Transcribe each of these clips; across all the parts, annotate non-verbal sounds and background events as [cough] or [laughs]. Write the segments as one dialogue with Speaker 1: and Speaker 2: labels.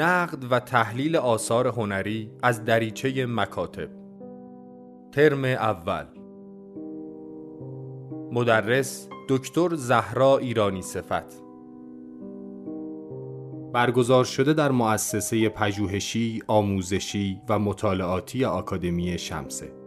Speaker 1: نقد و تحلیل آثار هنری از دریچه مکاتب. ترم اول. مدرس دکتر زهرا ایرانی صفت. برگزار شده در مؤسسه پژوهشی، آموزشی و مطالعاتی آکادمی شمسه.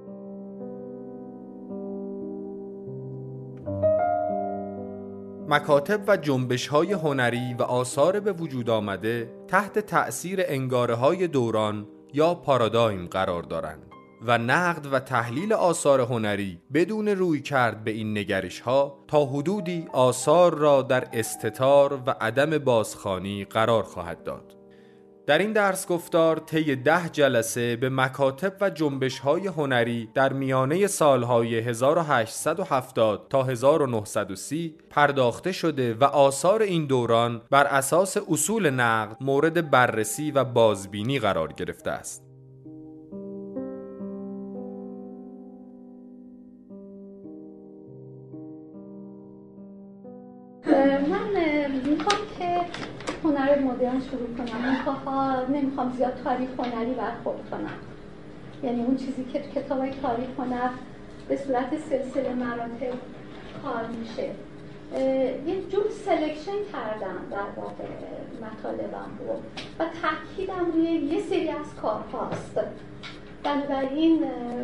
Speaker 1: مکاتب و جنبش های هنری و آثار به وجود آمده تحت تأثیر انگاره های دوران یا پارادایم قرار دارند و نقد و تحلیل آثار هنری بدون روی کرد به این نگرش ها تا حدودی آثار را در استتار و عدم بازخانی قرار خواهد داد. در این درس گفتار طی ده جلسه به مکاتب و جنبش های هنری در میانه سالهای 1870 تا 1930 پرداخته شده و آثار این دوران بر اساس اصول نقد مورد بررسی و بازبینی قرار گرفته است.
Speaker 2: مدرن شروع کنم. منتها نمی‌خوام زیاد تاریخ هنری برخورد کنم. یعنی اون چیزی که کتاب تاریخ هنر به صورت سلسله مراتب کار میشه. یه جور selection کردم در واقع مطالبم رو و تاکیدم روی یه سری از کارهاست. بنابراین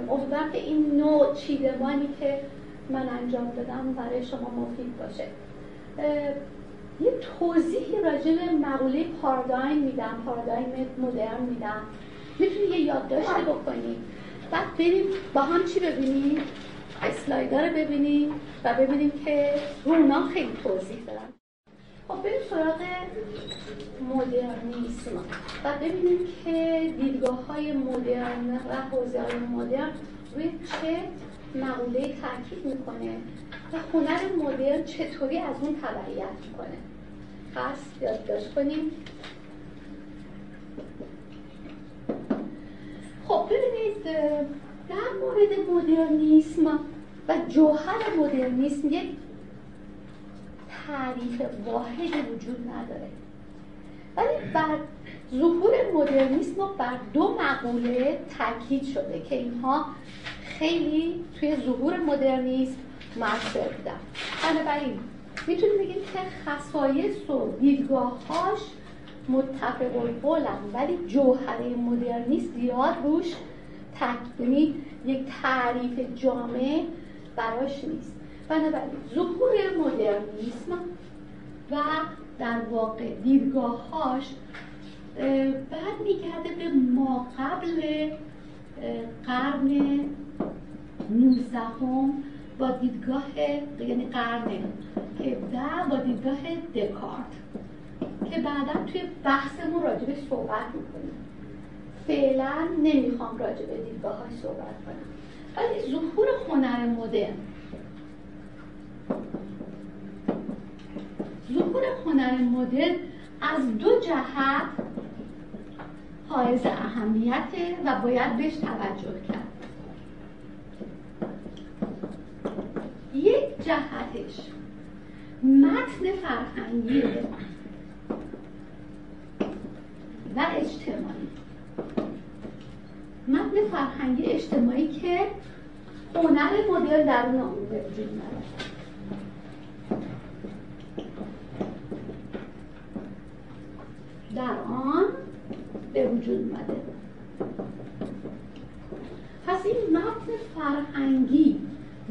Speaker 2: امیدوارم که این نوع چیدمانی که من انجام دادم برای شما مفید باشه. یه توضیحی راجع به مقوله پارادایم میدم پارادایم مدرن میدم. می‌تونی یه یادداشتی بکنی. بعد بریم با هم چی ببینیم؟ اسلایدار رو ببینیم و ببینیم که رو اونا خیلی توضیح دارن. خب بریم سراغ مدرنیسم. و ببینیم که دیدگاه های مدرن و حوزه های مدرن روی چه مقوله تاکید می‌کنه. و هنر مدرن چطوری از اون تبعیت می‌کنه؟ پس یادداشت کنیم. خب ببینید در مورد مدرنیسم و جوهر مدرنیسم یک تعریف واحد وجود نداره. ولی بر ظهور مدرنیسم بر دو مقوله تاکید شده که اینها خیلی توی ظهور مدرنیسم موثر بودن بنابراین می‌تونیم بگیم که خصایص و دیدگاههاش متفق القولن ولی جوهره مدرنیست زیاد روش تکیمی یک تعریف جامع براش نیست. بنابراین ظهور مدرنیسم و در واقع دیدگاههاش میگرده به ما قبل قرن 19 با دیدگاه یعنی قرن 17 با دیدگاه دکارت که بعدا توی بحثمون راجبش صحبت می‌کنیم. فعلا نمی‌خوام راجب دیدگاه های صحبت کنم. ولی ظهور هنر مدرن. ظهور هنر مدرن از دو جهت حائز اهمیته و باید بهش توجه کرد. یک جهتش. متن فرهنگی و اجتماعی. متن فرهنگی اجتماعی که هنر مدل در اون وجود در آن به وجود اومده. پس این متن فرهنگی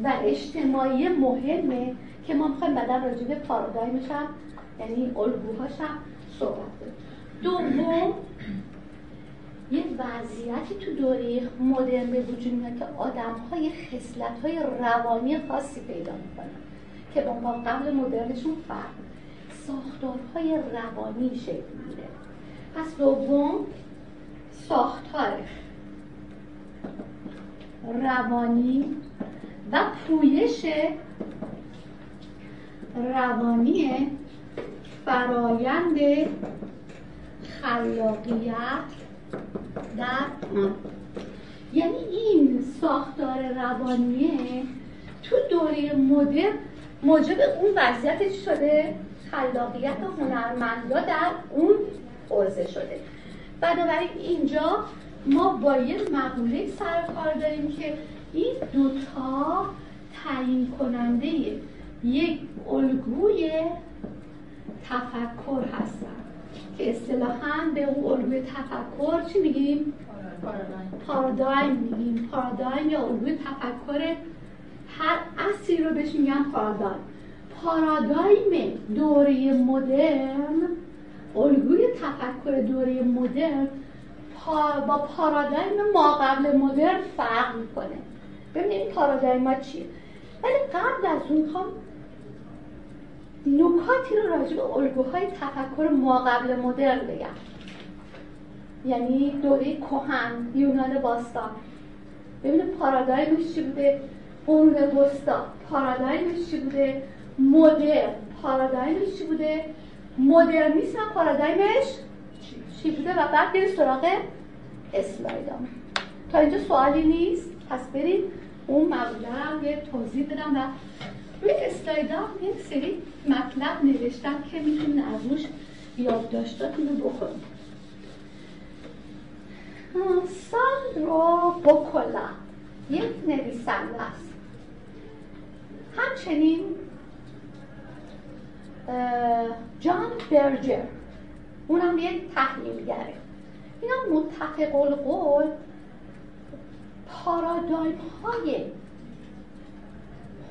Speaker 2: و اجتماعی مهمه که ما می‌خوایم بعدا راجع به پارادایمش هم یعنی الگوهاش هم صحبت کنیم. دوم یه وضعیتی تو دوره مدرن به وجود میاد که آدم های خصلت های روانی خاصی پیدا می‌کنن که با قبل مدرنشون فرق ساختارهای روانی شکل می‌گیره. پس دوم ساختار. روانی و پویش روانی فرایند خلاقیت در آن. یعنی این ساختار روانیه تو دوره مدرن موجب اون وضعیت شده؟ خلاقیت هنرمندا در اون حوزه شده. بنابراین اینجا ما با یه مقوله سر کار داریم که این دوتا تعیین کننده یک الگوی تفکر هستن. که اصطلاحا به اون الگوی تفکر چی میگیم؟ پارادایم میگیم. پارادایم یا الگوی تفکر هر اصلی رو بهش میگن پارادایم پارادایم دوره مدرن الگوی تفکر دوره مدرن با پارادایم ما قبل مدرن فرق می‌کنه. ببینید پارادایم ما چیه. ولی قبل از اون می‌خوام نکاتی رو راجع به الگوهای تفکر ما قبل مدرن بگم. یعنی دوره کهن یونان باستان. ببینید پارادایمش چی بوده؟ قرون وسطا. پارادایمش چی بوده؟ مدرن. پارادایمش چی بوده؟ مدرنیسم. پارادایمش چی بوده؟ و بعد بریم سراغ اسلایدام تا اینجا سوالی نیست؟ پس برید. اون مقوله هم یه توضیح بدم و روی اسلایدام یک سری مطلب نوشتم که می‌تونید از روش یادداشتاتون رو بخونید ساندرو بوکولا یک نویسنده است. همچنین جان برجر. اونم یک تحلیلگره. اینا متفق القول پارادایم های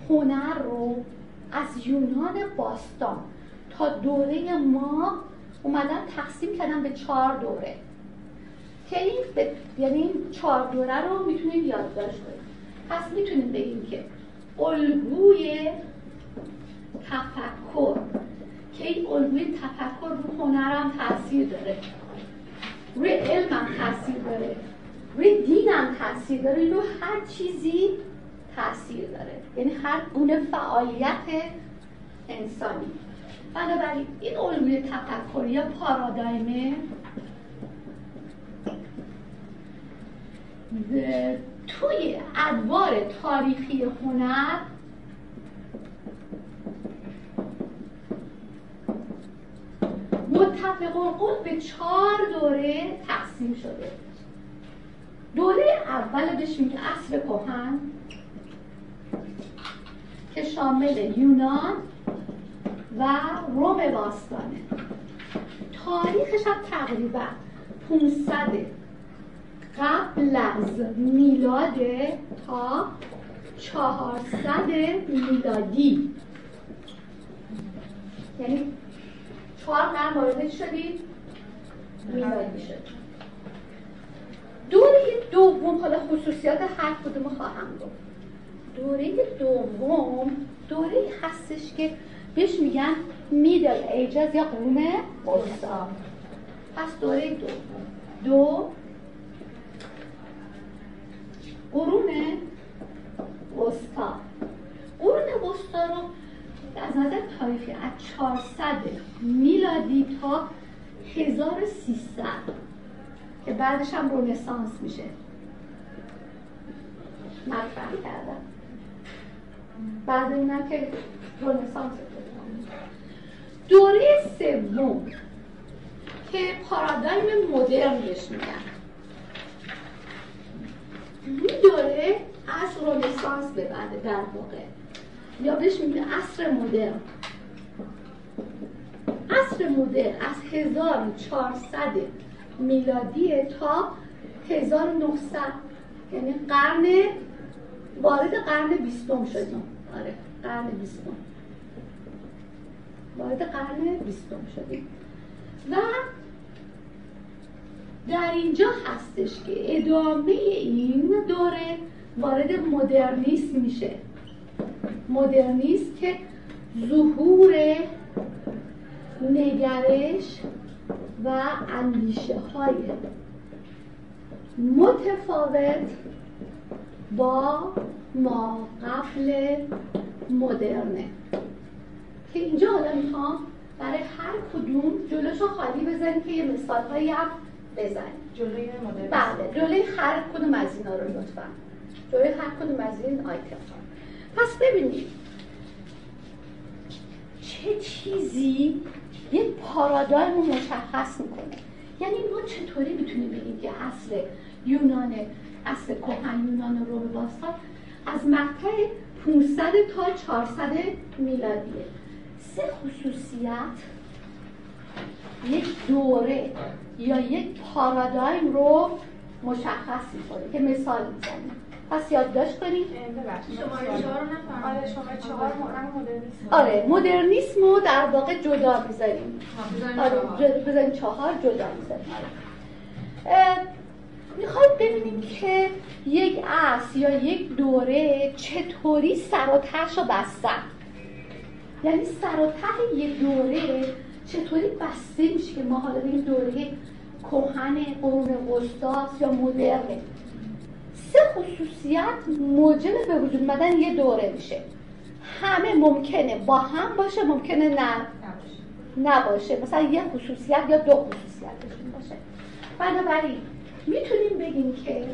Speaker 2: هنر رو از یونان باستان تا دوره ما اومدن تقسیم کردن به چهار دوره. که این یعنی این چهار دوره رو می‌تونیم یادداشت کنیم پس می‌تونیم بگیم که الگوی تفکر که این الگوی تفکر رو هنرم تاثیر داره. روی علم هم تاثیر داره. روی دین هم تاثیر داره رو هر چیزی تاثیر داره. یعنی هر گونه فعالیت انسانی. بنابراین این الگوی تفکری یا پارادایمه توی ادوار تاریخی هنر متفق القول به چهار دوره تقسیم شده. دوره اول بهش میگه عصر کهن که شامل یونان و روم باستانه. تاریخش هم تقریبا 500 قبل از میلاد تا 400 میلادی. یعنی چهار قرن وارد شدید میلادی شد دوره دوم حالا خصوصیات هر کدوم خواهم گفت. دوره دوم دوره هستش که بهش میگن میدل ایجز یا قرون وسطا پس دوره دوم. دو قرون وسطا قرون وسطا رو از نظر تاریخی از 400 میلادی تا 1300 که بعدش هم رونسانس میشه. مطرح کردم. بعد اینم که رونسانس دوره سوم که پارادایم مدرن بهش میگن. این دوره از رونسانس ببنده در واقع. یا بهش میگه عصر مدرن. عصر مدرن از 1400 میلادی تا 1900 یعنی قرن وارد قرن بیستم شدیم. آره قرن بیستم. وارد قرن بیستم شدیم. و در اینجا هستش که ادامه این دوره وارد مدرنیسم میشه. مدرنیسم که ظهور نگرش و اندیشه های متفاوت با ما قبل مدرنه. که اینجا حالا می‌خوام برای هر کدوم جلوشو خالی بزنیم که یه مثال هایی هم بزنیم.
Speaker 3: جلوی مدرن.
Speaker 2: بله جلوی هر کدوم از اینا رو لطفا. جلوی هر کدوم از این آیتم پس ببینید چه چیزی یک پارادایم رو مشخص می‌کنه. یعنی ما چطوری می‌تونیم بگیم که اصل یونان اصل کهن یونان و روم باستان از مقطع 500 تا 400 میلادیه. سه خصوصیت یک دوره یا یک پارادایم رو مشخص می‌کنه که مثال می‌زنیم. پس یادداشت کنیم آره مدرنیسم. رو در واقع جدا می‌ذاریم. آره بذاریم چهار جدا می‌ذاریم. می‌خوایم ببینیم که یک عصر یا یک دوره چطوری سر و رو بستن. یعنی سر و ته یک دوره چطوری بسته میشه که ما حالا بگیم دوره کهن قرون وسطاست یا مدرنه. سه خصوصیت موجب به وجود اومدن یه دوره میشه. همه ممکنه با هم باشه ممکنه نه. نباشه. مثلا یه خصوصیت یا دو خصوصیت باشه. بنابراین می‌تونیم بگیم که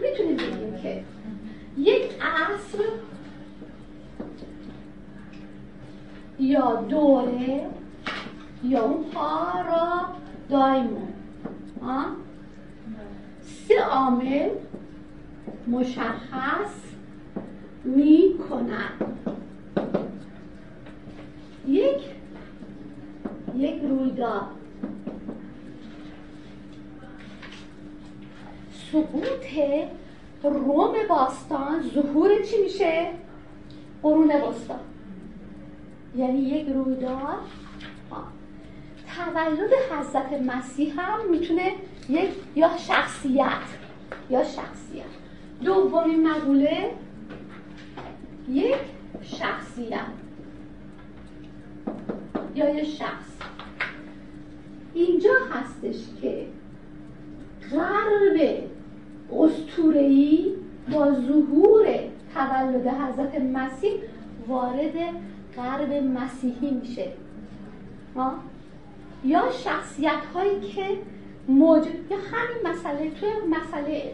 Speaker 2: می‌تونیم بگیم که یک عصر یا دوره یا اون پارا دایمون سه عامل مشخص می یک یک رویداد. سقوط روم باستان ظهور چی میشه؟ قرون باستان یعنی یک رویداد تولد حضرت مسیح هم می‌تونه یک یا شخصیت. یا شخصیت. دومین مقوله یک شخصیت. یا یک شخص. اینجا هستش که غرب استورهی با ظهور تولد حضرت مسیح وارد غرب مسیحی میشه. یا شخصیت هایی که موجود یا همین مسئله توی مسئله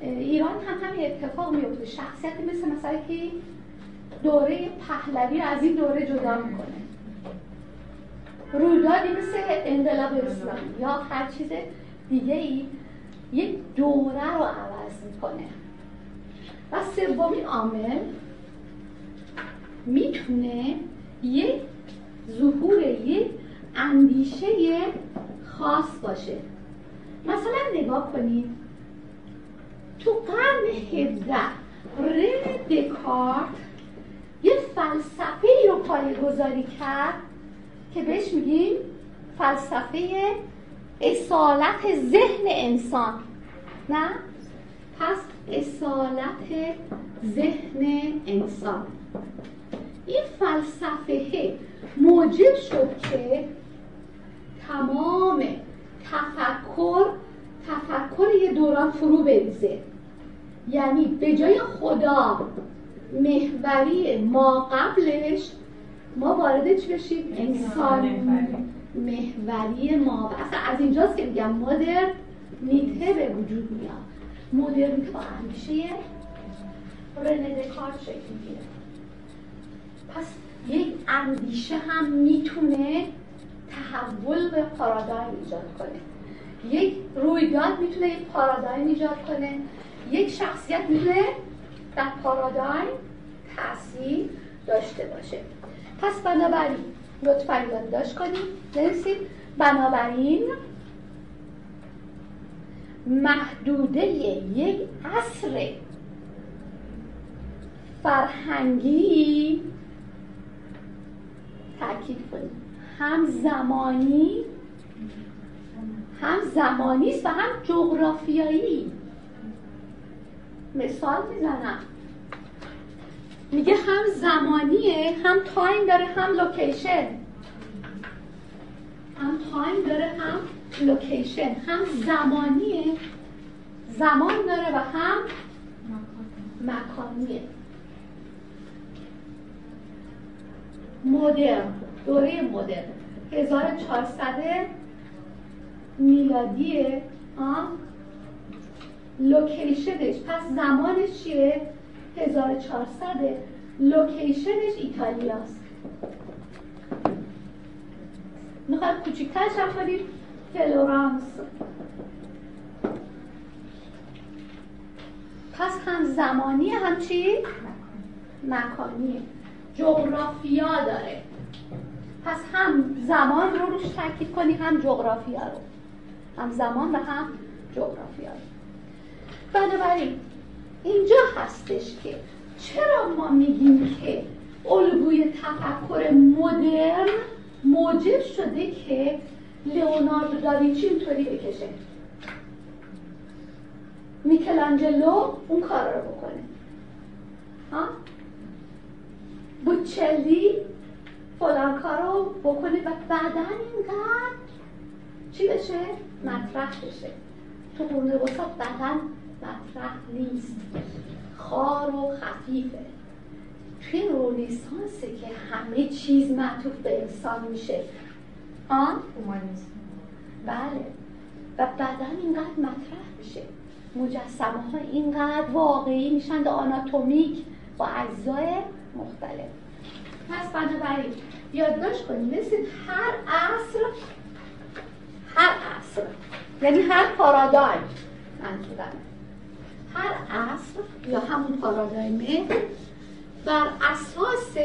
Speaker 2: ایران هم همین اتفاق میفته. شخصیت مثل مثلا که دوره پهلوی از این دوره جدا می‌کنه. رویدادی مثل انقلاب اسلامی یا هر چیز دیگه ای یک دوره رو عوض می‌کنه. و سومین عامل می‌تونه یک ظهور یک اندیشه خاص باشه. مثلا نگاه کنید. تو قرن 17 رن دکارت یه فلسفه رو پایه گذاری کرد که بهش میگیم فلسفه اصالت ذهن انسان. نه؟ پس اصالت ذهن انسان. این فلسفه موجب شد که تمام تفکر تفکر یه دوران فرو بریزه. یعنی به جای خدا محوری ما قبلش ما وارد چی بشیم؟ انسان محوری ما. اصلا از اینجاست که میگم مدر نیته به وجود میاد. مدرن با همیشه رنه دکارت شکل پس یک اندیشه هم می‌تونه تحول به پارادایم ایجاد کنه. یک رویداد می‌تونه یک پارادایم ایجاد کنه. یک شخصیت می‌تونه در پارادایم تاثیر داشته باشه. پس بنابراین لطفا یادداشت کنید. نویسید بنابراین محدوده یک عصر فرهنگی تاکید کنید. هم زمانی هم زمانی است و هم جغرافیایی. مثال می‌زنم. میگه هم زمانیه هم time داره هم location هم time داره هم location هم زمانیه زمان داره و هم مکانیه. مدرن. دوره مدرن. 1400 میلادیه location ش. پس زمانش چیه؟ 1400 location ش ایتالیاست. می‌خواید کوچیکترش هم کنید فلورانس. پس هم زمانی هم چی؟ مکانی جغرافیا داره. پس هم زمان رو روش تاکید کنی هم جغرافیا رو. هم زمان و هم جغرافیا رو. بنابراین اینجا هستش که چرا ما میگیم که الگوی تفکر مدرن موجب شده که لئوناردو داوینچی اینطوری بکشه؟ میکلانجلو اون کار رو بکنه. ها؟ بوچلی فلان کار رو بکنه و بعدا اینقدر چی بشه؟ مطرح بشه. تو قرون وسط بعدا مطرح نیست. خار و خفیفه. توی رونیسانسه که همه چیز معطوف به انسان میشه. آن؟ بله. و بعدا اینقدر مطرح میشه. مجسمه ها اینقدر واقعی میشن آناتومیک با اجزای مختلف. پس بنابراین یادداشت کنید مثل هر عصر هر عصر. یعنی هر پارادایم. منظورم هر عصر یا همون پارادایمه. بر اساس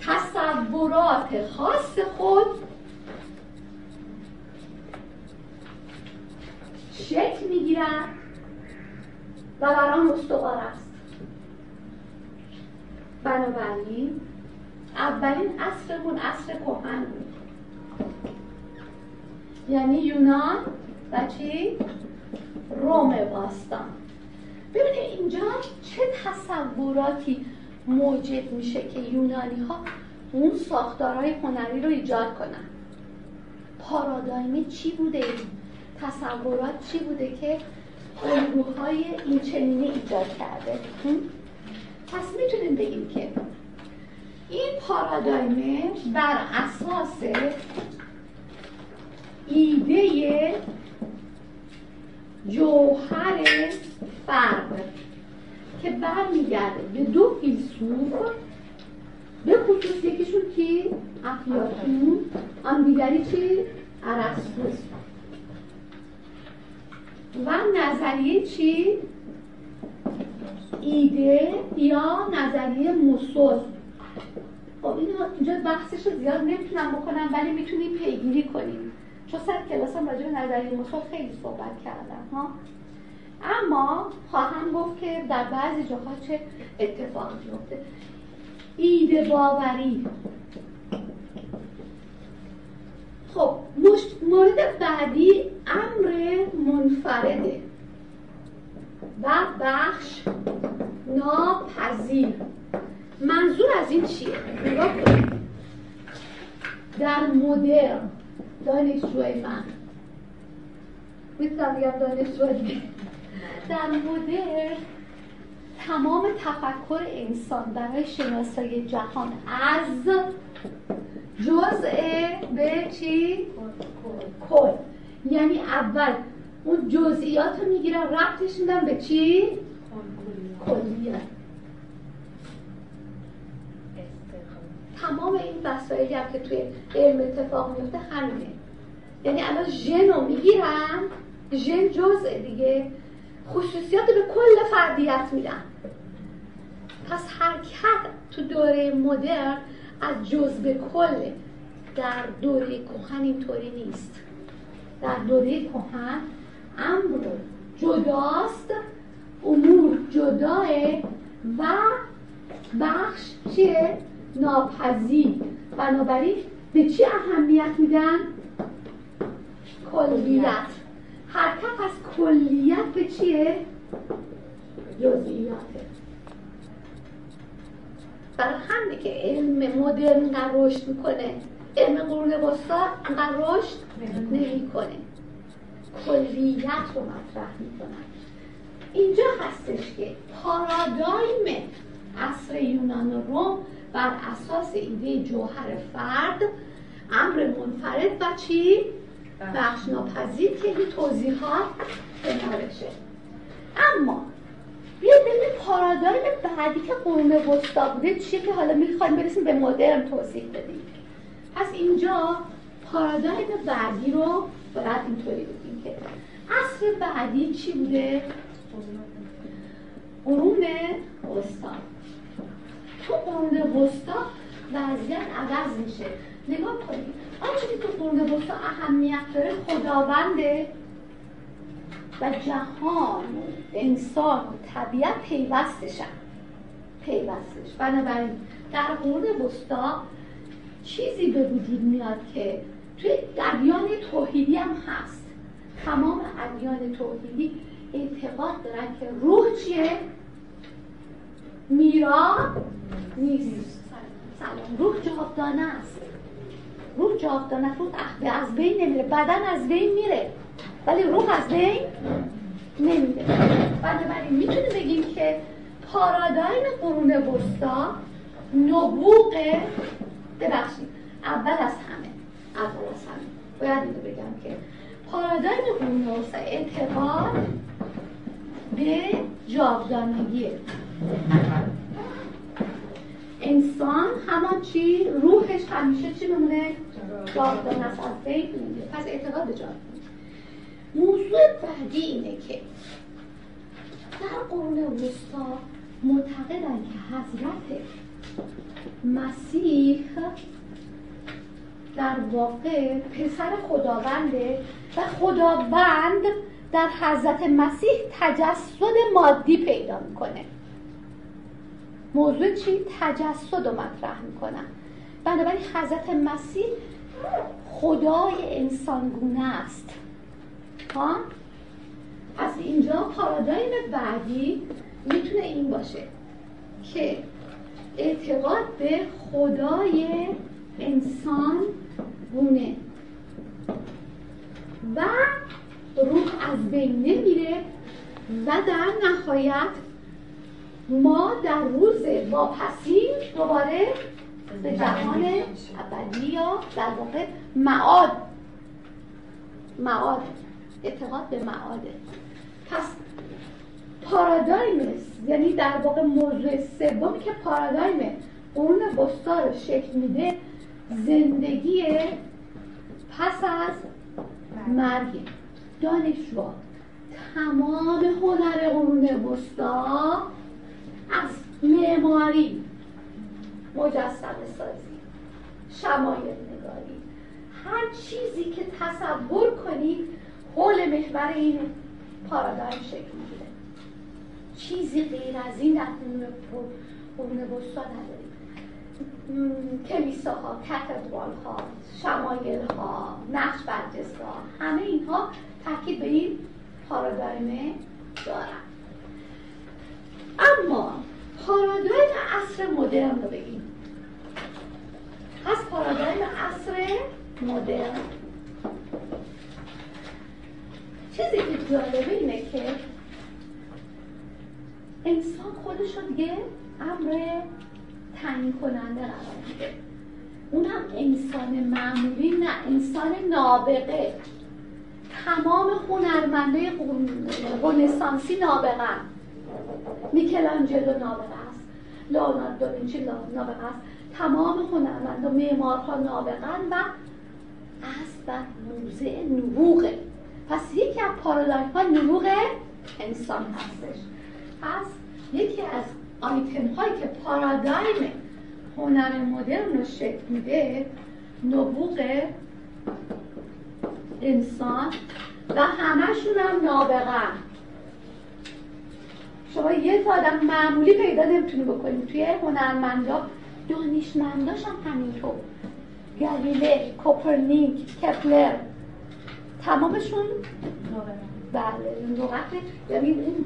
Speaker 2: تصورات خاص خود شکل می‌گیرن و برام استوار است. بنابراین اولین عصرمون عصر کهن بود. یعنی یونان و چی؟ روم باستان. ببینید اینجا چه تصوراتی موجب میشه که یونانی ها اون ساختارهای هنری رو ایجاد کنن. پارادایمی چی بوده تصورات چی بوده که الگوهای این چنینی ایجاد کرده پس می‌تونیم بگیم که این پارادایمه بر اساس ایده جوهر فرد که برمیگرده به دو فیلسوف به خصوص یکیشون کی؟ افلاطون آن دیگری چی؟ ارسطوس و نظریه چی؟ ایده یا نظریه موسوس. خب این اینجا بحثش رو زیاد نمی‌تونم بکنم ولی می‌تونیم پیگیری کنیم چون سر کلاس هم راجع نظریه موسوس خیلی صحبت کردم ها. اما خواهم گفت که در بعضی جاها چه اتفاقی میفته ایده باوری. خب مورد بعدی امر منفرده. و بخش ناپذیر. منظور از این چیه؟ نگاه در مدرن دانشجوی من. می‌تونم بگم دانشجوی در مدرن تمام تفکر انسان برای شناسایی جهان از جزء به چی؟ کل. یعنی اول اون جزئیات رو می‌گیرن ربطش میدن به چی؟ کلیت. تمام این مسائلی هم که توی علم اتفاق میفته همینه. یعنی الان ژن رو می‌گیرن ژن جزء دیگه. خصوصیات به کل فردیت میدن. پس حرکت تو دوره مدرن از جز به کل در دوره کهن اینطوری نیست در دوره کهن امر جداست امور جداه و بخش چیه؟ ناپذیر بنابراین به چی اهمیت میدن؟ کلیت حرکت از کلیت به چیه؟ جزئیاته برای همینه که علم مدرن انقدر رشد می‌کنه. علم قرون وسطا انقدر رشد نمی‌کنه. کلیت رو مطرح می‌کنن اینجا هستش که پارادایم عصر یونان و روم بر اساس ایده جوهر فرد امر منفرد و چی؟ بخش. ناپذیر که این توضیحات کنارشه. اما بیا ببین پارادایم بعدی که قرون وسطا بوده چیه که حالا می‌خوایم برسیم به مدرن توضیح بدیم؟ پس اینجا پارادایم بعدی رو باید اینطوری بگیم که عصر بعدی چی بوده؟ قرون وسطا. تو قرون وسطا وضعیت عوض میشه. نگاه کنید. آنچه که تو قرون وسطا اهمیت داره خداونده. و جهان و انسان و طبیعت پیوستشن. پیوستش. بنابراین در قرون وسطا چیزی به وجود میاد که توی ادیان توحیدی هم هست. تمام ادیان توحیدی اعتقاد دارن که روح چیه؟ میرا نیست. سلام. روح جاودانه است. روح جاودانه روح از بین نمیره. بدن از بین میره. ولی روح از بین نمیره. بنابراین می‌تونیم بگیم که پارادایم قرون وسطا نبوغ ببخشید اول از همه اول از همه. باید اینو بگم که پارادایم قرون وسطا اعتقاد به جاودانگیه. انسان همان چی؟ روحش همیشه چی بمونه جاودانه است از پس اعتقاد به جاودانگی موضوع بعدی اینه که در قرون وسطا معتقدن که حضرت مسیح در واقع پسر خداونده و خداوند در حضرت مسیح تجسد مادی پیدا می‌کنه. موضوع چی؟ تجسد رو مطرح می‌کنن بنابراین حضرت مسیح خدای انسانگونه است. ها پس اینجا پارادایم بعدی می‌تونه این باشه که اعتقاد به خدای انسان گونه. و روح از بین نمیره و در نهایت ما در روز واپسی دوباره به جهان ابدی یا در واقع معاد. معاد. اعتقاد به معاده. پس پارادایم یعنی در واقع موضوع سومی که پارادایم قرون وسطا رو شکل میده زندگی پس از مرگ. دانشجو تمام هنر قرون وسطا از معماری مجسم سازی شمایل نگاری. هر چیزی که تصور کنید حول محور این پارادایم شکل می‌گیره. چیزی غیر از این در قرون وسطا نداریم. کلیساها کاتدرال ها شمایل ها نقش برجسته همه اینها تاکید به این پارادایم دارن. اما پارادایم عصر مدرن رو بگیم. پس پارادایم عصر مدرن. چیزی که جالبه اینه که انسان خودش رو دیگه امر تعیین کننده قرار میده. اونم انسان معمولی نه انسان نابغه. تمام هنرمنده رنسانسی نابغه. میکلانجلو نابغه است. لئوناردو داوینچی نابغه است. تمام هنرمند و معمارها نابغن و از بر موزه نبوغه. پس یکی از پارادایم ها نبوغ انسان هستش. پس یکی از آیتم هایی که پارادایم هنر مدرن رو شکل میده نبوغ انسان و همشون هم نابغن شما یه آدم معمولی پیدا نمی‌تونی بکنیم توی هنرمندا دانشمنداش هم همینطور. گلیله کوپرنیک کپلر. تمامشون؟ بله لغت یعنی این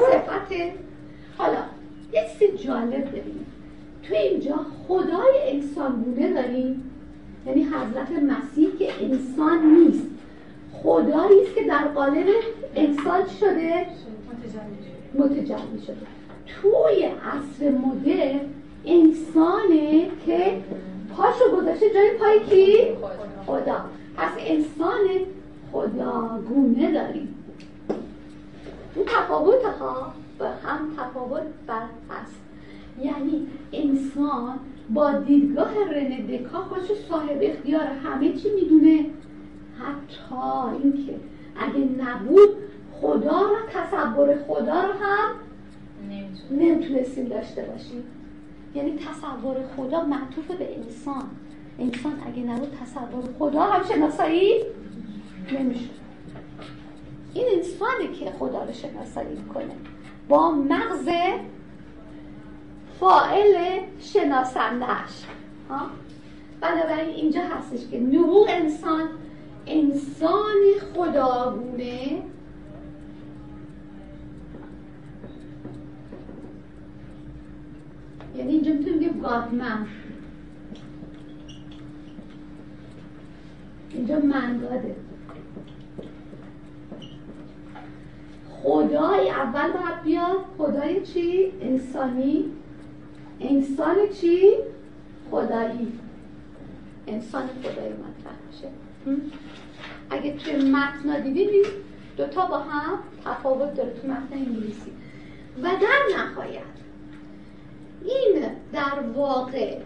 Speaker 2: صفت حالا یه چیز جالب ببینیم. تو اینجا خدای انسان بوده داریم؟ یعنی حضرت مسیح که انسان نیست. خدایی است که در قالب انسان شده؟ متجلی شده. توی عصر مدر انسانه که پاشو گذاشته جای پای کی؟ خدا. پس انسان خداگونه داریم. اون تفاوت ها به هم تفاوت بر هست یعنی انسان با دیدگاه رنه دکا خودش صاحب اختیار همه چی می‌دونه. حتی اینکه اگه نبود خدا و تصور خدا رو هم نمی‌تونستیم داشته باشیم. یعنی تصور خدا معطوف به انسان. انسان اگه نبود تصور خدا هم شناسایی نمیشه این انسانی که خدا رو شناسایی کنه با مغز فائل شناسندهش بنابراین اینجا هستش که نبوغ انسان انسان خداگونه. یعنی اینجا می‌تونیم بگیم گادمن اینجا منگاده خدای اول باید بیاد. خدای چی؟ انسانی. انسان چی؟ خدایی. انسان خدایی مطرح میشه. اگه توی متن دیدید دوتا با هم تفاوت داره تو متن انگلیسی. و در نهایت این در واقع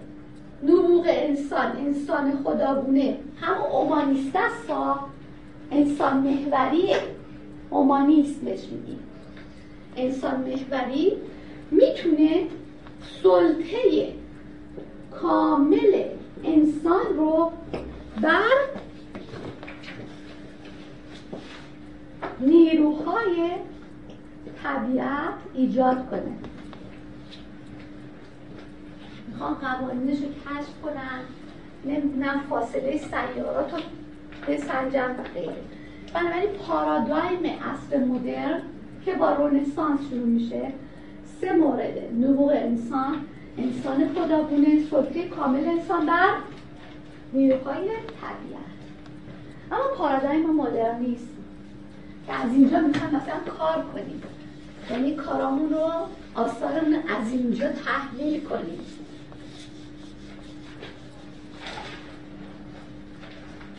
Speaker 2: نبوغ انسان انسان خداگونه. هم اومانیست است انسان محوریه اومانیست میگیم. انسان محوری می‌تونه سلطه کامل انسان رو بر نیروهای طبیعت ایجاد کنه. می‌خوان قوانینش رو کشف کنن نمی‌دونم فاصله سیارات رو بسنجن و غیره. بنابراین پارادایم اصر مدرن که با رونسانس شروع میشه سه مورده نبوغ انسان انسان خداگونه سلطه کامل انسان بر نیروهای طبیعت. اما پارادایم مدرنیسم که از اینجا می‌خوام مثلا کار کنیم. یعنی کارامون رو آثارمون از اینجا تحلیل کنیم.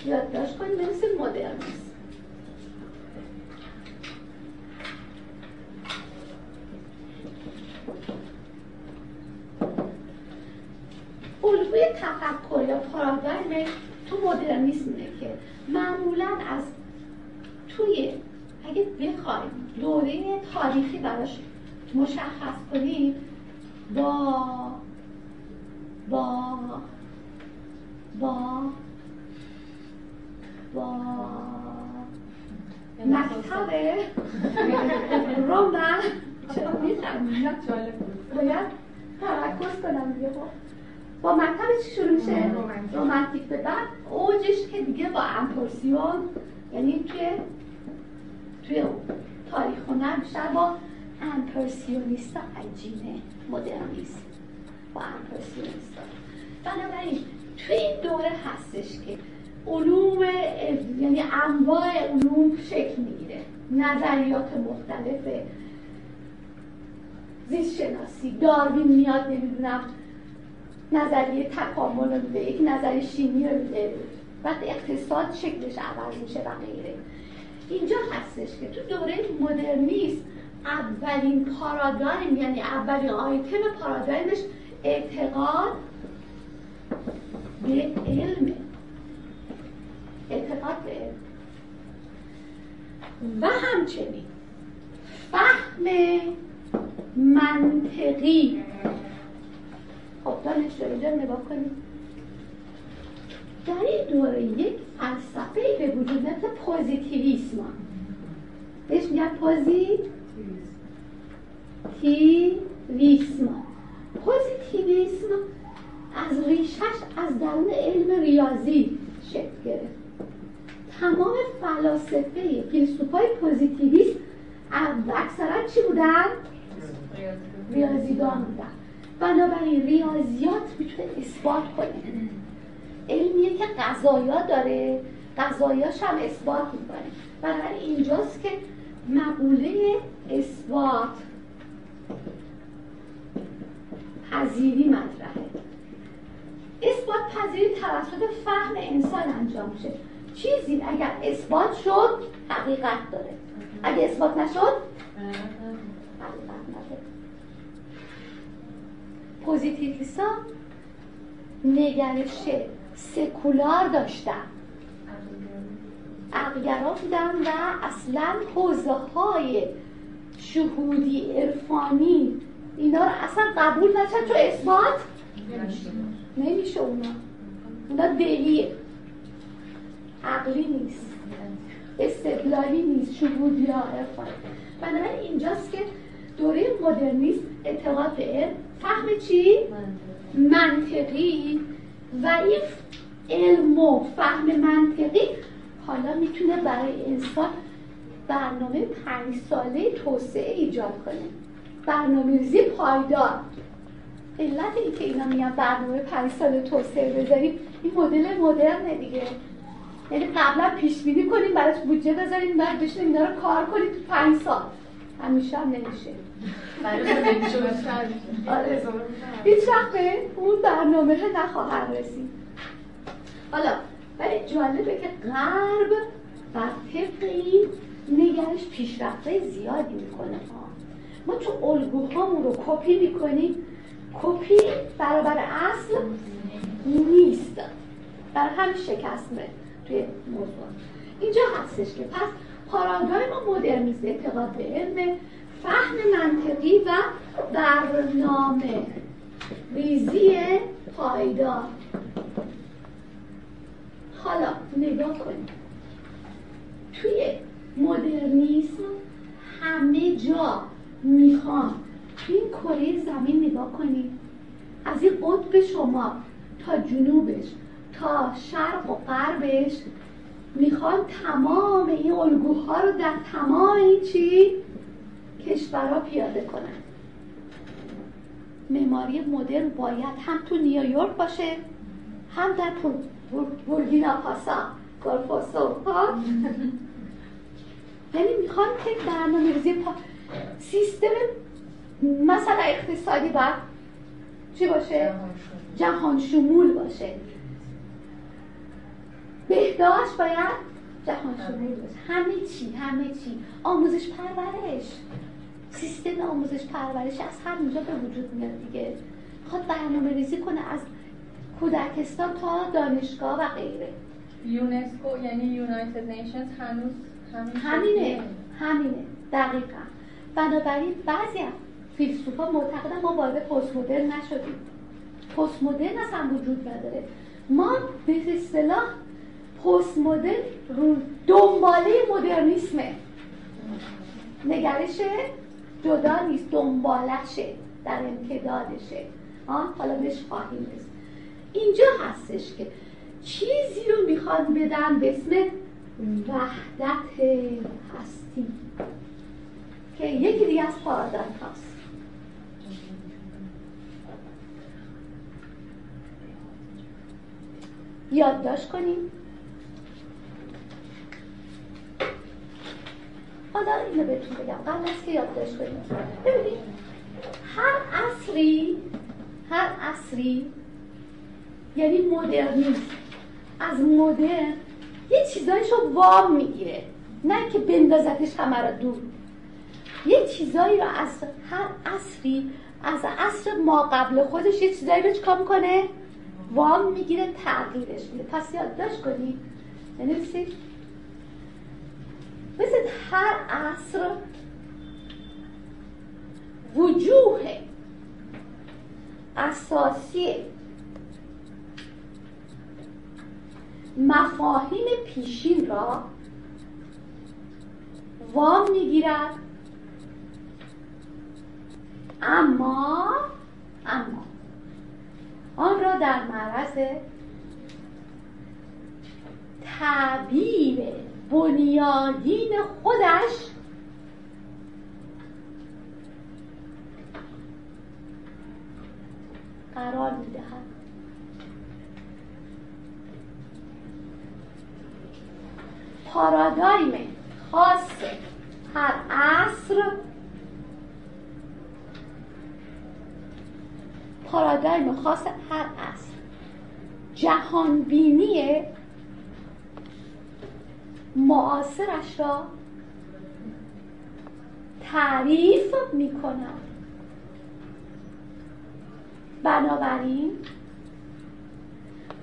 Speaker 2: یادداشت کنیم مثل مدرنیسم الگوی تفکر یا پارادایم تو مدرنیسمه که معمولا از توی اگه بخوایم دوره تاریخی براش مشخص کنیم با با با با مکتب چرا می‌خوام باید ترکز کنم دیگه خب. با مکتب چی شروع میشه؟ رومانتیک. به بعد اوجش که دیگه با امپرسیون یعنی توی توی تاریخ هنر بیشتر با امپرسیونیستا عجینه مدرنیست با امپرسیونیستا بنابراین توی این دوره هستش که علوم یعنی انواع علوم شکل می‌گیره. نظریات مختلف زیست شناسی داروین میاد نمی‌دونم نظریه تکامل رو میده یک نظریه شیمی رو میده. وقتی اقتصاد شکلش عوض میشه و غیره. اینجا هستش که تو دوره مدرنیسم اولین پارادایم یعنی اولین آیتم پارادایمش اعتقاد به علم اعتقاد به و همچنین فهم منطقی. خب دانش اینجا نگاه کنید در این دوره یک فلسفه به وجود مثل پوزیتیویسم بهش میگن پوزیتیویسم پوزیتیویسم از ریشش از درون علم ریاضی شکل گرفت. تمام فلاسفه فیلسوفای پوزیتیویسم اکثرا چی بودن؟ ریاضیدان بودن. بنابراین ریاضیات می‌تونه اثبات کنه. علمیه که قضایا داره قضایاش هم اثبات می‌کنه. بنابراین اینجاست که مقوله اثبات پذیری مطرحه. اثبات پذیری توسط فهم انسان انجام میشه. چیزی اگر اثبات شد حقیقت داره. اگه اثبات نشد پوزیتیویستا نگرش سکولار داشتن. عقلگرا بودن و اصلا حوزه های شهودی عرفانی اینا رو اصلا قبول نشد چون اثبات نمیشه. اونا. اونا دلیه عقلی نیست. استدلالی نیست. شهودی ها عرفانی بنابراین اینجاست که دوره مدرنیسم اعتقاد به علم فهم چی؟ منطقی. و این علم و فهم منطقی حالا می‌تونه برای انسان برنامه پنج ساله توسعه ایجاد کنه. برنامه ریزی پایدار. علت این که اینا میگن برنامه پنج ساله توسعه بذاریم این مدل مدرنه دیگه. یعنی قبلا پیش بینی کنیم براش بودجه بذاریم بعد بشینیم اینا رو کار کنیم تو پنج سال. همیشه هم نمیشه. آره. هیچ وقت به اون برنامه نخواهد رسید. حالا ولی جالبه که غرب بر طبق این نگرش پیشرفته زیادی می‌کنه. ما تو الگوهامون رو کپی می‌کنیم. کپی برابر اصل نیست. برای همین شکسته توی موضوع. اینجا هستش که پس ما مدرنیسم اعتقاد به علم فهم منطقی و برنامه ریزی پایدار. حالا نگاه کنید توی مدرنیسم همه جا می‌خوان. این کره زمین نگاه کنید از این قطب شما تا جنوبش. تا شرق و غربش می‌خوان تمام این الگوها رو در تمام این چی کشورها پیاده کنن. معماری مدرن باید هم تو نیویورک باشه هم در بورگینا پاسا کارفاسو [laughs] یعنی می‌خوان که برنامه ریزی پا... سیستم مثلا اقتصادی باید چی باشه؟ جهان شمول باشه. بهداشت باید جهان شمول باشه. همه چی همه چی. آموزش پرورش. سیستم آموزش پرورش از همینجا به وجود میاد دیگه. خود برنامه ریزی کنه از کودکستان تا دانشگاه و غیره.
Speaker 3: یونسکو یعنی یونایتد نیشنز هنوز
Speaker 2: همینه همینه. دقیقا. بنابراین بعضی از فیلسوفا معتقدن ما وارد پست مدرن نشدیم. پست مدرن اصلا وجود نداره. ما به اصطلاح پست مدرن دنباله مدرنیسمه. نگرش جدا نیست دنبالشه در امتدادشه. حالا بهش خواهیم رسید. اینجا هستش که چیزی رو می‌خواد بدن به اسم وحدت هستی. که یکی دیگه از پارادایم هست یادداشت کنیم. حالا اینو بهتون بگم. قبل از که یادداشت کنیم. ببینید هر عصری هر عصری یعنی مدرنیسم. از مدرن یه چیزایشو وام می‌گیره. نه که بندازتش همه را دور. یه چیزایی رو از هر عصری از عصر ما قبل خودش یه چیزایی رو چکار می‌کنه؟ وام می‌گیره تغییرش میده. پس یادداشت کنید. بنویسید مثل هر عصر وجوه اساسی مفاهیم پیشین را وام می‌گیرد. اما اما آن را در معرض تعبیر بنیادین خودش. قرار می‌دهد. پارادایم خاص هر عصر. پارادایم خاص هر عصر. جهانبینی معاصرش را تعریف می‌کنم. بنابراین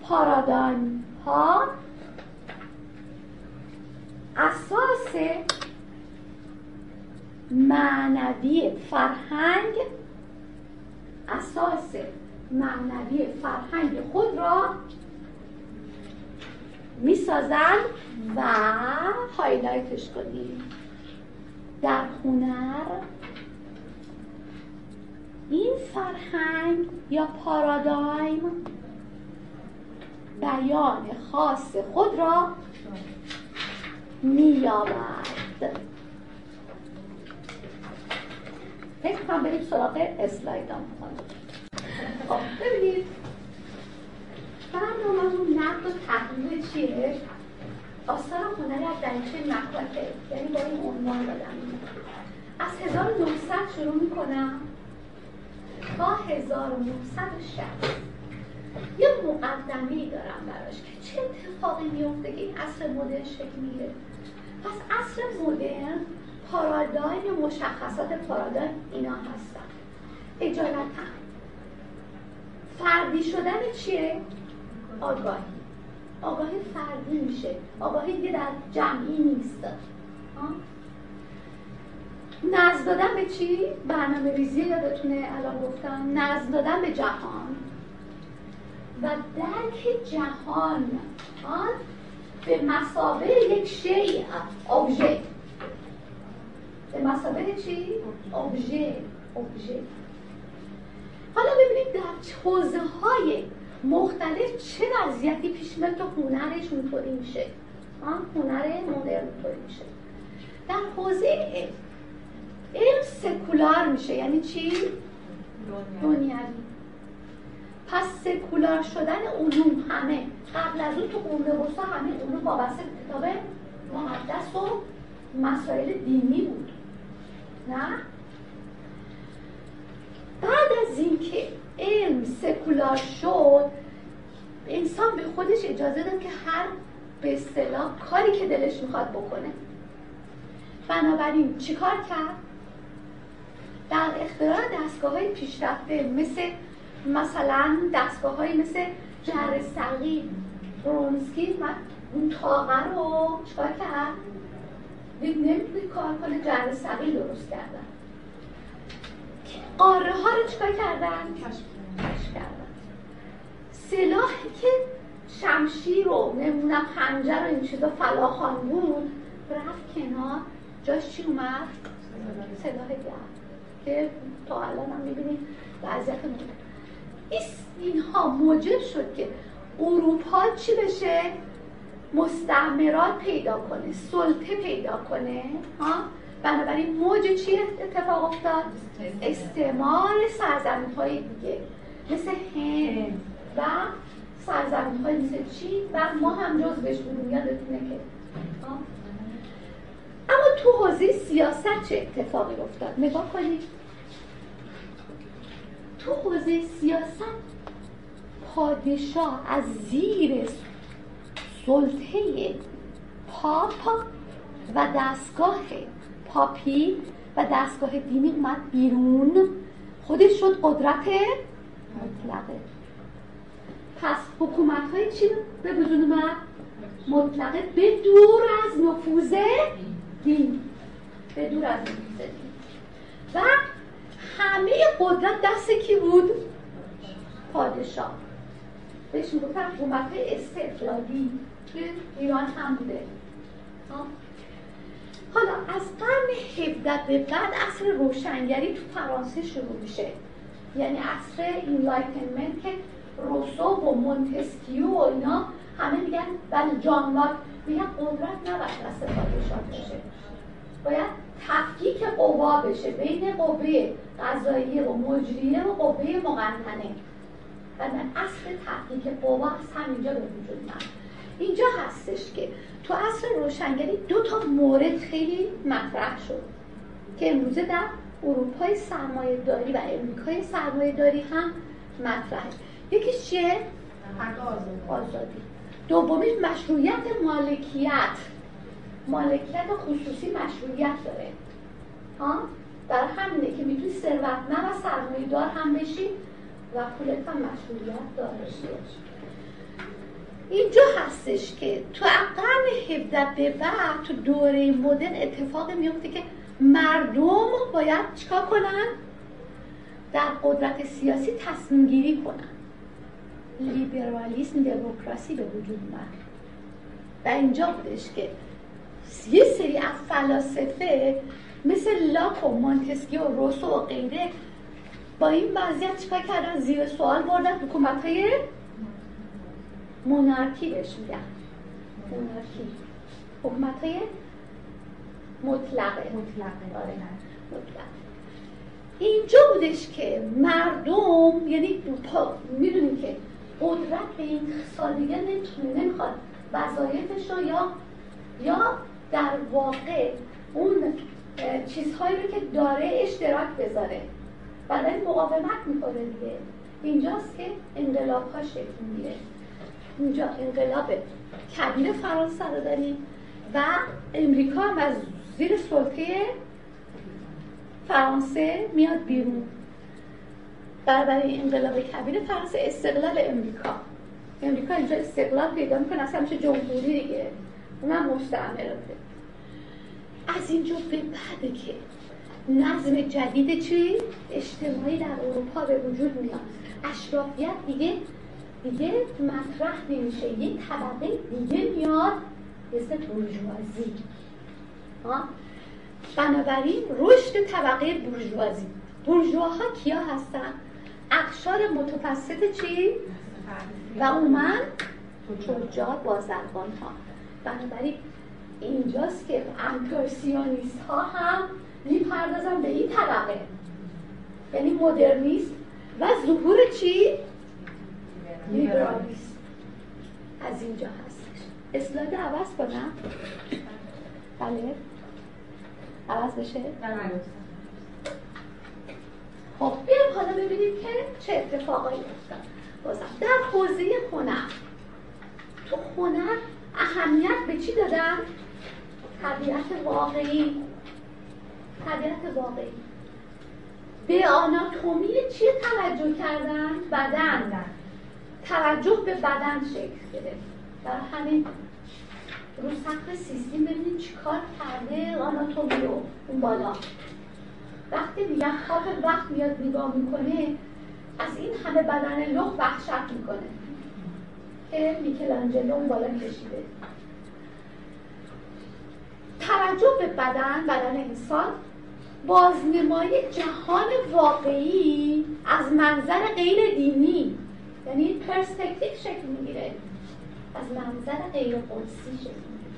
Speaker 2: پارادایم ها اساس معنوی فرهنگ اساس معنوی فرهنگ خود را می‌سازند و هایلایتش کنیم. در هنر این فرهنگ یا پارادایم بیان خاص خود را مییابد. فکر کنم بریم سراغ اسلایدام. خب ببینید. برنامهمون نقد و تحلیل چیه؟ آثار هنر از دریچه مکاته یعنی با این عنوان دادم. از 1900 شروع می‌کنم تا 1960 یه مقدمه دارم براش که چه اتفاقی میفته که این عصر مدرن شکل می‌گیره. پس عصر مدرن پارادایم مشخصات پارادایم اینا هستن. اجالتا فردی شدن چیه؟ آگاهی. آگاهی فردی میشه. آگاهی دیگه در جمعی نیست. نزد دادن به چی؟ برنامه ریزی یادتونه الان گفتم. نزد دادن به جهان. و درک جهان آن به مسابه یک شیء ابژه به مسابه چی؟ ابژه ابژه حالا ببینید در حوزه های مختلف چه وضعیتی پیش میاد؟ که هنرش اونطوری میشه. هنر مدرن اونطوری میشه. در حوزه علم علم سکولار میشه. یعنی چی؟ دنیوی پس سکولار شدن علوم همه. قبل از اون تو قرون وسطا همه علوم وابسته به کتاب مقدس و مسائل دینی بود. نه؟ بعد از اینکه علم سکولار شد انسان به خودش اجازه داد که هر به اصطلاح کاری که دلش می‌خواد بکنه. بنابراین چیکار کرد؟ در اختراع دستگاه های پیشرفته مثل مثلا دستگاه های مثل جر سقیل برونسکی اون تاقه رو چکار کرد؟ نمی‌تونی کار کنه جر سقیل درست کردن. قاره ها رو چکار کردن؟ کشف کردن سلاحی که شمشیر رو نمونم خنجر و این چیزا فلاخان بود رفت کنار جاش چی اومد؟ سلاح گرد که تا الان هم می‌بینید وضعیت اینها موجب شد که اروپا چی بشه مستعمرات پیدا کنه سلطه پیدا کنه ها بنابراین موج چی اتفاق افتاد؟ استعمار سرزمین های دیگه. مثل هند و سرزمین های مثل چین و ما هم جز بهش بودیم یادتونه که. اما تو حوزه سیاست چه اتفاقی افتاد؟ نگاه کنید. تو حوزه سیاست پادشاه از زیر سلطه پاپا و دستگاه پاپی و دستگاه دینی اومد بیرون. خودش شد قدرت مطلقه. پس حکومت های چی به وجود اومد مطلقه. به دور از نفوذ دین. به دور از نفوذ دین. و همه قدرت دست کی بود؟ پادشاه. بهش می‌گفتن حکومت استقلالی که ایران هم بوده. حالا از قرن 17 به بعد عصر روشنگری تو فرانسه شروع میشه. یعنی عصر enlightenment که روسو و مونتسکیو و اینا همه میگن ولی جان لاک میگن قدرت نباید دست پادشاه باشه باید تفکیک قوا بشه بین قوه قضاییه و مجریه و قوه مقننه. و اصل تفکیک قوا از همینجا به وجود اینجا هستش که تو اصل روشنگری دو تا مورد خیلی مطرح شد که امروزه در اروپای سرمایه داری و امریکای سرمایه داری هم مطرحه. یکیش چیه؟ آزادی. دومی مشروعیت مالکیت. مالکیت خصوصی مشروعیت داره. در همینه که می‌تونی ثروتمند و سرمایه دار هم بشی و پولت هم داشته باشی. اینجا هستش که تو قرن 17 به بعد تو دوره مدرن اتفاق میفته که مردم باید چیکار کنن؟ در قدرت سیاسی تصمیم گیری کنن. لیبرالیسم دموکراسی به وجود اومد. و اینجا بودش که یه سری از فلاسفه مثل لاک و مونتسکیو و روسو و غیره با این وضعیت چیکار کردن؟ زیر سوال بردن حکومت های مونارکی بهش میگن. مونارکی. حکومت های مطلقه.
Speaker 4: مطلقه.
Speaker 2: آره. مطلق اینجا بودش که مردم یعنی می‌دونیم که قدرت به این سال دیگه نمی‌تونه نمی‌خواد وظایفش رو یا یا در واقع اون چیزهایی رو که داره اشتراک بذاره. بعد مقاومت می‌کنه دیگه. اینجاست که انقلاب ها شکل می‌گیره. اینجا انقلاب کبیر فرانسه رو داریم و امریکا هم از زیر سلطه فرانسه میاد بیرون. برای انقلاب کبیر فرانسه استقلال امریکا. امریکا اینجا استقلال پیدا می‌کنه اصلا میشه جمهوری دیگه. اونم مستعمراته از اینجا به بعده که نظم جدید چی؟ اجتماعی در اروپا به وجود میاد. اشرافیت دیگه دیگه مطرح نمیشه. یه طبقه دیگه میاد مثل بورژوازی بنابراین رشد طبقه بورژوازی بورژواها کیا هستن؟ اقشار متوسط چی؟ و اومن؟ تجار بازرگان ها بنابراین اینجاست که امپرسیونیست ها هم می‌پردازن به این طبقه. یعنی مدرنیست. و ظهور چی؟ لیبرالیسم از اینجا هستش. اسلاید عوض کنم. بله. عوض بشه؟ خب بیایم حالا ببینیم که چه اتفاقایی افتاد. بازم در حوزه هنر. تو هنر اهمیت به چی دادن؟ طبیعت واقعی. طبیعت واقعی. به آناتومی چی توجه کردن؟ بدن. توجه به بدن شکل گرفت. در همین رو سقف سیستم ببینید چیکار کرده؟ آناتومی رو اون بالا. وقتی میگن خواب وقت میاد نگاه می‌کنه از این همه بدن لخ وحشت می‌کنه. که میکلانجلو اون بالا کشیده. توجه به بدن بدن انسان بازنمایی جهان واقعی از منظر غیر دینی. یعنی پرسپکتیو شکل می‌گیره از منظر غیر قدسی شکل می‌گیره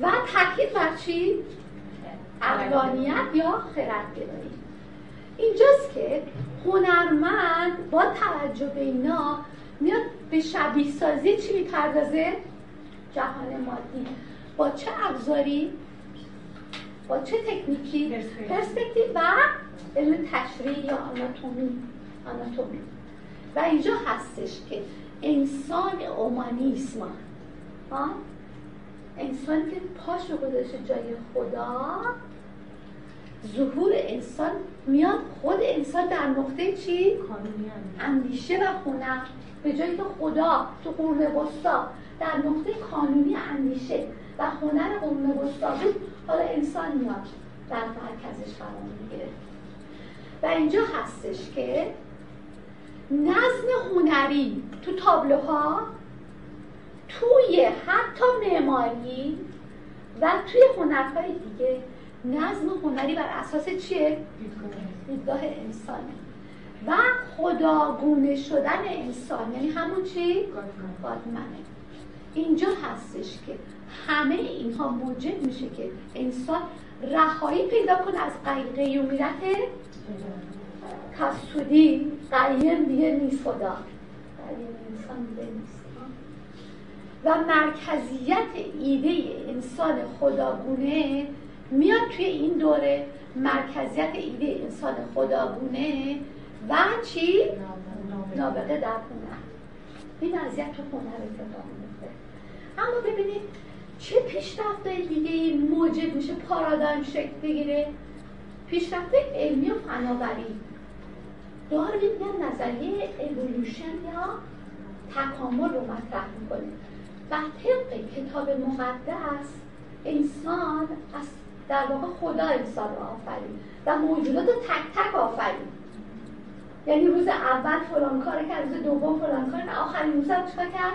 Speaker 2: و تاکید بر چی؟ اقلانیت یا خردگرایی اینجاست که هنرمند با توجه به اینا میاد به شبیه سازی چی می‌پردازه؟ جهان مادی با چه ابزاری؟ با چه تکنیکی؟ پرسپکتیو و علم تشریح یا آناتومی آناتومی و اینجا هستش که انسان اومانیسم انسان که پاش رو گذاشته جای خدا ظهور انسان میاد خود انسان در نقطه چی؟ اندیشه و هنر به جایی که خدا تو قرون وسطا در نقطه کانونی اندیشه و هنر قرون وسطا بود حالا انسان میاد در مرکزش قرار می‌گیره. و اینجا هستش که نظم هنری تو تابلوها توی حتی معماری و توی هنرهای دیگه نظم هنری بر اساس چیه؟ دیدگاه انسانه و خداگونه شدن انسان یعنی همون چی؟ گادمنه اینجا هستش که همه اینها موجب میشه که انسان رهایی پیدا کنه از قیومیت کسودی قیم دیگه نیست خدا انسان دیگه نیست. و مرکزیت ایده انسان خداگونه میاد توی این دوره. مرکزیت ایده انسان خداگونه و چی؟ نابغه. در هنر. این اذیت تو هنر اتفاق میفته اما ببینید چه پیشرفت دیگه این موجب میشه پارادایم شکل بگیره؟ پیشرفت علمی و فناوری. داروین میگن نظریه اولوشن یا تکامل رو مطرح می‌کنه. و طبق کتاب مقدس انسان از در واقع خدا انسان رو آفرید و موجودات رو تک تک آفرید. یعنی روز اول فلان کار کرد روز دوم فلان کار کرد آخرین روز هم چکار کرد؟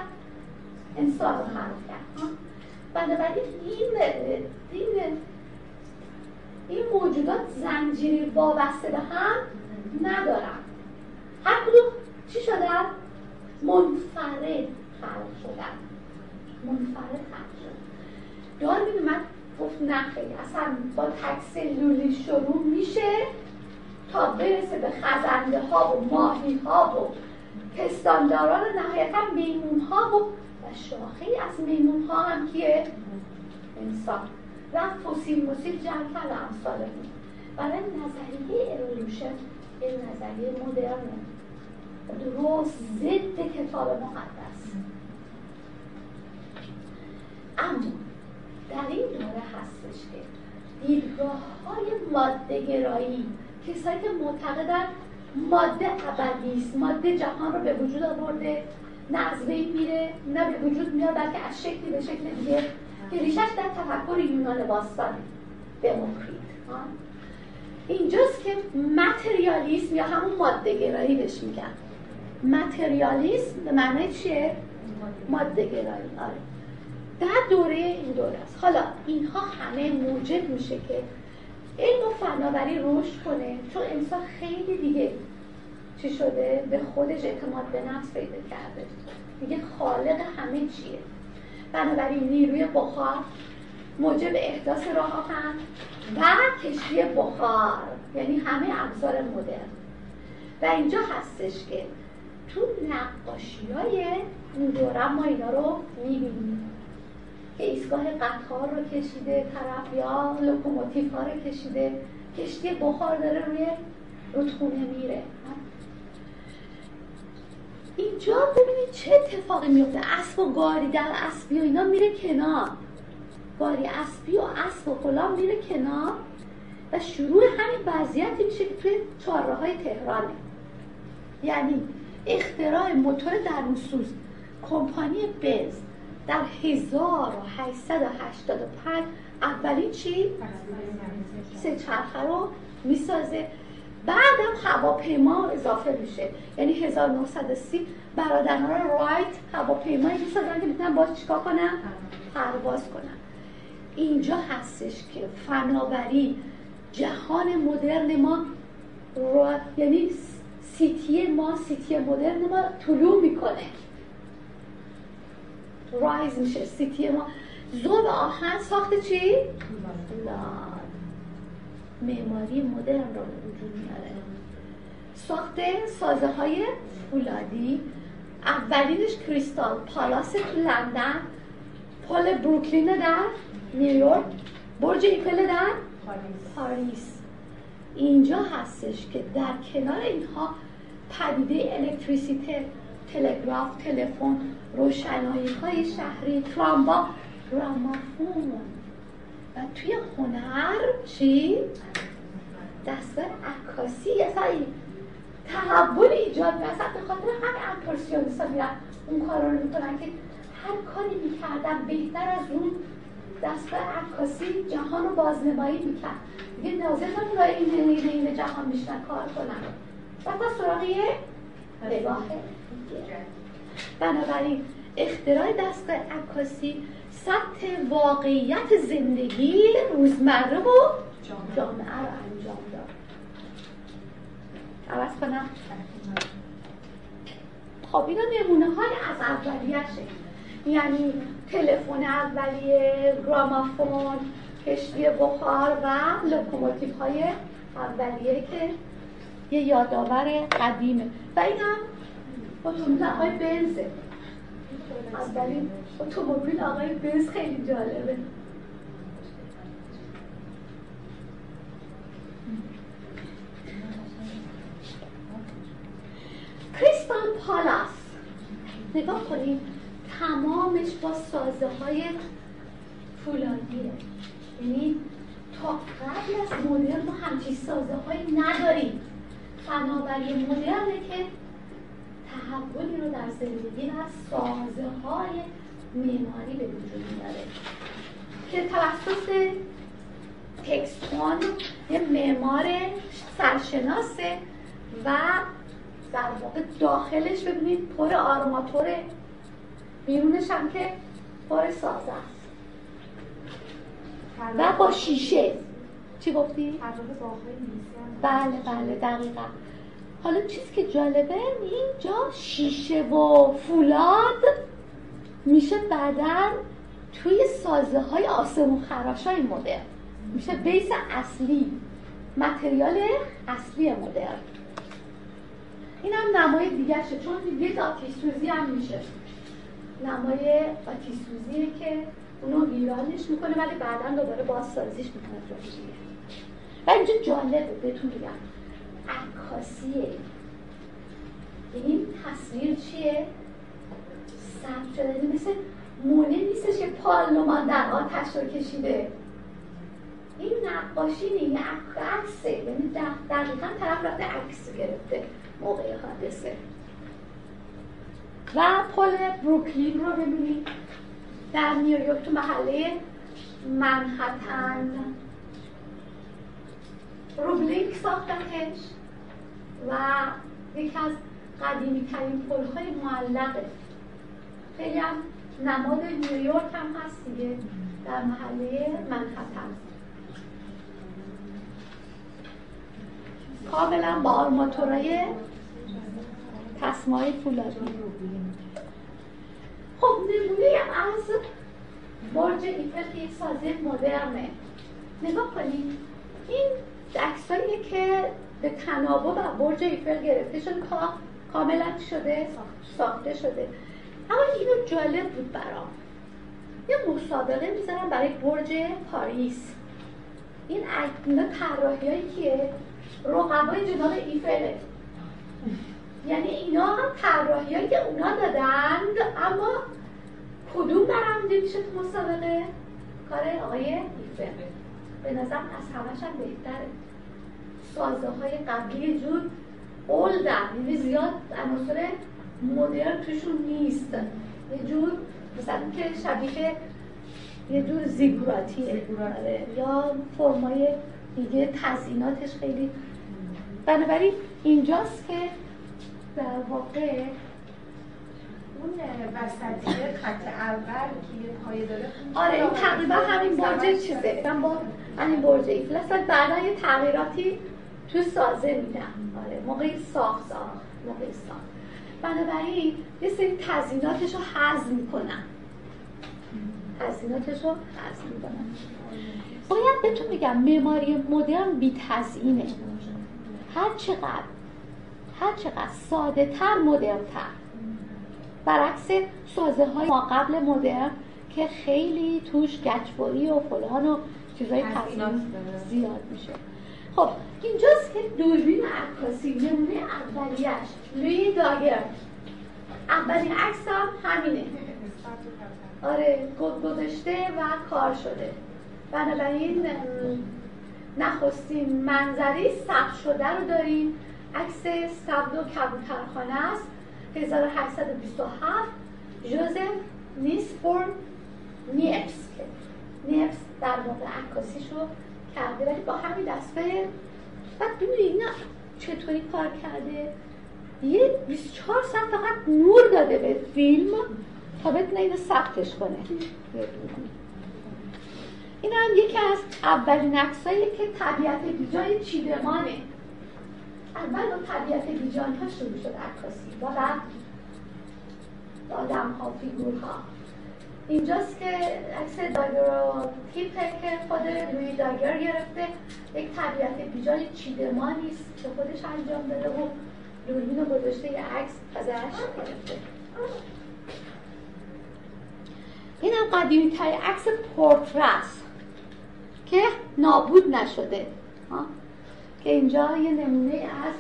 Speaker 2: انسان رو خلق کرد. بنابراین این این این موجودات زنجیری وابسته به هم ندارن. هر کدوم چی شدن؟ منفرد خلق شدن. منفرد خلق شدن. داروین من گفت نه خیلی اصلا با تکسلولی شروع میشه تا برسه به خزنده ها و ماهی ها و پستانداران و نهایتا میمون ها و و شاخه از میمون ها هم کیه؟ انسان. و فسیل مسیل جمع کرد امثال برای نظریه ایرولوشن این نظریه مدرنه. درست ضد کتاب مقدس. اما در این دوره هستش که دیدگاه های ماده گرایی کسایی که معتقدن ماده ابدی است. ماده جهان رو به وجود آورده نه از بین میره نه به وجود میاد بلکه از شکلی به شکل دیگه که ریشش در تفکر یونان باستانه دموکریت اینجاست که متریالیسم یا همون ماده گرایی بهش میگن. متریالیسم به معنی چیه؟ ماده گرایی. آره. در دوره این دوره است. حالا اینها همه موجب میشه که علم و فناوری رشد کنه چون انسان خیلی دیگه چی شده؟ به خودش اعتماد به نفس پیدا کرده. دیگه خالق همه چیه. بنابراین نیروی بخار موجب احداث راه آهن و کشتی بخار یعنی همه ابزار مدرن. و اینجا هستش که تو نقاشی های این دوره ما اینا رو می‌بینیم که ایستگاه قطار رو کشیده طرف یا لوکوموتیف ها رو کشیده کشتی بخار داره روی رودخونه میره. اینجا ببینید چه اتفاقی میفته اسب و گاری در اسبی و اینا میره کنار. گاری اسبی و اسب و فلان میره کنار. و شروع همین وضعیتی میشه که توی چهارراه های تهرانه. یعنی اختراع موتور درونسوز کمپانی بز در 1885 اولین چی؟ سه چرخه رو می‌سازه بعدم هواپیما اضافه میشه یعنی 1930 برادران رایت هواپیمایی می‌سازن که می‌تونن باش چیکار کنن؟ پرواز کنن اینجا هستش که فناوری جهان مدرن ما رو یعنی city ما city مدرن ما طلوع می‌کنه. rise میشه city ما. ذوب آهن ساخت چی؟ معماری مدرن رو وجود میاره. ساخت سازه های فولادی. اولینش Crystal Palace تو لندن. پل بروکلین در نیویورک. برج ایفل در پاریس. اینجا هستش که در کنار اینها پدیده الکتریسیته تلگراف تلفن روشنایی های شهری ترامبا گرامافون و توی هنر چی؟ دستگاه عکاسی اصلا تحول ایجاد مثلا به خاطر همه امپرسیونیست ها اون کارا رو می‌کنن که هر کاری می‌کردن بهتر از اون دستگاه عکاسی جهان رو بازنمایی می‌کرد. دیگه لازم نبود این این جهان بیشتر کار کنن. و تا سراغ نگاه. بنابراین اختراع دستگاه عکاسی سطح واقعیت زندگی روزمره و جامعه رو انجام داد. عوض کنم. خب اینا نمونه های از اولیشه یعنی تلفن اولیه گرامافون کشتی بخار و لوکوموتیو های اولیه که یه یادآور قدیمه. و این هم اتومبیل آقای بنزه اتومبیل آقای بنز خیلی جالبه. کریستال پالاس. نگاه کنید. تمامش با سازه های فولادیه یعنی تا قبل از مدرن ما همچین سازه هایی نداریم. بنابراین مدرنه که تحولی رو در زندگی و سازه های معماری به وجود میاره. که توسط تکستون یه معمار سرشناسه و در واقع داخلش ببینید پر آرماتوره بیرونش هم که پر سازه است. و با شیشه. چی گفتی؟ بله بله دقیقا. حالا چیزی که جالبه اینجا شیشه و فولاد میشه بعدا توی سازه های آسمون خراش های مدرن. میشه بیس اصلی متریال اصلی مدرن. این هم نمای دیگه شه چون یه آتیش سوزی هم میشه. نمای آتیش سوزیه که اونو ویرانش می‌کنه ولی بعدا دوباره بازسازیش می‌کنه و اینجا جالبه بهتون بگم عکاسیه این تصویر چیه؟ ثبت شده. یعنی مثل مونه نیستش که پارلمان در آتش رو کشیده. این نقاشی نیه عکسه یعنی دقیقا طرف رفته عکس گرفته. موقع حادثه. و پل بروکلین رو ببینید. در نیویورک تو محله منحتن روبلینک ساختنش و یکی از قدیمی ترین پل های معلقه. خیلی هم نماد نیویورک هم هست دیگه در محله منحتن. کاملا با آرماتورای تصمای فولادی خب نمونه از برج ایفل که یک سازه مدرنه. نگاه کنید این عکسایی که به تنابه و برج ایفل گرفته شده کاملا شده ساخته شده. اما اینو جالب بود برام. یه مسابقه می‌زنم برای برج پاریس. این اینا طراحی هایی که رقبای جناب ایفله یعنی اینا طراحی که اونا دادند اما کدوم برنده میشه تو مسابقه؟ کار آقای ایفل به نظرم از همش هم بهتره. سازه های قبلی جور اولدن یعنی زیاد عناصر مدرن توشون نیست. یه جور مثلا که شبیه یه جور زیگوراتیه. آره. یا فرمای دیگه تزیناتش خیلی. بنابراین اینجاست که در واقع
Speaker 4: اون وسطیه خط اول که یه پایه داره
Speaker 2: آره این تقریبا همین برج چیزه. من با همین برج ایفل بعدا یه تغییراتی تو سازه میدم. آره موقع ساخت موقع ساخت بنابراین یه سری تزیناتش رو حذف می‌کنم. تزیناتش رو حذف می‌کنم. باید بهتون میگم معماری مدرن بی تزینه هر چقدر هر چقدر ساده تر مدرن تر. برعکس سازه های ما قبل مدرن که خیلی توش گچباری و فلان و چیزای تزینات زیاد میشه. خب اینجاست که دوربین عکاسی نمونه اولیش لوی داگر اولین عکس هم همینه. آره گذاشته و کار شده. بنابراین نخستین منظری ثبت شده رو داریم. عکس سبد و کبوترخانه است 1827 جوزف نیسفورن نیپس نیپس در واقع عکاسیش رو کرده ولی با همین دسته بعد ببینید اینا چطوری کار کرده. یه 24 ساعت فقط نور داده به فیلم تا بتونه اینو ثبتش کنه. این هم یکی از اولین عکسایی که طبیعت بیجای چیدمانه. اول با طبیعت بیجان ها شروع شد عکاسی. و بعد آدم ها فیگورها. اینجاست که عکس تیپه که خود روی داگر گرفته. یک طبیعت بیجای چیدمانی است که خودش انجام داده و دوربین رو گذاشته یه عکس ازش گرفته. این هم قدیمی عکس پورترس که نابود نشده. که اینجا یه نمونه از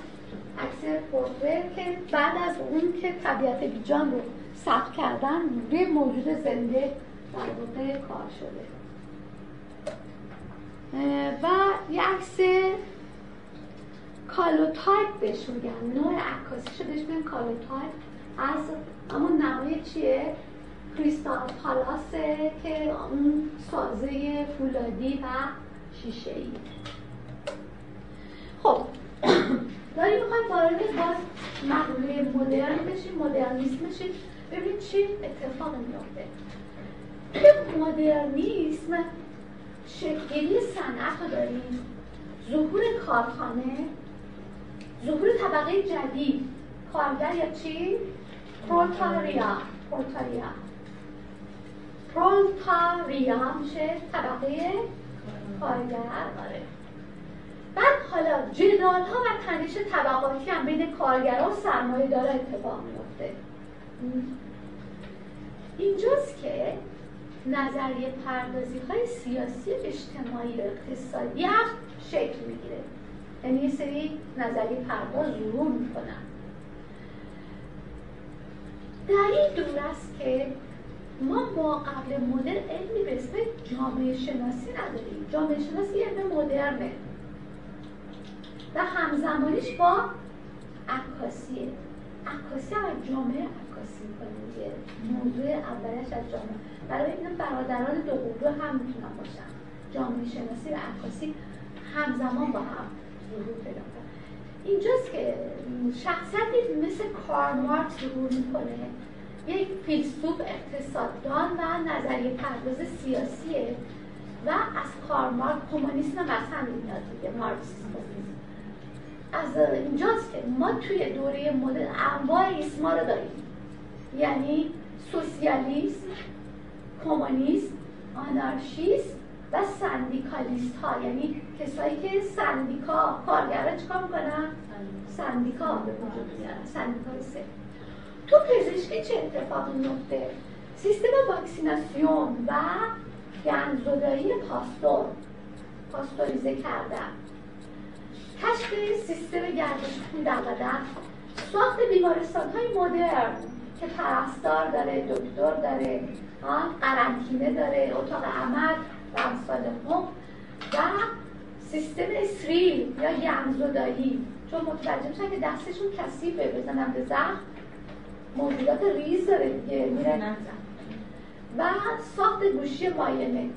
Speaker 2: عکس پورتره که بعد از اون که طبیعت بیجان رو ثبت کردن روی موجود زنده در واقع کار شده. و یه عکس calotype بهش میگن. نوع عکاسیشو بهش میگن calotype. از همون نمای چیه؟ Crystal Palace ه که اون سازه فولادی و شیشه ای خب. [coughs] داریم می‌خوایم وارد باز مقوله مدرن بشیم مدرنیسم بشیم ببینیم چی اتفاق میافته. توی مدرنیسم شکلی صنعت رو داریم. ظهور کارخانه ظهور طبقه جدید. کارگر یا چی؟ پرولتاریا. پرولتاریا. پرولتاریا میشه طبقه کارگر. آره. بعد حالا جدال ها و تنش طبقاتی هم بین کارگران و سرمایه داره اتفاق میفته اینجاست که نظریه پردازی های سیاسی اجتماعی و اقتصادی هم شکل می‌گیره. یعنی یه سری نظریه پرداز ظهور می‌کنن. این دور است که ما با قبل مدر علمی به اسم جامعه شناسی نداریم. جامعه شناسی علم مدرنه. و همزمانیش با عکاسیه عکاسی هم جامعه عکاسی می‌کنه موضوع اولش از جامعه. برای این برادران دو قلو هم می‌تونن باشن. جامعه شناسی و عکاسی همزمان با هم ظهور پیدا اینجاست که شخصیتی مثل کار مارکس ظهور می‌کنه. یک فیلسوف اقتصاددان و نظریه پرداز سیاسیه و از کار مارکس کمونیسم هم از میاد دیگه مارکسیسم. از اینجاست که ما توی دوره مدرن انواع ایسما رو داریم. یعنی سوسیالیسم کمونیسم آنارشیسم و سندیکالیست ها. یعنی کسایی که سندیکا کارگرها چیکار می‌کنن؟ سندیکا. به وجود میارن سندیکای تو پزشکی چه اتفاقی میفته سیستم واکسیناسیون و گندزدایی پاستور. پاستوریزه کردن. کشف سیستم گردش خون در بدن ساخت بیمارستان های مدرن که پرستار داره دکتر داره قرنطینه داره اتاق عمل و امثال هم و سیستم اسریل یا یمزدایی چون متوجه میشن که دستشون کثیفه بزنن به زخم. موجودات ریز داره دیگه میره. و ساخت گوشی ماینه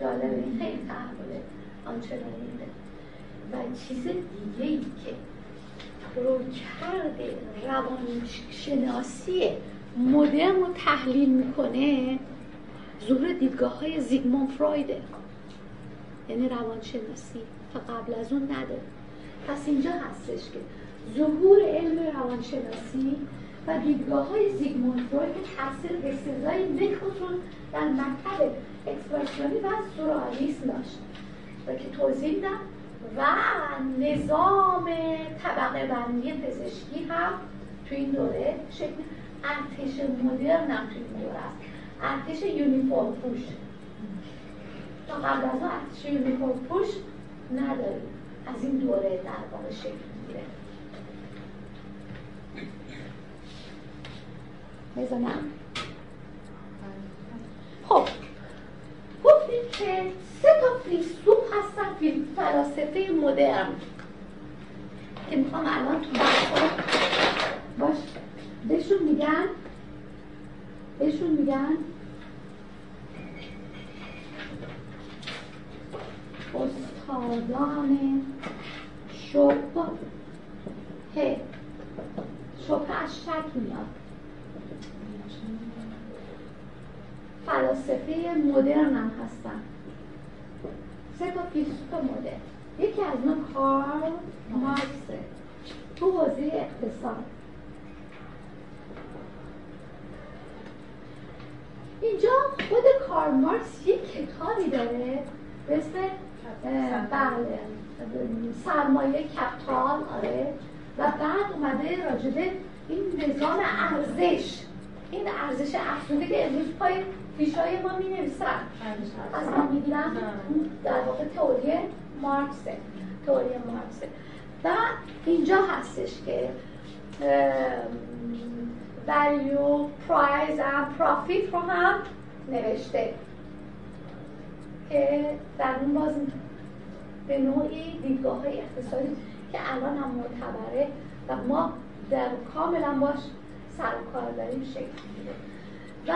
Speaker 2: جالبه این خیلی تحوله. آنچنانی چیز دیگه ای که روانشناسی مدرن رو تحلیل می‌کنه ظهور دیدگاه های زیگمون فرایده. یعنی روانشناسی تا قبل از اون نداره. پس اینجا هستش که ظهور علم روانشناسی و دیدگاه های زیگموند فروید که تاثیر به سزای نکوتون در مکتب اکسپرسیونی و سورالیسم داشت. و که توضیح میدم و نظام طبقه بندی پزشکی هم تو این دوره شکل ارتش مدرن هم تو این دوره ارتش یونیفورم پوش. تا قبل از ارتش یونیفورم پوش نداریم. از این دوره در واقع شکل می‌گیره. بزنم؟ خب. گفتیم که سه تا فیلسوف هستن فلاسفه مدرن. که می‌خوام الان تو بحثا باش. بهشون میگن بهشون میگن. استادان شبه شبه از شک میاد. فلاسفه مدرن هم هستن. سه تا فیلسوف مدرن. یکی از اونها کارل مارکسه تو حوزه اقتصاد. اینجا خود کار مارکس یک کتابی داره به اسم بله سرمایه کپتال آره. و بعد اومده راجبه این نظام ارزش. این ارزش افزوده که امروز پای پیشای ما می نویسن از ما می گیرن در واقع تئوری مارکسه تئوری مارکسه و اینجا هستش که value, price and profit رو هم نوشته. که در اون باز به نوعی دیدگاه های اقتصادی که الان هم معتبره و ما در کاملا باش سر کار داریم شکل میده و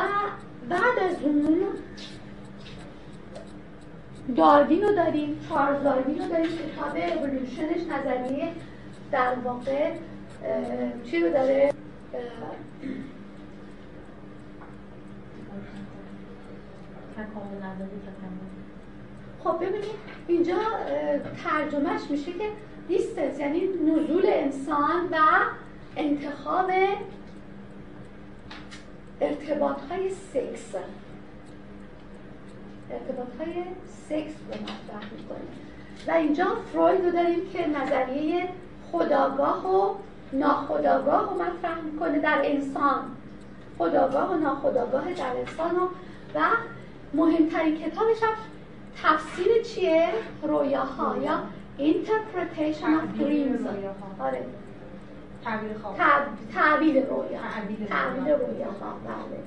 Speaker 2: بعد از اون داروین رو داریم چارلز داروین رو داریم کتاب اولوشنش نظریه در واقع چی رو داره؟ خب ببینید اینجا ترجمهش میشه که دیستنس یعنی نزول انسان و انتخاب ارتباط های سکس. ارتباط های سکس رو مطرح می‌کنه و اینجا فروید رو داریم که نظریه خداگاه و ناخداگاه رو مطرح می‌کنه در انسان. خداگاه و ناخداگاه در انسان و مهمترین کتابش هم تفسیر چیه؟ رویاها یا Interpretation of Dreams. آره.
Speaker 4: تعبیر خواب.
Speaker 2: تعبیر رویا.
Speaker 4: تعبیر
Speaker 2: رویا. بله.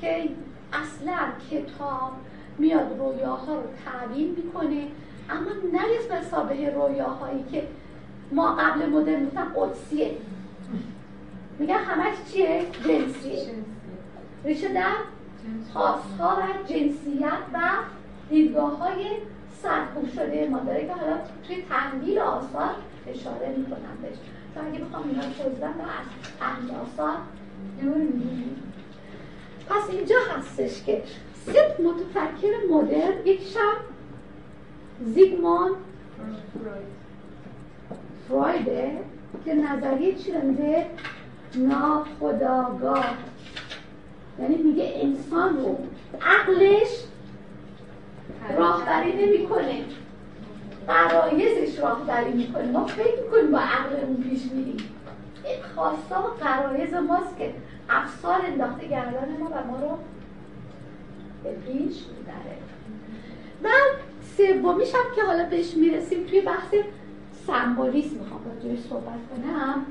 Speaker 2: که اصلا کتاب میاد رویاها رو تعبیر می‌کنه اما نه مسابه رویاهایی که ما قبل مدرن گفتن قدسیه. میگن همش چیه؟ جنسیه. ریشه در خواستها و جنسیت و دیدگاه های سرکوب شده. ما داره که حالا توی تحلیل آثار اشاره می‌کنم بهش. چون اگه بخوام اینا توضیح و از اهل آثار دور میگیم پس اینجا هستش که سه متفکر مدرن یکیشم زیگموند فرایده که نظریه چی میده ناخداگاه یعنی میگه انسان رو عقلش راهبری نمی‌کنه. قرایزش راهبری می‌کنه ما فکر می‌کنیم با عقلمون پیش میریم. این خواستا و قرایز ماست که افسار انداخته گردن ما و ما رو به پیش می‌بره. و سومیش هم که حالا بهش می‌رسیم توی بحث سمبولیسم می‌خوام راجعش صحبت کنم.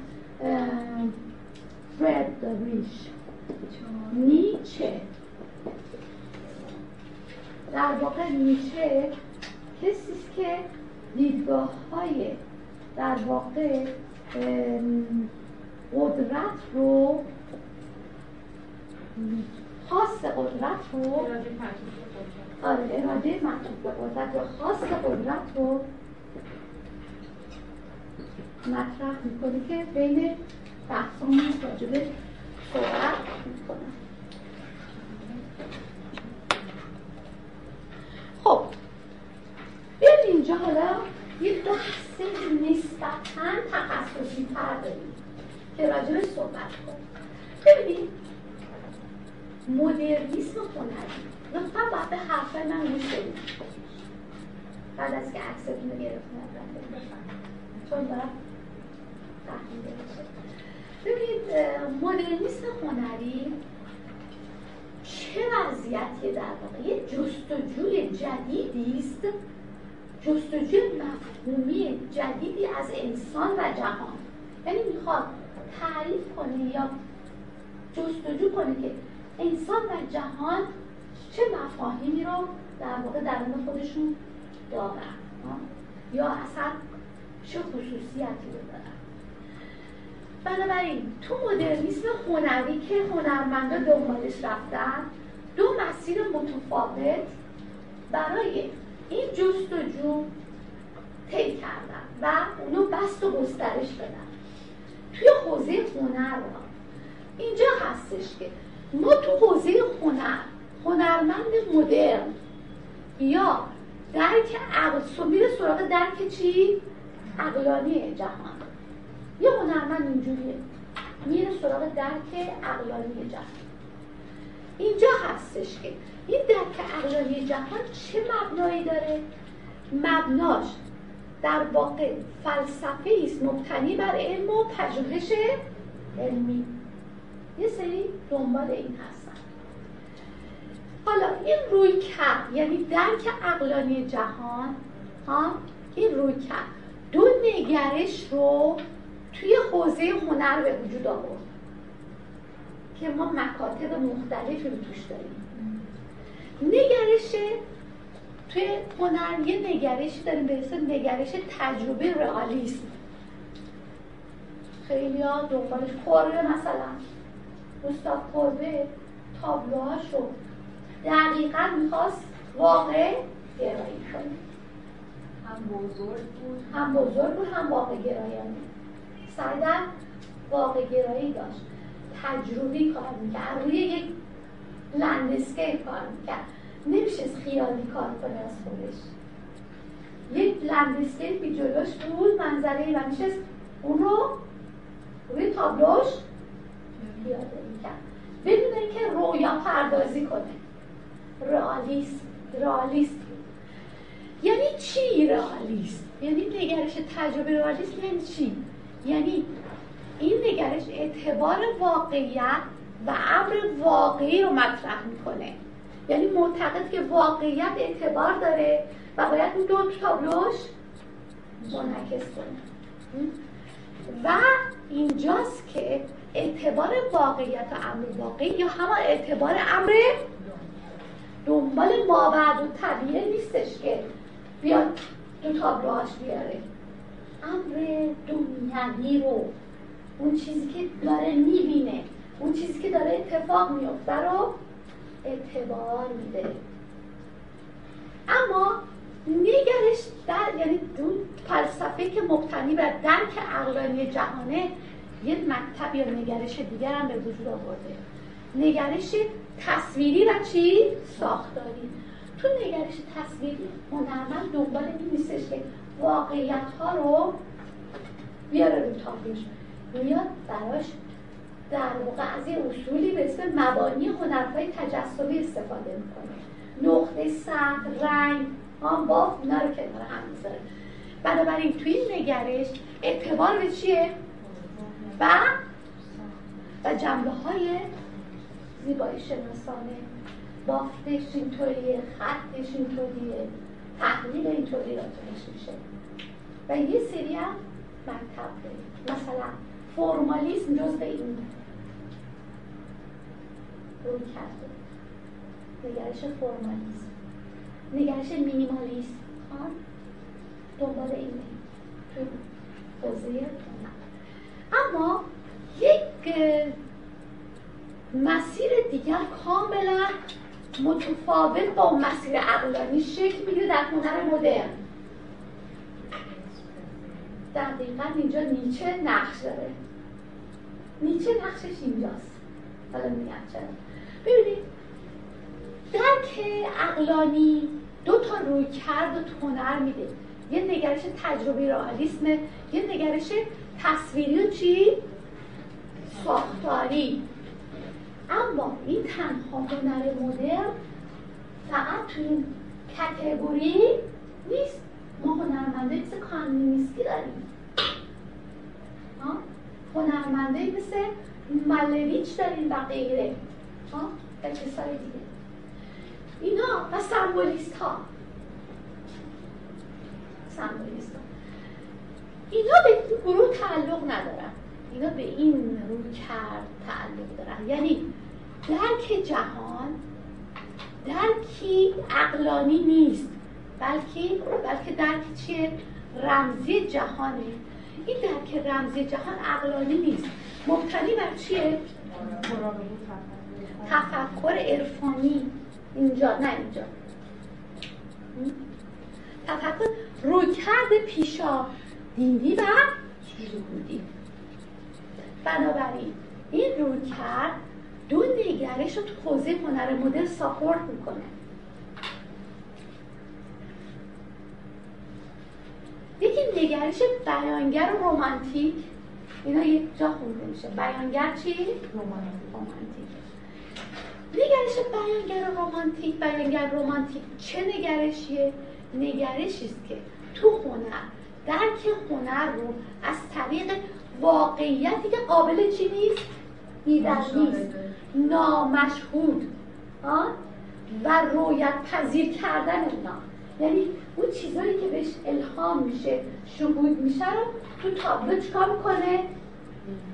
Speaker 2: فرد ریش نیچه. در واقع نیچه کسی که دیدگاه های در واقع قدرت رو خاص قدرت رو آره اراده مطلوب به قدرت یا خاص قدرت رو مطرح می‌کنه که بین بحثان راجبه صحبت می‌کنم خب بیاید اینجا حالا یه بحث نسبتا تخصصی تر داریم که راجبه صحبت کنیم. ببینید مدرنیسم هنری. لطفا باید به حرفای من گوش بدید. بعد از که عکستون رو گرفتم چون دارم ببینید مدرنیسم هنری چه وضعیتی در واقع؟ یه جستجوی جدیدی است جستجوی مفهومی جدیدی از انسان و جهان. یعنی می‌خواد تعریف کنه یا جستجو کنه که انسان و جهان چه مفاهیمی رو در واقع درون خودشون دارن یا اصلا چه خصوصیتی رو دارن. بنابراین تو مدرنیسم هنری که هنرمندا دنبالش رفتن دو مسیر متفاوت برای این جستجو طی کردن و اونو بست و گسترش بدن توی حوزه هنر اینجا هستش که ما تو حوزه هنر هنرمند مدرن یا درک عقل میره سراغ درک چی؟ عقلانی جهان. یه هنرمند اینجوریه. میره سراغ درک عقلانی جهان. اینجا هستش که این درک عقلانی جهان چه مبنایی داره؟ مبناش در واقع فلسفه است مبتنی بر علم و پژوهش علمی. یه سری دنبال این هستن. حالا این روی کرد یعنی درک عقلانی جهان ها؟ این روی کرد. دو نگرش رو توی حوزه هنر به وجود آورد که ما مکاتب مختلفی رو توش داریم. نگرش توی هنر یه نگرشی داریم به اسم نگرش تجربه رئالیسم. خیلی ها دنبالش کربه مثلا. گوستاف کربه تابلوهاشو دقیقا می‌خواست واقع گرایی کنه.
Speaker 3: هم بزرگ بود.
Speaker 2: هم بزرگ بود هم واقع گرایانه. سعی واقع گرایی داشت. تجربی کار می‌کرد. روی یک landscape کار می‌کرد. نمیشه خیالی کار کنه از خودش. یک landscape ی جلوش بود منظره و اون رو روی تابلوش پیاده می‌کرد. بدون اینکه رویا پردازی کنه. رئالیسم رئالیست یعنی چی رئالیست یعنی نگرش تجربه رئالیسم یعنی چی؟ یعنی این نگرش اعتبار واقعیت و امر واقعی رو مطرح می‌کنه. یعنی معتقد که واقعیت اعتبار داره و باید اون دو تابلوش منعکس کنه. و اینجاست که اعتبار واقعیت و امر واقعی یا همه اعتبار امر دنبال مابعد و طبیعه نیستش که بیاد دو تابلوهاش بیاره. امر دنیوی رو اون چیزی که داره می‌بینه. اون چیزی که داره اتفاق میفته رو اعتبار میده. اما نگرش در یعنی اون فلسفه که مبتنی بر درک عقلانی جهانه یه مکتب یا نگرش دیگر هم به وجود آورده. نگرش تصویری و چی؟ ساختاری. تو نگرش تصویری هنرمند دنبال این نیستش که واقعیت ها رو بیاره رو تابلوش. میاد براش در واقع از یه اصولی به اسم مبانی هنرهای تجسمی استفاده می‌کنه. نقطه سطح رنگ هم باف اینا رو کنار هم می‌ذاره. بنابراین توی این نگرش اعتبار به چیه؟ و و جنبه های زیبایی شناسانه. بافتش اینطوریه خطش اینطوریه تحلیل اینطوری راجبش میشه. و یه سری هم مکتب مثلا فرمالیسم جز به این روی کرده نگرش فرمالیسم. نگرش مینیمالیسم. دنبال اینه تو حوزه اما یک مسیر دیگر کاملا متفاوت با مسیر عقلانی شکل می‌گیره در هنر مدرن. دقیقا اینجا نیچه نقش داره. نیچه نقشش اینجاست. حالا میگم چرا. ببینید درک عقلانی دو تا روی کرد و هنر میده. یه نگرش تجربی رئالیسمه یه نگرش تصویری و چی؟ ساختاری. اما این تنها هنر مدرن فقط تو این کتگوری نیست. ما هنرمنده مثل کانونیسکی داریم. هنرمنده مثل مالویچ داریم و غیره و کسای دیگه. اینا و سمبولیست ها سمبولیست ها اینا به این گروه تعلق ندارن. اینا به این روی کرد تعلق دارن. یعنی درک جهان درکی عقلانی نیست بلکه بلکه درک چیه؟ رمزی جهانه. این درک رمزی جهان عقلانی نیست. مبتنی بر چیه؟ تفکر عرفانی اینجا نه اینجا. تفکر رویکرد پیشا. دینی و شهودی بنابراین این رویکرد دو نگرش رو تو حوزه هنر مدل ساپورت می‌کنه. یکی نگرش بیانگر و رومانتیک اینا یک جا خونده میشه. بیانگر چی؟ رومانتیک نگرش بیانگر رومانتیک بیانگر رومانتیک چه نگرشیه؟ نگرشی است که تو هنر درک هنر رو از طریق واقعیتی که قابل چی نیست؟ دیدن نیست نامشهود. و رویت پذیر کردن اونا. یعنی اون چیزایی که بهش الهام میشه شهود میشه رو تو تابلو چکار می‌کنه؟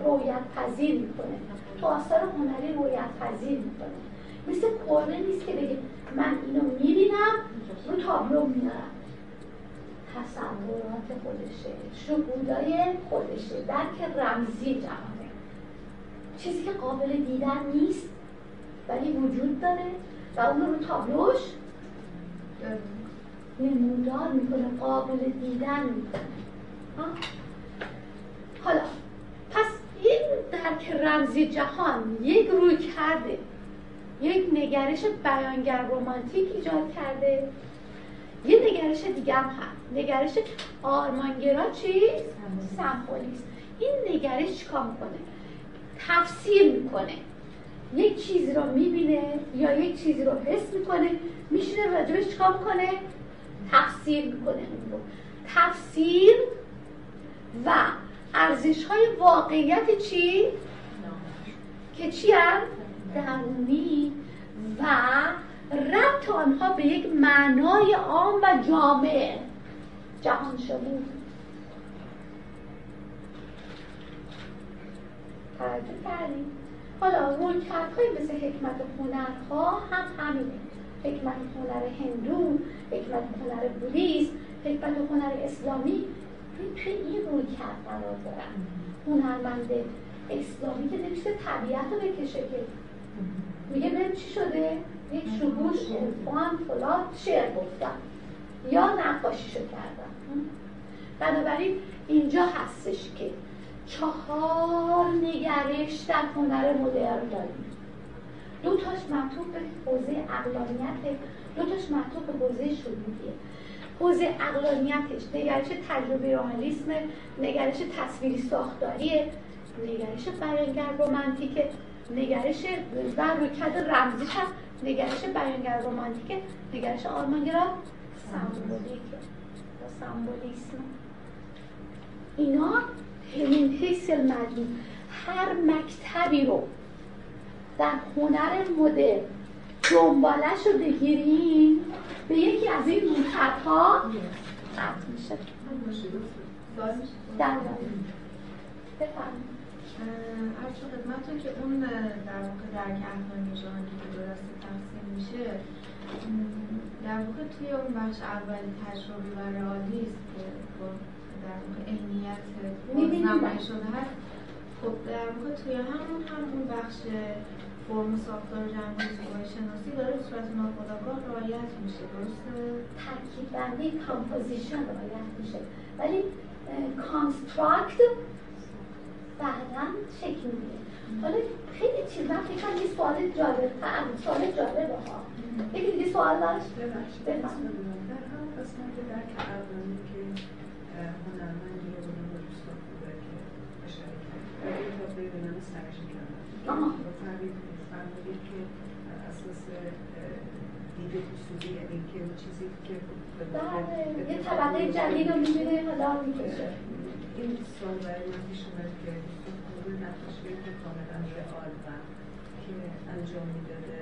Speaker 2: رویت پذیر می‌کنه. تو آثار هنری رویت پذیر می‌کنه. مثل کره نیست که بگه من اینو می‌بینم رو تابلو میارم تصورات خودشه. شهودای خودشه. درک رمزی جهانه. چیزی که قابل دیدن نیست ولی وجود داره و اون رو تابلوش نمودار می‌کنه قابل دیدن می‌کنه. حالا پس این درک رمزی جهان یک روی کرده. یک نگرش بیانگر رومانتیک ایجاد کرده یه نگرش دیگه هم هست نگرش آرمانگرا چی؟ سمبولیست این نگرش چیکار می‌کنه؟ تفسیر می‌کنه یک چیزی رو می‌بینه یا یک چیزی رو حس می‌کنه میشینه راجبش چیکار می‌کنه؟ تفسیر می‌کنه تفسیر و ارزش های واقعیت چی؟ که چی هم؟ درونی و ربط آنها به یک معنای عام و جامع جهان شمول توجه کردیم. حالا رویکردهای مثل حکمت هنرها هم همینه. حکمت هنر هندو حکمت هنر بودیست حکمت هنر اسلامی توی این روی کرد قرار دارن. هنرمند اسلامی که نمیشه طبیعت رو بکشه که میگه ببین چی شده؟ یک شبوش فان فلان شعر گفتم. یا نقاشیشو کردم. بنابراین اینجا هستش که چهار نگرش در هنر مدرن داریم. دو تاش معطوف به حوزه اقلانیت دو معطوف به حوزه شهودیه حوزه اقلانیتش نگرش تجربه رئالیسم نگرش تصویری ساختاریه نگرش بیانگر رومانتیک نگرش و رویکرد رمزیش هست. نگرش بیانگر رومانتیک نگرش آرمانگرا. سمبولیک و سمبولیسم. اینا همین حیث المجموع هر مکتبی رو در هنر مدر دنبالش رو بگیریم به یکی از این رویکردها قطع میشه. در
Speaker 3: عرض خدمتتون که اون در واقع درک اهنانی جهانی که درسته تقسیم میشه در واقع توی اون بخش اولی تجربی و رئالیسم که در واقع علمیت نمایی شده هست. خب در واقع توی همون هم اون بخش فرم ساختار جمعی زیبایی شناسی داره به صورت ناخودآگاه رعایت میشه. درسته؟
Speaker 2: ترکیب بندی کامپوزیشن رعایت میشه. ولی کانستراکت بعدا شکل می‌گیره. حالا خیلی چیز من فکر یه سوال جالب سوال جالب ها. یکی دیگه سوال داشت
Speaker 5: هم که فرمودید اساس خصوصی یعنی که چیزی که
Speaker 2: بله. یه طبقه جدید رو می‌بینه حالا می‌کشه.
Speaker 5: این سال برای من پیش اومد که گروه نقاشی که کاملا رئال و که انجام می‌داده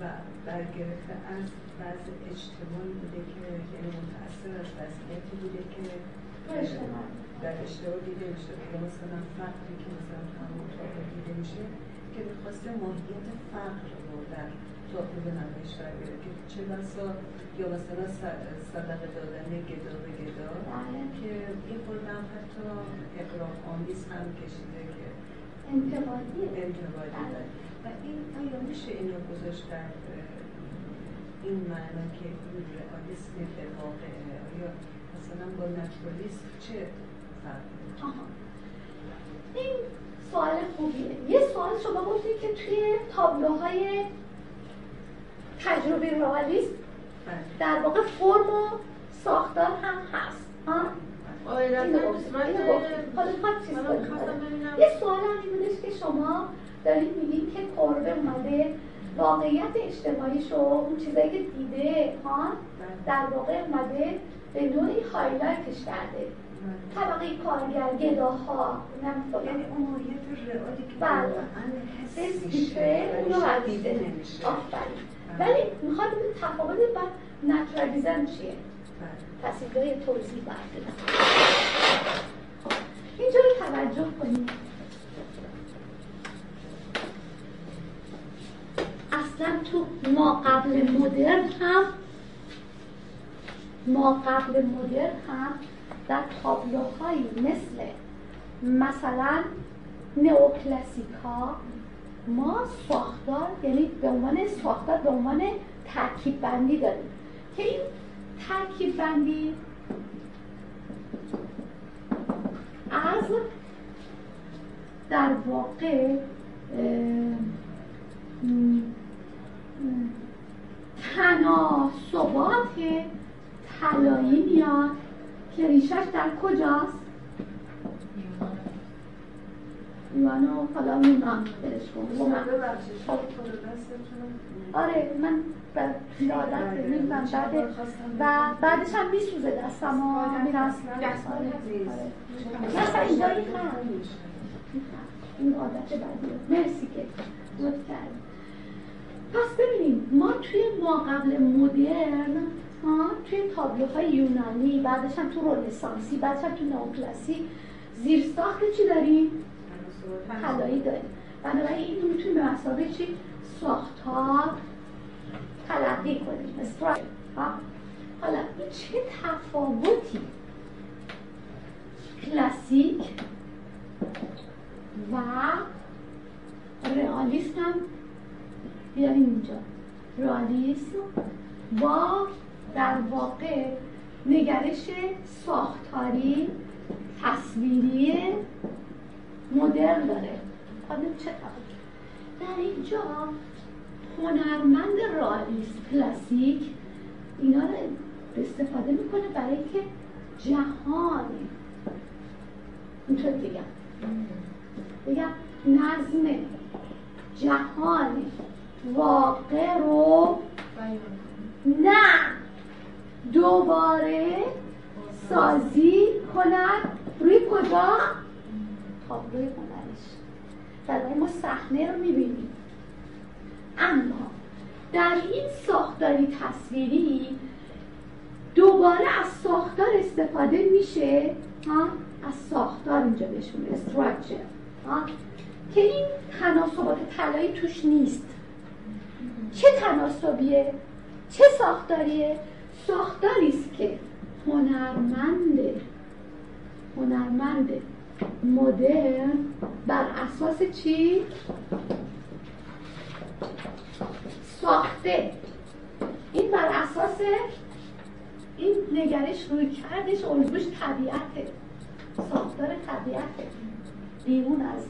Speaker 5: و برگرفته از بعض اجتماعی بوده که یعنی متأثر از وضعیتی بوده که در اشتباه دیده میشه. یا مثلا فقری که مثلا همون اتاق دیده میشه که می‌خواسته ماهیت فقر رو در تابلو به نمایش که چه بسا یا مثلا صدقه دادن گدا به گدا
Speaker 2: بله.
Speaker 5: که این خوردم حتی اقراق آمیز هم کشیده که
Speaker 2: انتقادی
Speaker 5: انتقادی
Speaker 2: بله.
Speaker 5: و این آیا میشه این رو گذاشت در این معنا که این رئالیسم به واقعه آیا مثلا با نچرالیسم چه فرقی
Speaker 2: این سوال خوبیه یه سوال شما گفتید که توی تابلوهای تجربه رئالیسم. در واقع فرم و ساختار هم هست. ها؟ یه سوال هم این بودش که شما دارید میگید که کربه اومده واقعیت اجتماعیش و اون چیزایی که دیده ها در واقع اومده به نوعی هایلایتش کرده. طبقه کارگر گداها
Speaker 5: یعنی اون ماهیت رئالی که
Speaker 2: بله. اونو
Speaker 5: دیده نمیشه.
Speaker 2: آفرین. ولی می‌خواد تفاوت با نچرالیزم چیه؟ یه توضیح باید اینجا رو توجه کنید اصلا ما قبل مدرن هم ما قبل مدرن هم در تابلوهایی مثل مثلا نئوکلاسیک ها ما ساختار یعنی به عنوان ساختار به عنوان ترکیب بندی داریم. که این ترکیب بندی از در واقع تناسبات طلایی میاد که ریشش در کجاست؟ یوانو حالا میمان برش کن آره من به عادت نمی‌دونم بعد و بعدش هم میسوزه دستم و میرست مثلا اینجا این این عادت بعدی مرسی که لطف کردیم پس ببینیم ما توی ما قبل مدرن ها توی تابلوهای یونانی بعدش هم تو رنسانسی بعدش هم تو نوکلاسی زیر ساخت چی داریم؟ طلایی داریم بنابراین این می‌تونیم به مسابقه چی؟ ساختار تلقی کنیم حالا این چه تفاوتی کلاسیک و رئالیسم هم بیاریم اینجا رئالیسم با در واقع نگرش ساختاری تصویری مدرن داره. حالا چه در اینجا هنرمند رئالیست کلاسیک اینا رو استفاده می‌کنه برای که جهان اینطور بگم بگم نظم جهان واقع رو نه دوباره سازی کند روی کجا؟ تابلوی هنرش. در ما صحنه رو می‌بینیم اما در این ساختاری تصویری دوباره از ساختار استفاده میشه ها؟ از ساختار اینجا بهشون استراکچر که این تناسبات طلایی توش نیست. چه تناسبیه؟ چه ساختاریه؟ ساختاری است که هنرمند هنرمند مدرن بر اساس چی؟ ساخته. این بر اساس این نگرش روی کردش الگوش طبیعته. ساختار طبیعته. بیرون از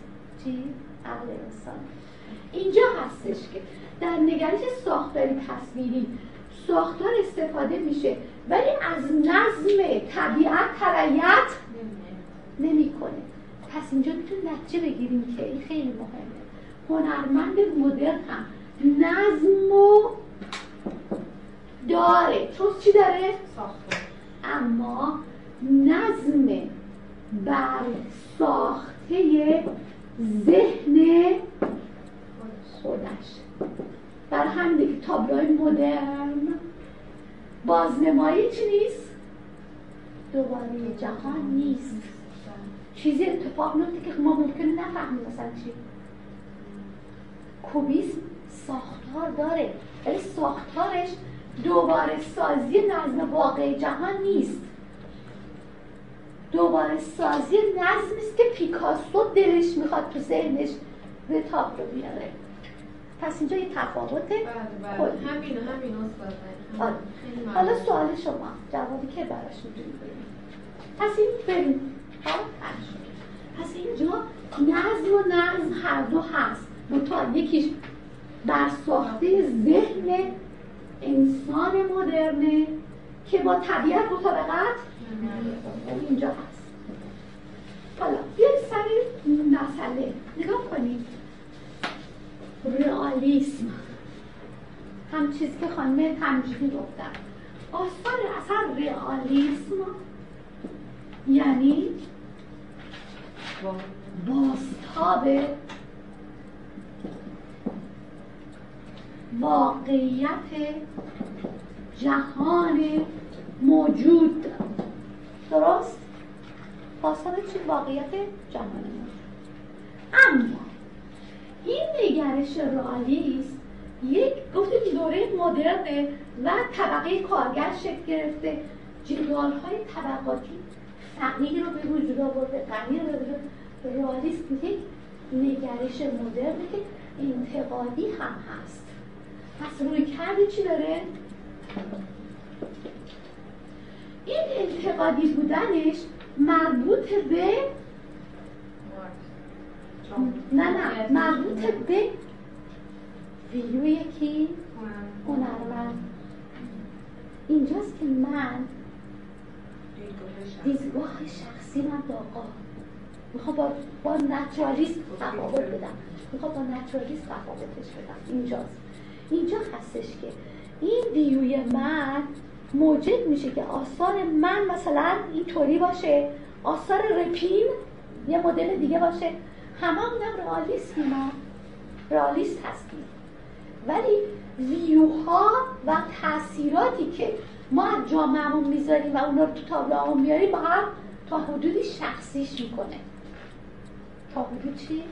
Speaker 2: چی؟ عقل انسان. اینجا هستش که در نگرش ساختاری تصویری ساختار استفاده میشه ولی از نظم طبیعت ترایت نمی‌کنه. پس اینجا می‌تونیم نتیجه بگیریم که این خیلی مهمه. هنرمند مدرن هم نظم و داره. چون چی داره؟ ساختار. اما نظم بر ساخته ذهن خودش. بر همین تابلوهای مدرن. بازنمایی چی نیست؟ دوباره جهان نیست. چیزی اتفاق میفته که ما ممکنه نفهمیم مثلا چی. کوبیسم ساختار داره. ولی ساختارش دوباره سازی نظم واقع جهان نیست. دوباره سازی نظمی است که پیکاسو دلش می‌خواد تو ذهنش به تاب رو بیاره. پس اینجا یه تفاوته. بله
Speaker 3: بله. همین همین آره.
Speaker 2: حالا سوال شما جوابی که براش می‌دونی پس این بریم. پس اینجا نظم و نظم هر دو هست. تا یکیش بر ساخته ذهن انسان مدرنه که با طبیعت مطابقت اینجا هست. حالا بیایید سر مسئله. نگاه کنید. رئالیسم. هم چیزی که خانم تمجیدی گفتن آثار اصلا رئالیسم یعنی بازتاب واقعیت جهان موجود. درست؟ آثار چی واقعیت جهان موجود؟ اما این نگرش رئالیست یک گفتیم دوره مدرنه و طبقه کارگر شکل گرفته. جدال های طبقاتی فقیر رو به وجود آورده. غنی رو به وجود رئالیسم یک نگرش مدرنه که انتقادی هم هست. پس روی کرده چی داره؟ این انتقادی بودنش مربوط به نه نه مربوط به ویو یکی. هنرمند اینجاست که من دیدگاه شخصی من داغا می‌خوام با, با نچرالیست تفاوت بدم. می‌خوام با نچرالیست تفاوتش بدم. اینجاست. اینجا هستش که این ویوی من موجب میشه که آثار من مثلا اینطوری باشه. آثار رپین یه مدل دیگه باشه. همه هم رئالیست ما. رئالیست هستیم. ولی ویوها و تاثیراتی که ما از جامعهمون می‌ذاریم و اونا رو تو تابلوهامون میاریم با هم تا حدودی شخصیش می‌کنه تا حدود چی؟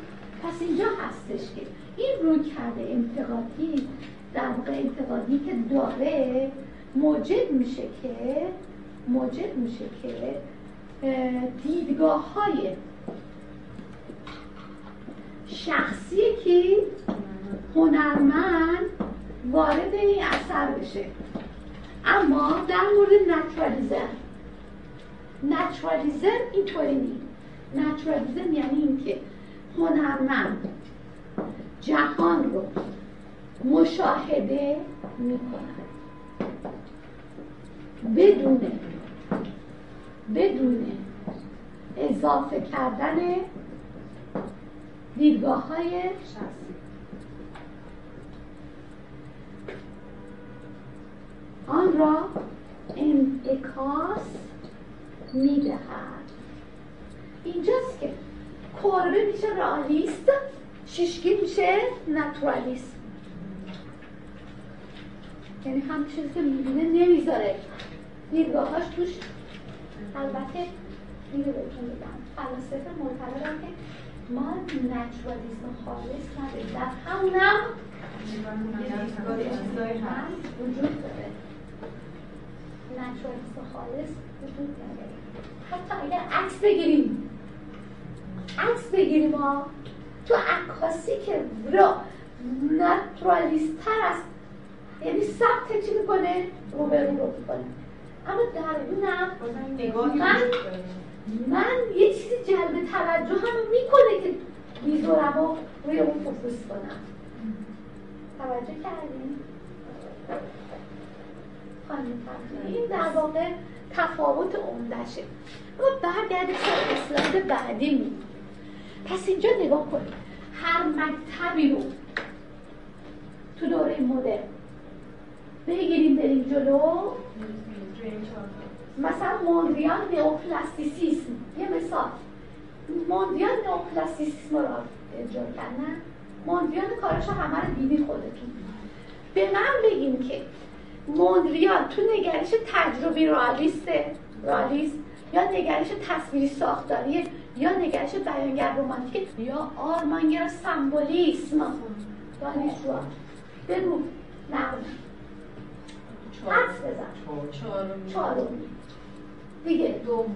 Speaker 2: پس اینجا هستش که این رو کرده انتقادی در واقع انتقادی که داره موجب میشه که موجب میشه که دیدگاه های شخصی که هنرمند وارد این اثر بشه اما در مورد naturalism. naturalism اینطوری نیست. naturalism یعنی اینکه هنرمند جهان رو مشاهده می‌کنه بدون بدون اضافه کردن دیدگاه های شخصی. آن را انعکاس می‌دهد. اینجاست که کوربه میشه رئالیست شیشکی میشه نتورالیست یعنی هم چیزی که می‌بینه نمی‌ذاره. دیدگاهاش توش البته اینو بهتون بگم فلاسفه معتقدن که ما نچرالیسم خالص نداریم. در همونم وجود داره. نچرالیسم خالص وجود داره حتی اگر عکس بگیریم عکس بگیریم ما تو عکاسی که را نترالیست تر است. یعنی ثبت چی می‌کنه؟ رو به رو می‌کنه. اما درونم من من یه چیزی جلب توجه هم می‌کنه که می‌ذارم رو روی اون فوکوس کنم. توجه کردیم این در واقع تفاوت عمدشه ما برگردیم سر اسلاید بعدی پس اینجا نگاه کنیم هر مکتبی رو تو دوره مدرن بگیریم بریم جلو. مثلا موندیان نئوپلاستیسیسم. یه مثال. موندیان نئوپلاستیسیسم رو اجرا کردن. موندیان کارش همه رو دیدی خودتون. به من بگیم که موندریان تو نگرش تجربی رالیست رالیست یا نگرش تصویری ساختاری یا نگرش بیانگر رومانتیک یا آرمانگر سمبولیسم. دانشجو بگو. نقل حدس بزن. چهارمی دیگه. دومی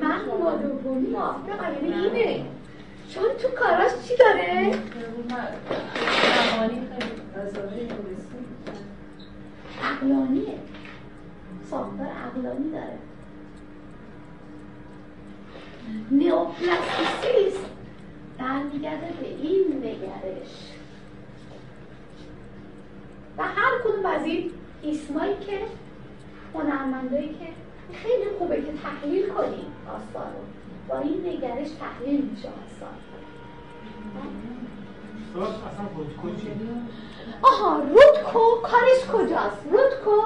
Speaker 2: من با دومی موافقم یعنی اینه. چون تو کاراش چی داره؟ عقلانیه ساختار عقلانی داره. نیوپلاستیسیسم برمیگرده به این نگرش. و هر کدوم از این اسمایی که هنرمندایی که خیلی خوبه که تحلیل کنیم آثار رو. با این نگرش تحلیل میشه آثار. آها رودکو کارش کجاست؟ رودکو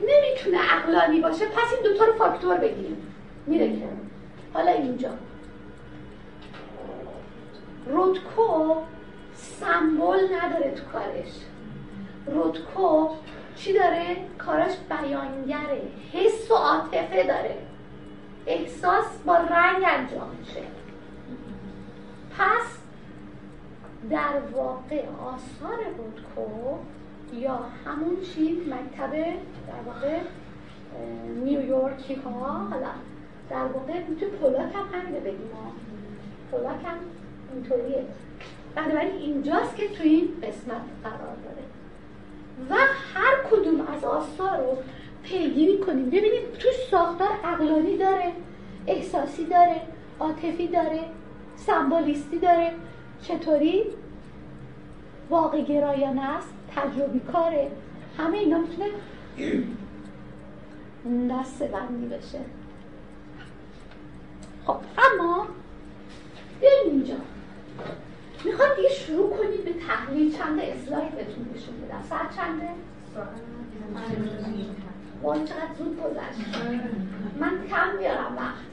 Speaker 2: نمی‌تونه عقلانی باشه. پس این دوتا رو فاکتور بگیریم. میره که. حالا اینجا. رودکو سمبل نداره تو کارش. رودکو چی داره؟ کاراش بیانگره. حس و عاطفه داره. احساس با رنگ انجام میشه. پس در واقع آثار بودکو یا همون چی مکتب در واقع نیویورکی ها. حالا در واقع تو پولاک هم همینه بگیم پولاک هم اینطوریه. بنابراین اینجاست که تو این قسمت قرار داره. و هر کدوم از آثار رو پیگیری کنیم. ببینید توش ساختار اقلانی داره احساسی داره عاطفی داره سمبولیستی داره. چطوری؟ واقع گرایانه است؟ تجربی کاره؟ همه اینا می‌تونه دسته بندی بشه. خب اما بیایم اینجا. می‌خوام دیگه شروع کنید به تحلیل چند اسلاید بهتون نشون بدم. ساعت چنده؟ وای چقدر زود گذشت. من کم بیارم وقت.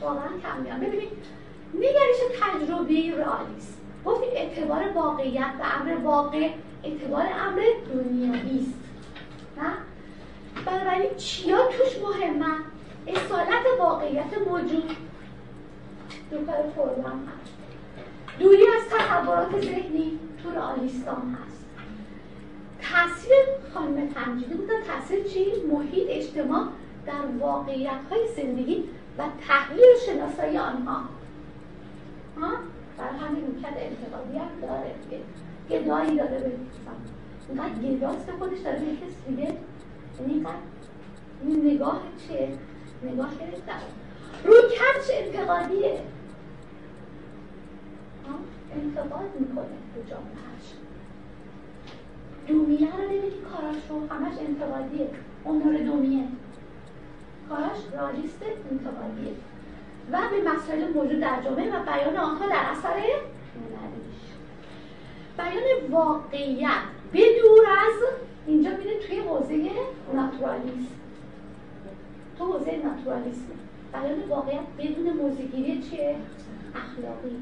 Speaker 2: واقعا کم بیارم. ببینید نگرش تجربی رئالیست گفتیم اعتبار واقعیت و امر واقع اعتبار امر دنیایی است. نه؟ بنابراین چیا توش مهمه؟ اصالت واقعیت موجود. دو کار هست. دوری از تصورات ذهنی تو رئالیستان هست. تاثیر خانم تنجیدی بود تاثیر چی؟ محیط اجتماع در واقعیت های زندگی و تحلیل شناسایی آنها. ها؟ همین می‌کرد انتقادی هم داره. گدایی داره به اینقدر گداست خودش داره به کسی دیگه. اینقدر این نگاه چه نگاه در روی کچ انتقادیه. انتقاد می‌کنه به جامعهش دومیه رو ببینید کاراش رو همش انتقادیه. امور دومیه. کاراش رالیست انتقادیه. و به مسائل موجود در جامعه و بیان آنها در اثر بیان واقعیت. بدور از اینجا میره توی حوزه ناتورالیسم تو حوزه ناتورالیسم بیان واقعیت بدون موزگیری چیه؟ اخلاقی.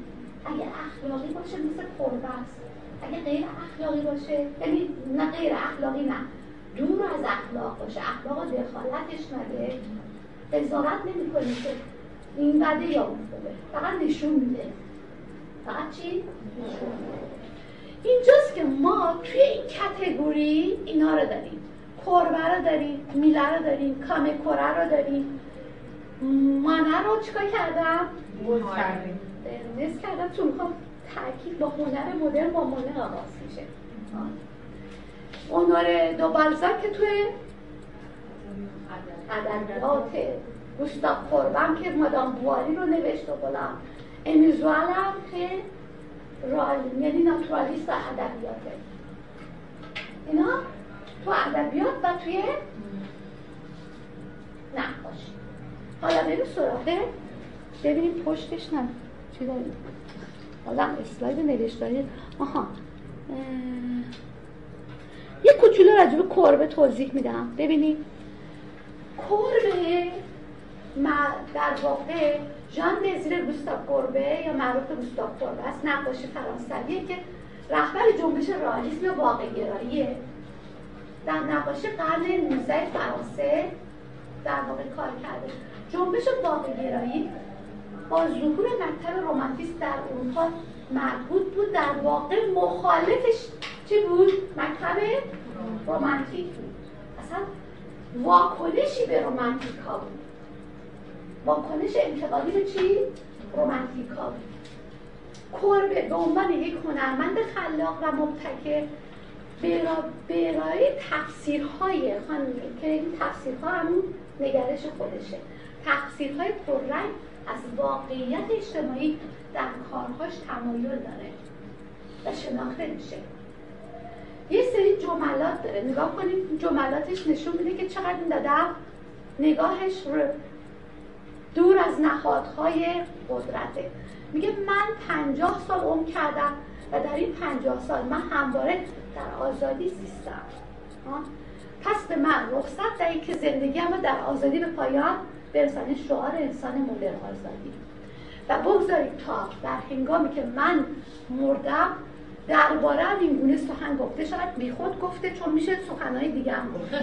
Speaker 2: اگه اخلاقی باشه مثل است اگه غیر اخلاقی باشه یعنی نه غیر اخلاقی نه. دور از اخلاق باشه. اخلاق دخالتش نده قضاوت نمی‌کنه. که این بده یا اون فقط نشون میده. فقط چی؟ اینجاست که ما توی این کتگوری اینا رو داریم. کربه رو داریم میله رو داریم کامه کره رو داریم. مانه رو چیکار کردم؟ نصف کردم. چون می‌خوام تاکید با هنر مدرن با مانه آغاز میشه. هنر دو بالزاک که توی ادبیات. گوستاف قربان که مادام بواری رو نوشت و بلام امیزوال هم که رال یعنی ناتورالیست و ادبیاته. اینا تو ادبیات و توی نقاشی حالا بریم سراغه ببینیم پشتش نه. چی داریم؟ حالا اسلاید نوشتاری. آها. یه کوچولو راجع به کربه توضیح میدم. ببینید کربه در واقع ژان دزیر گوستاف کربه یا معروف گوستاف کربه است نقاش فرانسویه که رهبر جنبش رئالیسم واقع گراییه در نقاشی قرن 19 فرانسه در واقع کار کرده. جنبش واقع گرایی با ظهور مکتب رومانتیست در اروپا مربوط بود در واقع مخالفش چی بود؟ مکتب رومانتیک بود. اصلا واکنشی به رومانتیک ها بود. واکنش انتقادی به چی؟ رومانتیک ها بود کربه به عنوان یک هنرمند خلاق و مبتکر. ارائه تفسیرهای خانم این تفسیرها همون نگرش خودشه. تفسیرهای پررنگ از واقعیت اجتماعی در کارهاش تمایل داره و شناخته میشه. یه سری جملات داره. نگاه کنید جملاتش نشون میده که چقدر این نگاهش رو دور از نهادهای قدرته. میگه من پنجاه سال عمر کردم و در این پنجاه سال من همواره در آزادی زیستم. پس به من رخصت دهید که زندگی در آزادی به پایان برسانید شعار انسان مدرن آزادی. و بگذارید تا در هنگامی که من مردم درباره هم این گونه سخن گفته شاید بیخود گفته چون میشه سخنهای دیگه هم گفت.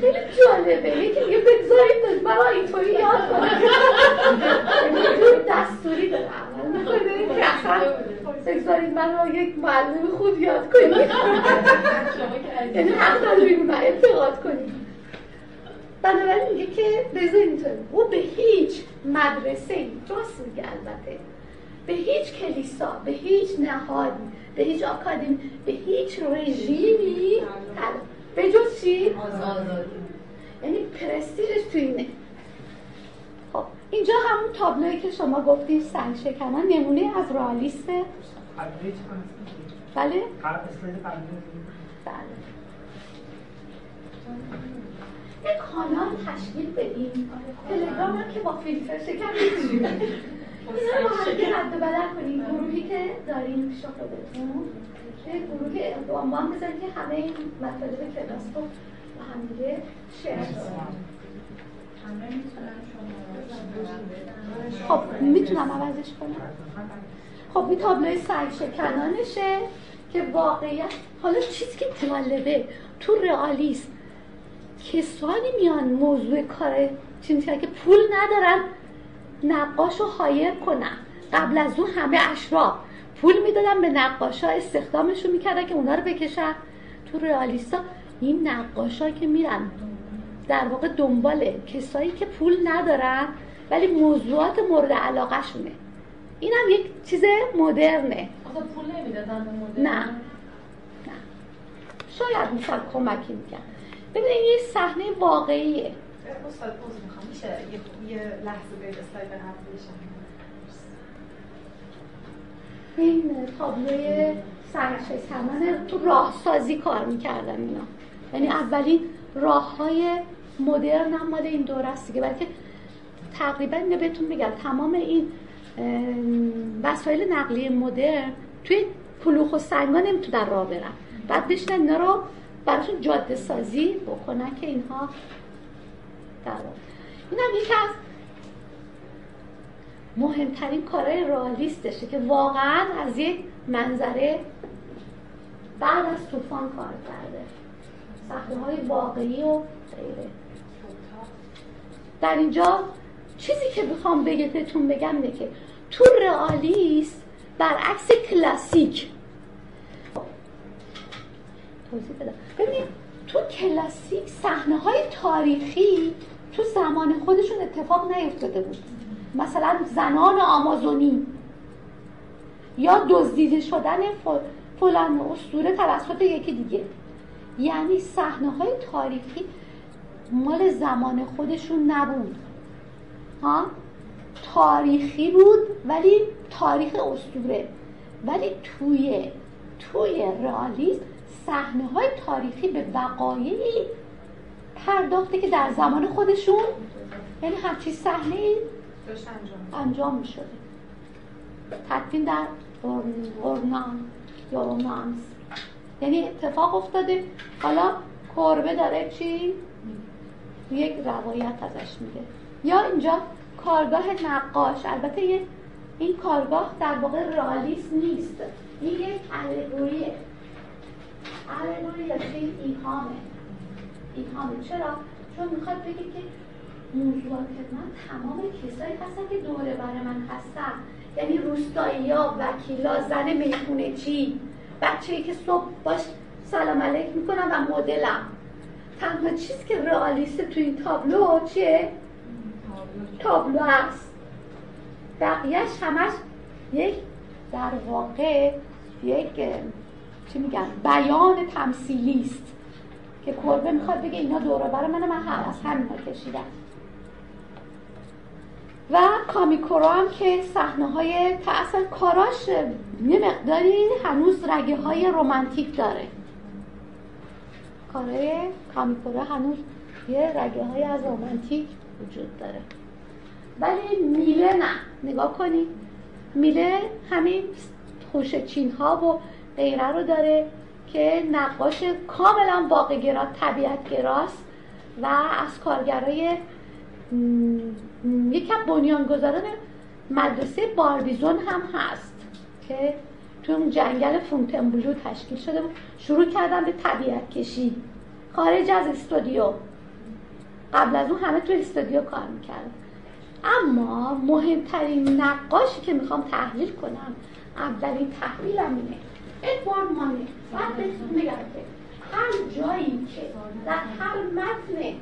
Speaker 2: خیلی جالبه. یکی دیگه بگذارید برای اینطوری یاد کنید دستوری داره عمل می‌کنه. من یک معلم خود یاد کنید. یعنی حق ندارید من اعتقاد کنید. بنابراین میگه که بذار اینطور او به هیچ مدرسه راست میگه البته. به هیچ کلیسا به هیچ نهادی به هیچ آکادمی به هیچ رژیمی به جز چی؟ یعنی پرستیژش تو اینه. خب اینجا همون تابلوی که شما گفتید سنگ شکنان نمونه از رئالیسته بله؟ بله. یک کانال تشکیل بدیم تلگرام که با فیلتر شکن این رو با هم رد و بدل کنیم. گروهی که داریم پیش خودتون یه گروهی عنوان بزنید که همه این مطالب کلاس رو با هم دیگه شیر خب می‌تونم عوضش کنم؟ خب این تابلوی سنگ شکنانشه که واقعیت حالا چیزی که جالبه تو رئالیسم کسانی میان موضوع کار چی که پول ندارن نقاش رو هایر کنن قبل از اون همه اشراف پول می‌دادن به نقاش ها استخدامشون می‌کردن که اونا رو بکشن. تو رئالیستا این نقاش که میرن در واقع دنبال کسایی که پول ندارن ولی موضوعات مورد علاقه شونه این هم یک چیز مدرنه.
Speaker 6: پول نمی‌دادن به
Speaker 2: نه. نه. شاید مثلا کمکی میکن ببینید یه صحنه واقعیه.
Speaker 6: استاد یه لحظه به اسلاید
Speaker 2: این تابلوی سرش کمان تو راه سازی کار می‌کردن اینا. یعنی اولین راه های مدرن هم مال این دور است دیگه. بلکه تقریبا اینو بهتون بگم تمام این وسایل نقلیه مدرن توی کلوخ و سنگا نمی‌تونن راه برن. بعد بشنن اینا رو براشون جاده سازی بکنن که اینها در این هم یکی از مهمترین کارهای رالیستشه که واقعا از یک منظره بعد از طوفان کار کرده. صحنه های واقعی و غیره. در اینجا چیزی که بخوام بهتون بگم اینه که تو رئالیسم برعکس کلاسیک. توضیح بدم. ببینید تو کلاسیک صحنه های تاریخی تو زمان خودشون اتفاق نیفتاده بود. مثلا زنان آمازونی یا دزدیده شدن فلان اسطوره توسط یکی دیگه. یعنی صحنه های تاریخی مال زمان خودشون نبود. ها؟ تاریخی بود ولی تاریخ اسطوره. ولی توی توی رئالیسم صحنه های تاریخی به وقایعی پرداخته که در زمان خودشون یعنی همچی صحنه انجام, انجام می شده تدفین در اورنان یا اورنانس یعنی اتفاق افتاده. حالا کربه داره چی؟ یک روایت ازش میگه یا اینجا کارگاه نقاش. البته این کارگاه در واقع رالیس نیست. این یک الگوریه الگوری یا ایهامه. ایهامه چرا؟ چون می‌خواد بگه که موضوعات من تمام کسایی هستن که دوره برای من هستن. یعنی روستایی ها وکیلا زن می‌خونه چی؟ بچه که صبح باش سلام علیک می‌کنم و مدلم. تنها چیزی که رئالیست تو این تابلو چیه؟ تابلو هست. بقیهش همش یک در واقع یک چی میگن؟ بیان تمثیلی است که کربه می‌خواد بگه اینا دوره برای من من هم از همین کشیدم. و کامیکورا هم که صحنه های اصلا کاراش یه مقداری هنوز رگه های رومانتیک داره. کارای کامیکورا هنوز یه رگه های از رومانتیک وجود داره. ولی میله نه. نگاه کنید میله همین خوشچین ها و غیره رو داره. که نقاش کاملا واقع گرا طبیعت گراست و از کارگرای یکم بنیانگذاران مدرسه باربیزون هم هست که تو اون جنگل فونتنبلو تشکیل شده بود. شروع کردن به طبیعت کشی. خارج از استودیو. قبل از اون همه تو استودیو کار می‌کردن اما مهمترین نقاشی که می‌خوام تحلیل کنم اولین تحویلم اینه. ادوارد مانه بعد بهتون میگم که هر جایی که در هر متن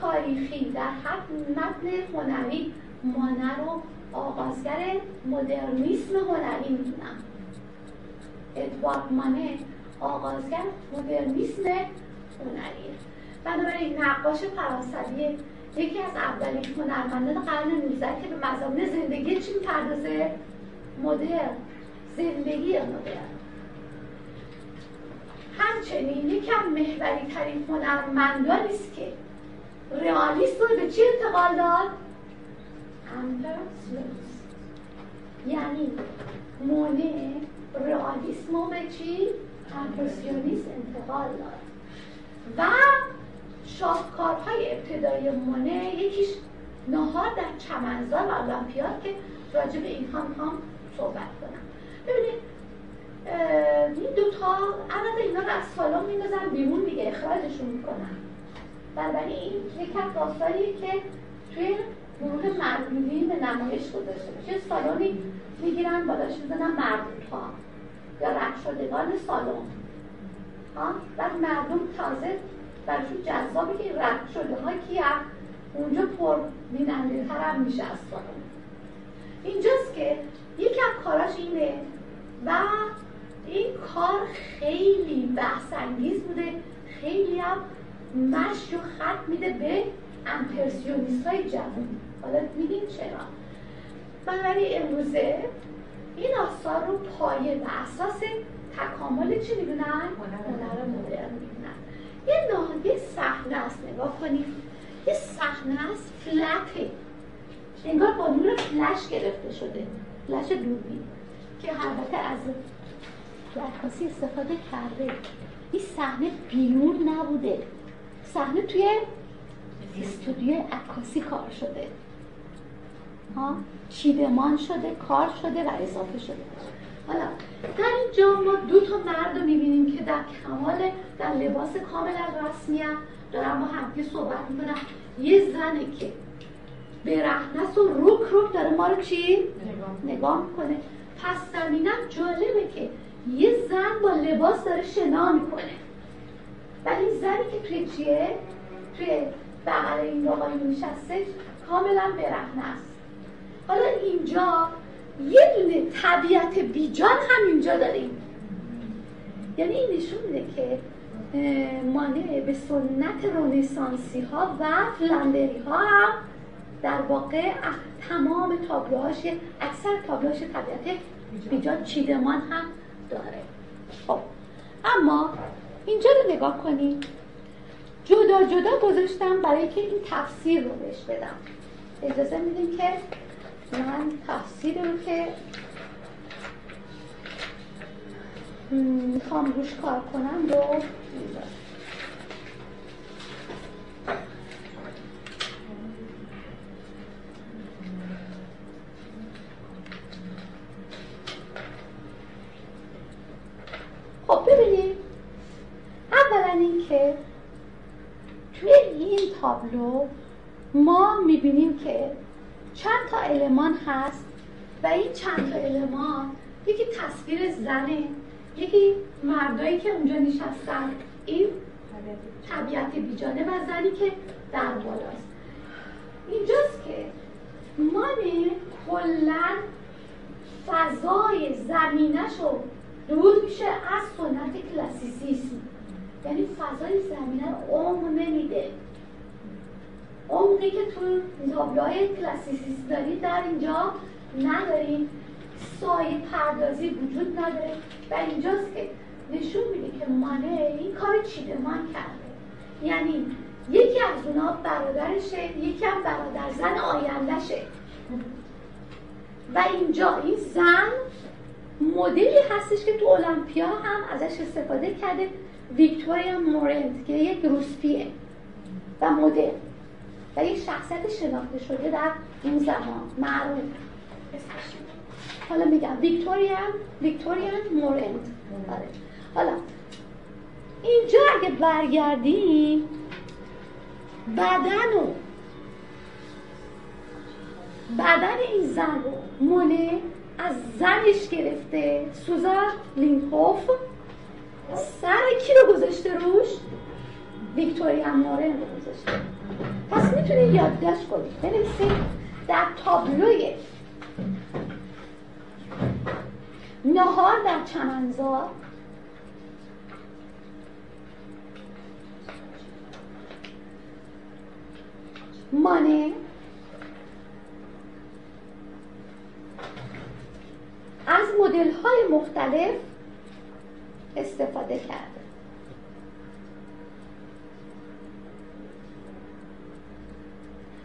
Speaker 2: تاریخی در هر متن هنری مانه رو آغازگر مدرنیسم هنری می‌دونم ادوارد مانه آغازگر مدرنیسم هنریه بنابراین نقاش فرانسوی یکی از اولین هنرمندان قرن 19 که به مضامین زندگی چی می‌پردازه مدرن زندگی مدرن. همچنین یکم محوری ترین هنرمندانی است که. رئالیسم رو به چی انتقال داد؟ یعنی مونه رئالیسم رو به چی؟ امپرسیونیسم انتقال داد. و شاهکارهای ابتدایی مونه یکیش نهار در چمنزار و المپیاد که راجع به اینها می‌خوام صحبت کنم. ببینید این دوتا البته اینا رو از سالن میندازن بیرون دیگه اخراجشون می‌کنن. بنابراین این یک از داستانیه که توی گروه مردودین به نمایش گذاشته میشه. سالونی می‌گیرن بالاش می‌زنن مردود ها یا رد سالن. بعد مردم تازه برشون جذابه که رد شده ها کیم اونجا پر بیننده تر هم میشه از سالن. اینجاست که یکی از کاراش اینه و این کار خیلی بحث انگیز بوده. خیلی هم مشی و خط میده به امپرسیونیست های جوان. حالا میدیم چرا. بنابراین امروزه این آثار رو پایه و اساس تکامل چی می‌دونن؟ هنر. مدرن می‌دونن. یه نهایه صحنه است. نگاه کنید. یه صحنه است. فلته انگار با نور فلش گرفته شده. فلش دوربین. که البته از عکاسی استفاده کرده. این صحنه بیرون نبوده. صحنه توی استودیو عکاسی کار شده. ها؟ چیدمان شده کار شده و اضافه شده. حالا در اینجا ما دو تا مرد رو می‌بینیم که در کمال در لباس کاملا رسمی هم دارن با همدیگه صحبت می‌کنن. یه زنه که برهنس و روک روک داره ما رو چی؟ نگاه می‌کنه. پس زمینم جالبه که یه زن با لباس داره شنا می‌کنه. ولی زنی که توی چیه؟ توی بغل این آقای نشسته کاملا برهنه است. حالا اینجا یه دونه طبیعت بیجان هم اینجا داریم. یعنی این نشون میده که مانع به سنت رونسانسی ها و فلاندری ها هم در واقع تمام تابلوهاش اکثر تابلوهاش طبیعت بیجان چیدمان هم داره. خب اما اینجا رو نگاه کنید جدا جدا گذاشتم برای که این تفسیر رو بهش بدم. اجازه میدیم که من تفسیر رو که می‌خوام روش کار کنم رو خب ببینید اولا اینکه توی این تابلو ما می‌بینیم که چند تا المان هست و این چند تا المان یکی تصویر زنه یکی مردایی که اونجا نشستن. این طبیعت بیجانه و زنی که در بالاست. اینجاست که مانه کلا فضای زمینش رو دور میشه از سنت کلاسیسیسم. یعنی فضای زمینه رو عمق نمیده. عمقی که تو تابلوهای کلاسیسیسم دارید در اینجا نداریم. سایه پردازی وجود نداره. و اینجاست که نشون میده که مانه این کار چیدمان کرده. یعنی یکی از اونا برادرشه یکی هم برادر زن آیندهشه. و اینجا این زن مدلی هستش که تو المپیا هم ازش استفاده کرده. ویکتوریا مورنت که یک روسپیه و مدل. و یک شخصیت شناخته شده در این زمان. معروف. حالا میگم ویکتوریان ویکتوریان مورنت. آره. حالا اینجا اگه برگردیم بدن و بدن این زن رو مونه از زنش گرفته. سوزان لینکوف. سر کی رو گذاشته روش؟ ویکتوریا مورن رو گذاشته. پس می‌تونید یادداشت کنید بنویسید در تابلوی. نهار در چمنزار مانه. از مدل های مختلف استفاده کرده.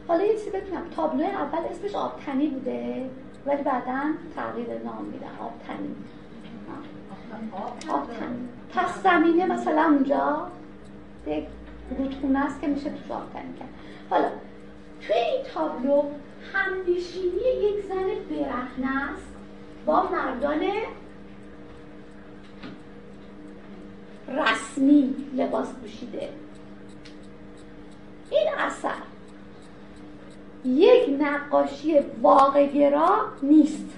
Speaker 2: حالا یه چیزی بتونم تابلو اول اسمش آبتنی بوده ولی بعدا تغییر نام میدن آبتنی. آبتنی. پس زمینه مثلا اونجا یک رودخونه است که میشه توش آبتنی کرد. حالا توی این تابلو همنشینی یک زن برهنه است. با مردان رسمی لباس پوشیده. این اثر یک نقاشی واقعگرا نیست.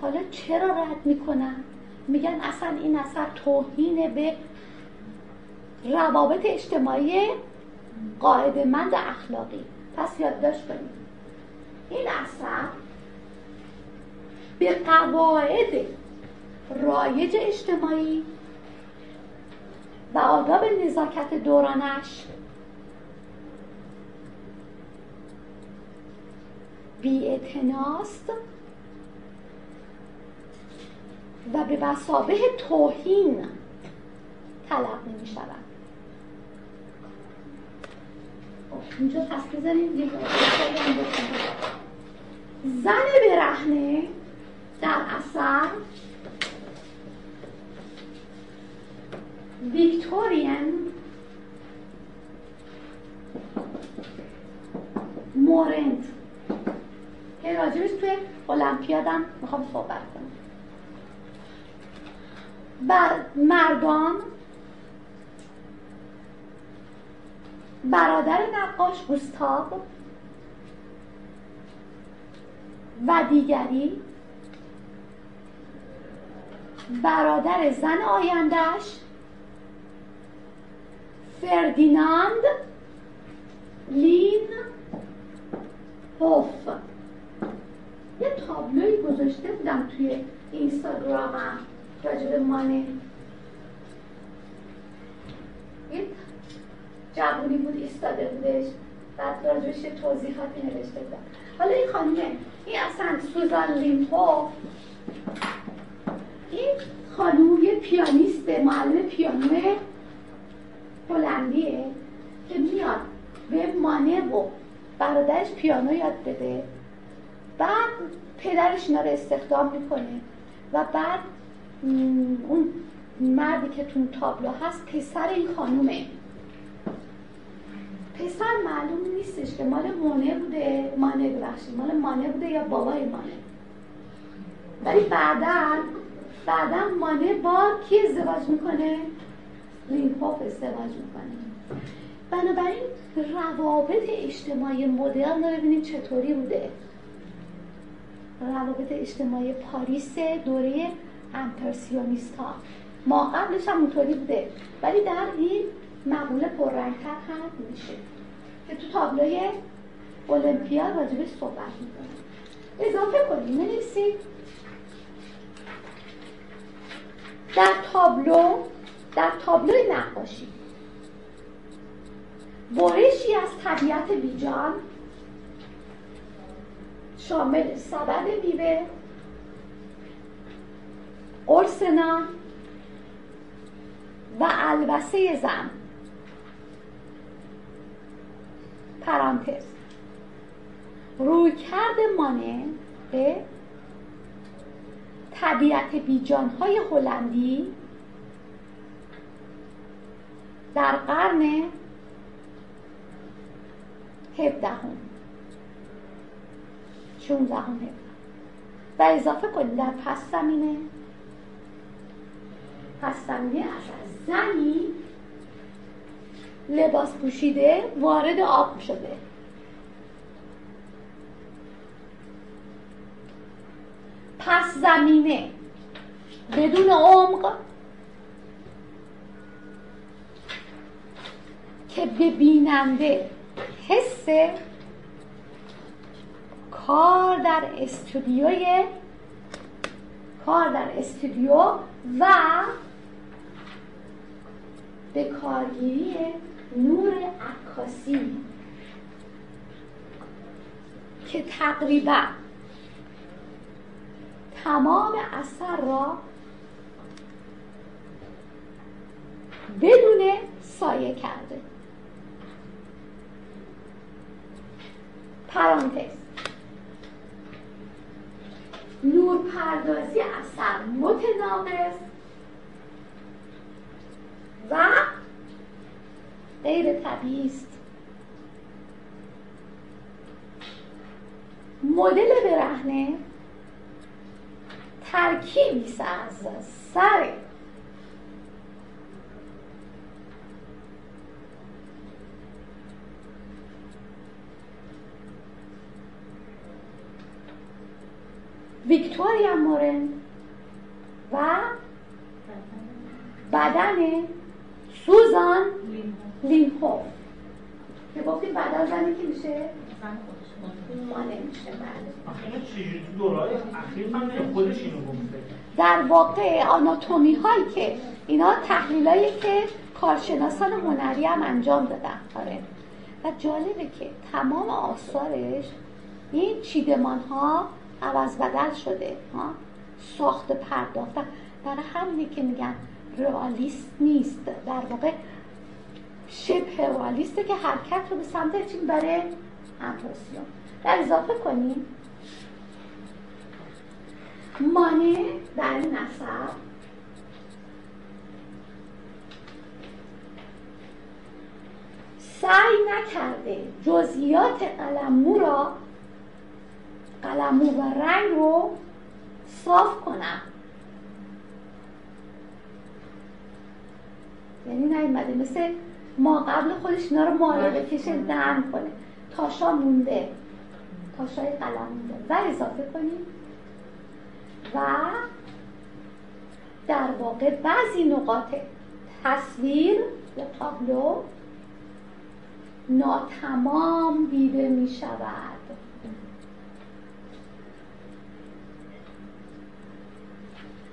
Speaker 2: حالا چرا رد می‌کنن؟ میگن اصلا این اثر توهین به روابط اجتماعی قاعدمند اخلاقی. پس یادداشت کنید. این اثر به قواعد رایج اجتماعی و آداب نزاکت دورانش بیاعتناست و به مسابه توهین تلقی می شود اینجا پس بزنیم زن برهنه در اثر ویکتورین مورنت. که راجبش توی المپیادم می‌خوام صحبت کنم. بر مردان برادر نقاش گوستاو و دیگری. برادر زن آیندهش فردیناند لین هوف. یه تابلوی گذاشته بودم توی اینستاگرامم راجب مانه این جوونی بود ایستاده بودش. بعد راجبش توضیحاتی نوشته بودم حالا این خانمه این اصلا سوزان لیمپو این خانوم یه پیانیست معلم پیانو هلندیه که میاد به مانه و برادرش پیانو یاد بده. بعد پدرش اینا رو استخدام می‌کنه و بعد اون مردی که تو تابلو هست پسر این خانومه. پسر معلوم نیستش که مال مانه بوده مانه ببخشید مال مانه بوده یا بابای مانه ولی بعدا بعدا مانه با کی ازدواج می‌کنه؟ لینکوف ازدواج می‌کنه. بنابراین روابط اجتماعی مدرن رو ببینیم چطوری بوده. روابط اجتماعی پاریس دوره امپرسیونیست ها ما قبلش هم اونطوری بوده. ولی در این مقوله پررنگتر هم میشه. که تو تابلوی المپیا راجبش صحبت می‌کنه. اضافه کنیم بنویسید در تابلو در تابلوی نقاشی برشی از طبیعت بیجان شامل سبد میوه قرصنا و البسه زم پرانتز. روی کرد مانه به طبیعت بیجانهای هلندی در قرن هفدهم. شونزدهم و اضافه کنید در پس زمینه پس زمینه از زنی لباس پوشیده وارد آب شده. پس زمینه. بدون عمق که به بیننده حس کار در استودیوی کار در استودیو و به کارگیری نور عکاسی که تقریبا تمام اثر را بدون سایه کرده. پرانتز. نورپردازی اثر متناقض و غیر طبیعی است. مدل برهنه ترکیبی از سر. ویکتوریا مورن و بدن سوزان لینهوف که گفتیم بعد زنی که میشه؟ مانه میشه در واقع آناتومی هایی که اینا تحلیل هایی که کارشناسان هنری هم انجام دادن. آره. و جالبه که تمام آثارش این چیدمان ها عوض بدل شده ها؟ ساخت پرداختن برای همینه که میگن رئالیست نیست. در واقع شبه رئالیسته که حرکت رو به سمت چین برای امپرسیون در اضافه کنیم مانه در این اثر سعی نکرده جزئیات قلمو را قلمو و رنگ رو صاف کنم یعنی نیومده. مثل ما قبل خودش اینا رو مایه بکشه نرم کنه. تاشا مونده. تاشای قلم مونده. و اضافه کنیم. و در واقع بعضی نقاط تصویر یا تابلو ناتمام دیده می شود.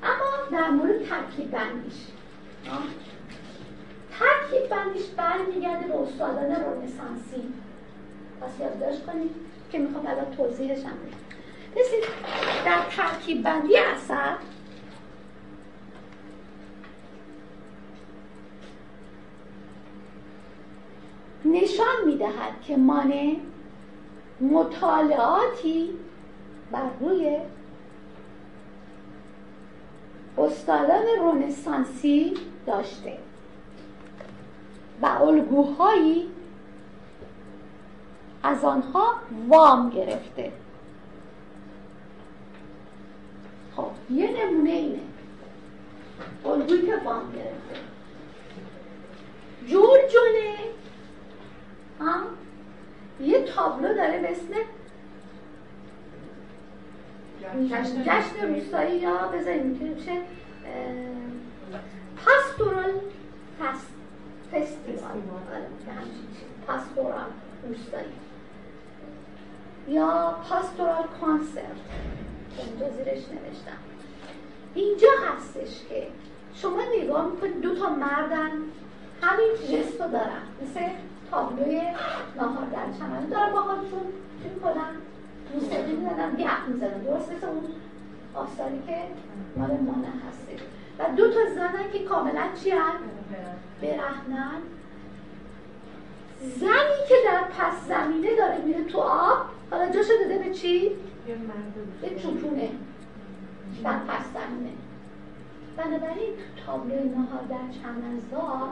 Speaker 2: اما در مورد ترکیب بندیش. ترکیب بندیش برمیگرده به استادان رنسانسی پس یادداشت کنید که می‌خوام الان توضیحش هم بسید در ترکیب بندی اثر نشان می‌دهد که مانه مطالعاتی بر روی استادان رونسانسی داشته. و الگوهایی از آنها وام گرفته. خب یه نمونه اینه. الگویی که وام گرفته. جورجونه هم یه تابلو داره اسم جشن روستایی. یا بذاریم می‌تونیم چه؟ پاستورال فستیوال پاستورال روستایی یا پاستورال کانسرت اینجا زیرش نوشتم اینجا هستش که شما نگاه می‌کنید دو تا مردن همین جست رو دارن مثل تابلوی ناهار در چمن دارن با خودشون چی کنن موسیقی می‌زنن گپ می‌زنن درست مثل اون آثاری که مال مانه هسته و دو تا زنن که کاملا چی هن؟ برهنن زنی که در پس زمینه داره میره تو آب حالا جاشو داده به چی؟ به چوپونه در پس زمینه. بنابراین تو تابلو نهار در چمنزار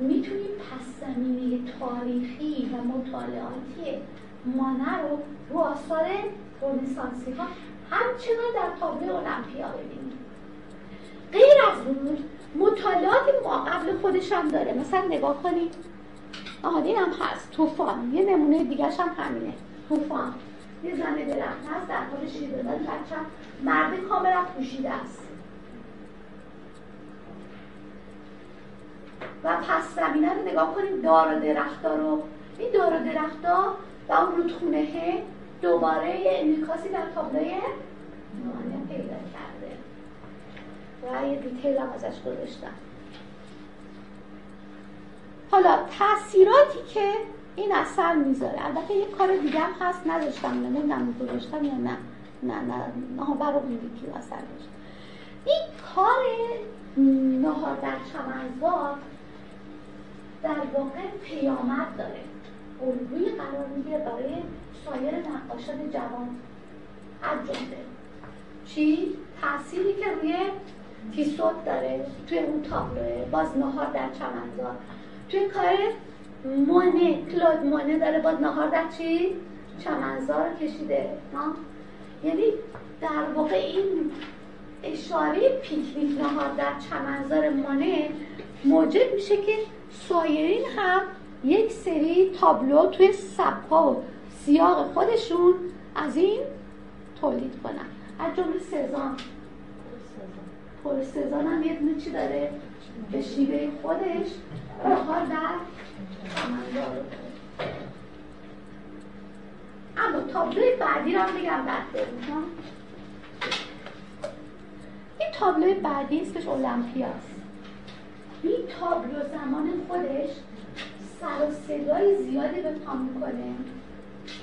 Speaker 2: می‌تونیم پس زمینه تاریخی و مطالعاتی مانه رو رو آثار رنسانسی ها همچنان در تابلو المپیا ببینیم غیر از اون مطالعات قبل خودش هم داره. مثلا نگاه کنید. آها هم هست. توفان یه نمونه دیگه هم همینه. طوفان. یه زن درخت هست در حال شیر دادن بچه مرد کاملا پوشیده است. و پس زمینه رو نگاه کنیم دار و درختا رو. این دار و درختا و اون رودخونه دوباره یه انعکاسی در تابلوی پیدا و یه دیتیل هم ازش گذاشتم. حالا تاثیراتی که این اثر می‌ذاره البته یه کار دیگه هم هست نداشتم نمی‌دونم گذاشتم یا نه. نه نه نه برای اون یکی اثر داشت این کار نهار در چمنزار در واقع پیامد داره. الگوی قرار می‌گیره برای سایر نقاشان جوان. از جمله چی؟ تأثیری که روی تیسوت داره؟ توی اون تابلوه. باز نهار در چمنزار توی کار مانه کلود مانه داره. باز نهار در چی؟ چمنزار کشیده. ها؟ یعنی در واقع این اشاره پیکنیک نهار در چمنزار مانه موجب میشه که سایرین هم یک سری تابلو توی سبکا و سیاق خودشون از این تولید کنن. از جمله سزان پر سزان هم یه دونه چی داره؟ به شیوه خودش. نهار در اما تابلوی بعدی رو هم بگم بعد بریم این تابلوی بعدی اسمش المپیاست این تابلو زمان خودش سر و صدای زیادی به پا می‌کنه.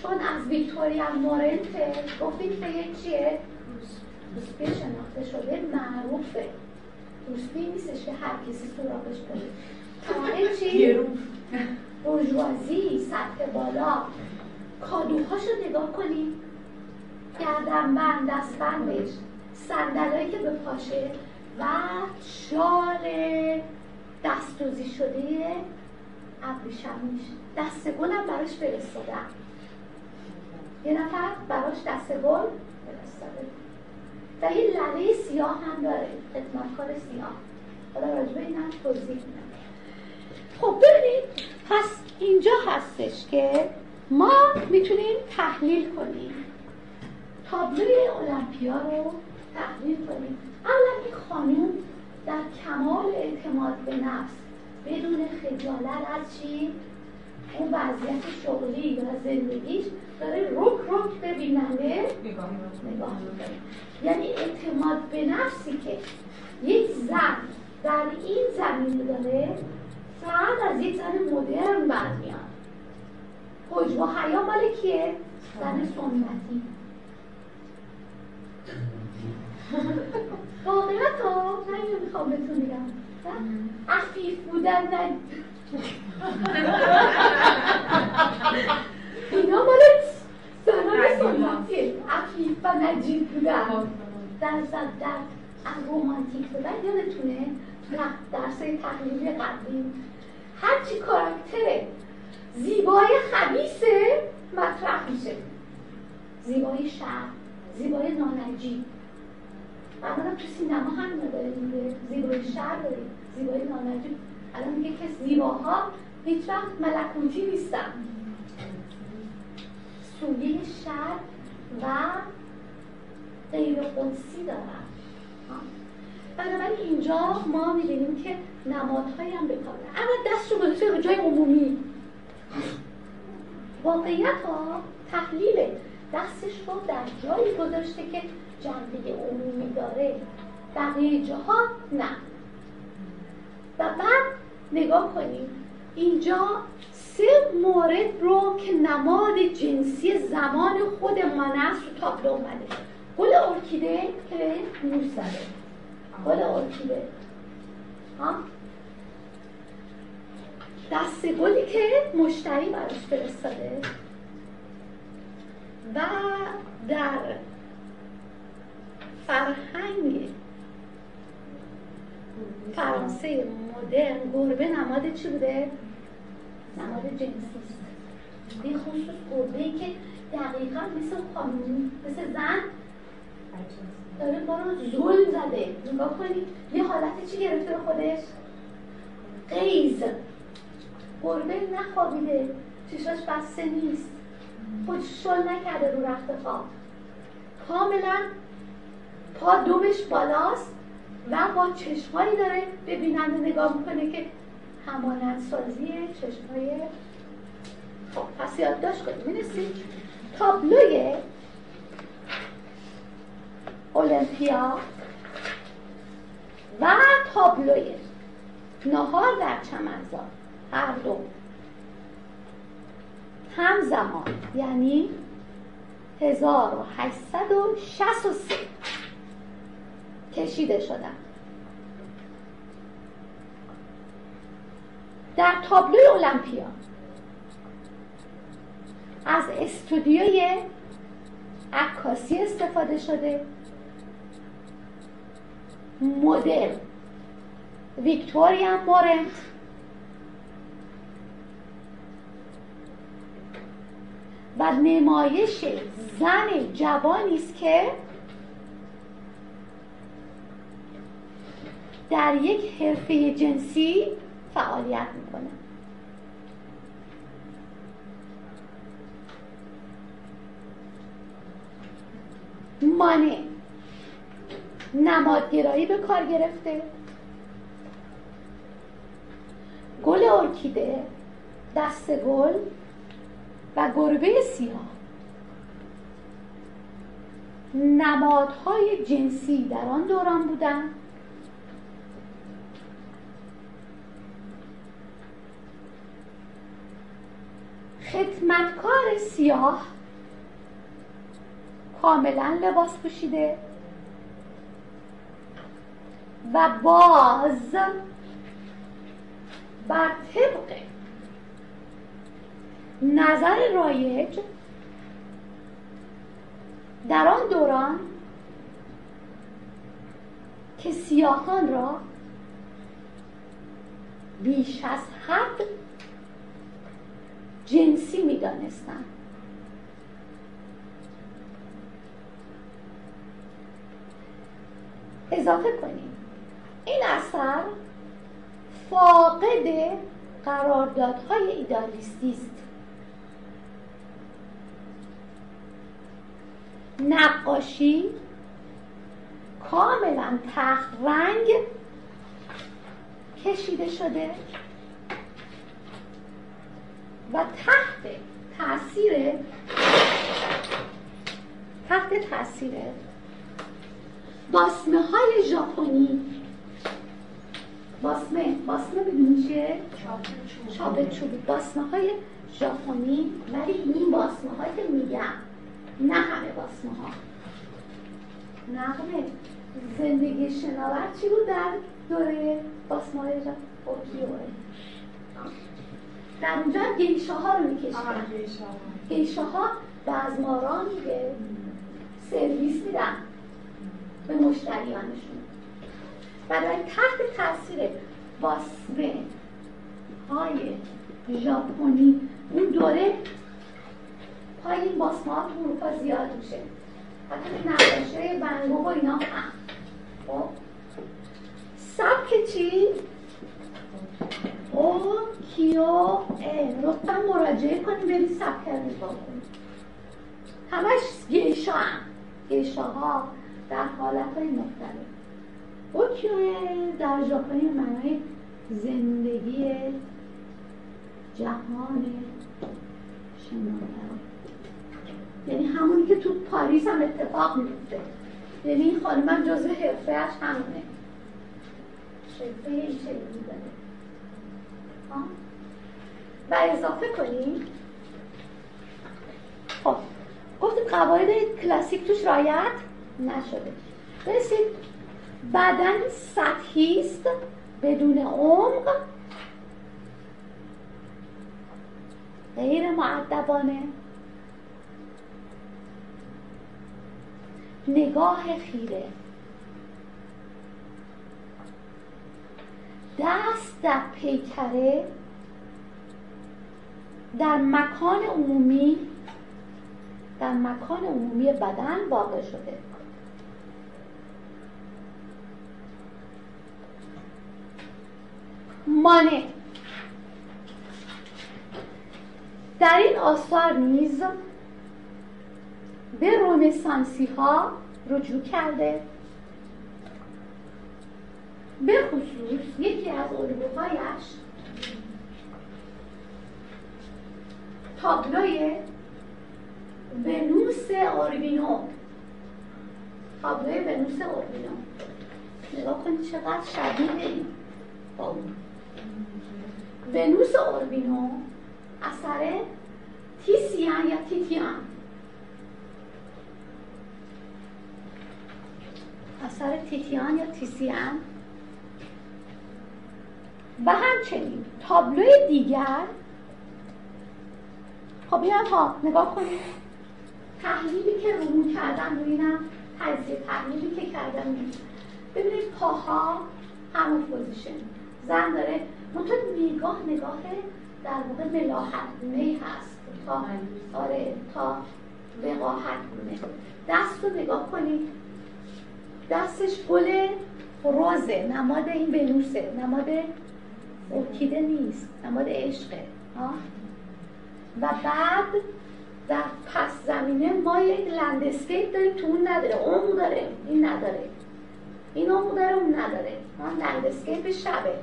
Speaker 2: چون از ویکتوریا مورنته گفتیم که یه چیه؟ روسپی شناخته شده معروفه. روسپی نیستش که هر کسی سراغش بره. تمام چی؟ برجوازی سطح بالا. کادوهاشو نگاه کنید گردنبند دستبندش صندلایی که به پاشه. و شال دستوزی شده ابریشمیش دست گلم براش فرستادم. یه نفر براش دست گل فرستاده. و یه لله سیاه هم داره خدمتکار سیاه. حالا راجبه این هم توضیح میدم. خب ببینید پس اینجا هستش که ما می‌تونیم تحلیل کنیم. تابلوی المپیا رو تحلیل کنیم. اولا این خانوم در کمال اعتماد به نفس بدون خجالت از چی؟ اون وضعیت شغلی و زندگیش داره رک رک به بیننده نگاه می‌کنه. یعنی اعتماد به نفسی که یک زن در این زمینه داره فقط از یک زن مدرن برمیاد. حجب و حیا مال کیه؟ زن سنتی. واقعیت ها من اینو می‌خوام بهتون بگم. عفیف بودن نه. اینا مال زنان سنتی. عفیف و نجیب بودن. در زد در از رومانتیک بودن. یادتونه؟ درس تحلیلی قبلی. هرچی کاراکتر زیبای خبیسه مطرح میشه. زیبای شهر زیبای نانجیب. معمولا تو سینما هم نداره دیگه. زیبای شهر داریم. زیبای نانجیب. الان میگه که زیباها هیچ وقت ملکوتی نیستن. سویه شهر و غیر قدسی دارن. بنابراین اینجا ما می‌بینیم که نمادهایی هم بکاره اما دست رو گذاشته جای عمومی. واقعیت ها تحلیل دستش رو در جایی گذاشته که جنبه عمومی داره. بقیه جاها نه. و بعد نگاه کنیم. اینجا سه مورد رو که نماد جنسی زمان خود من است رو تابلو اومده. گل ارکیده که موش زده. گل ارکیده. ها؟ دست گلی که مشتری براش فرستاده. و در فرهنگ فرانسه مدرن گربه نماد چی بوده؟ نماد جنسی است. به خصوص گربه ای که دقیقا مثل خانوم مثل زن داره ما رو زول زده. نگاه کنید یه حالت چی گرفته به خودش؟ قیز. گربه نخوابیده. چشاش بسته نیست. خود شل نکرده رو رخت خواب کاملا پا دومش بالاست. و با چشمایی داره به بیننده نگاه می‌کنه که همانندسازی چشمای خب پس یادداشت کنید می‌رسید تابلوی اولمپیا و تابلوی نهار در چمنزار هر دو. همزمان یعنی 1863 کشیده شدن در تابلوی المپیا. از استودیوی عکاسی استفاده شده. مدل. ویکتوریا مورنت. و نمایش زن جوانی است که در یک حرفه جنسی فعالیت می‌کنه. مانه نمادگرایی به کار گرفته. گل ارکیده دست گل و گربه سیاه. نمادهای جنسی در آن دوران بودند. خدمتکار سیاه. کاملا لباس پوشیده. و باز بر طبق نظر رایج در آن دوران که سیاهان را بیش از حد جنسی می دانستن. اضافه کنیم. این اثر فاقد قراردادهای ایدالیستی است. نقاشی کاملا تخت رنگ کشیده شده. و تحت تاثیر تحت تاثیر باسمه های ژاپنی. باسمه باسمه بدونی چیه؟ چابه چوبی باسمه های ژاپنی. ولی این باسمه هایی که میگم نه همه باسمه ها نقمه زندگی شناور چی بود در دوره باسمه های ژاپنی در اونجا گیشه ها رو میکشتن گیشه ها بزماران به سرویس میدن به مشتریانشون. برای تحت تاثیر باسمه های ژاپنی اون دوره پای این باسمه ها تو اروپا زیاد میشه. حتی نقاشه ون‌گوگ و اینا هم. خب سبک چی؟ او کیو؟ ا لطفا مراجعه کنیم برید سبک رو نگاه کنیم. همش گیشا هم گیشا ها در حالت های مختلف اوکیو در ژاپنی معنای زندگی جهان شناور. یعنی همونی که تو پاریس هم اتفاق میفته یعنی این خانم جزء حرفهش همونه. حرفه این چه داره و اضافه کنیم. خب گفتیم قواعد کلاسیک توش رایت نشده. برسید بدن سطحی است بدون عمق. غیر معدبانه نگاه خیره. دست در پیکره در مکان عمومی در مکان عمومی بدن واقع شده. مانه در این آثار نیز به رونسانسی ها رجوع کرده. به خصوص یکی از الگوهایش تابلوی ونوس اوربینو. تابلوی ونوس اوربینو. نگاه کنید چقدر شبیه با اون ونوس اوربینو اثر تیسیان یا تیتیان؟ اثر تیتیان یا تیسیان؟ و همچنین تابلوی دیگر. خب این ها نگاه کنید تحلیلی که رو کردن روی اینم تجزیه تحلیلی که کردن ببینید پاها همون پوزیشن. زن داره منطقه نگاه نگاه در واقع ملاحت می هست. تا آره تا وقاحت کنه دست رو نگاه کنید. دستش گل رزه نماد این ونوسه نماد ارکیده نیست نماد عشقه. و بعد در پس زمینه ما یک landscape داریم تو اون نداره اون داره این نداره. این اون داره اون نداره. landscape شبه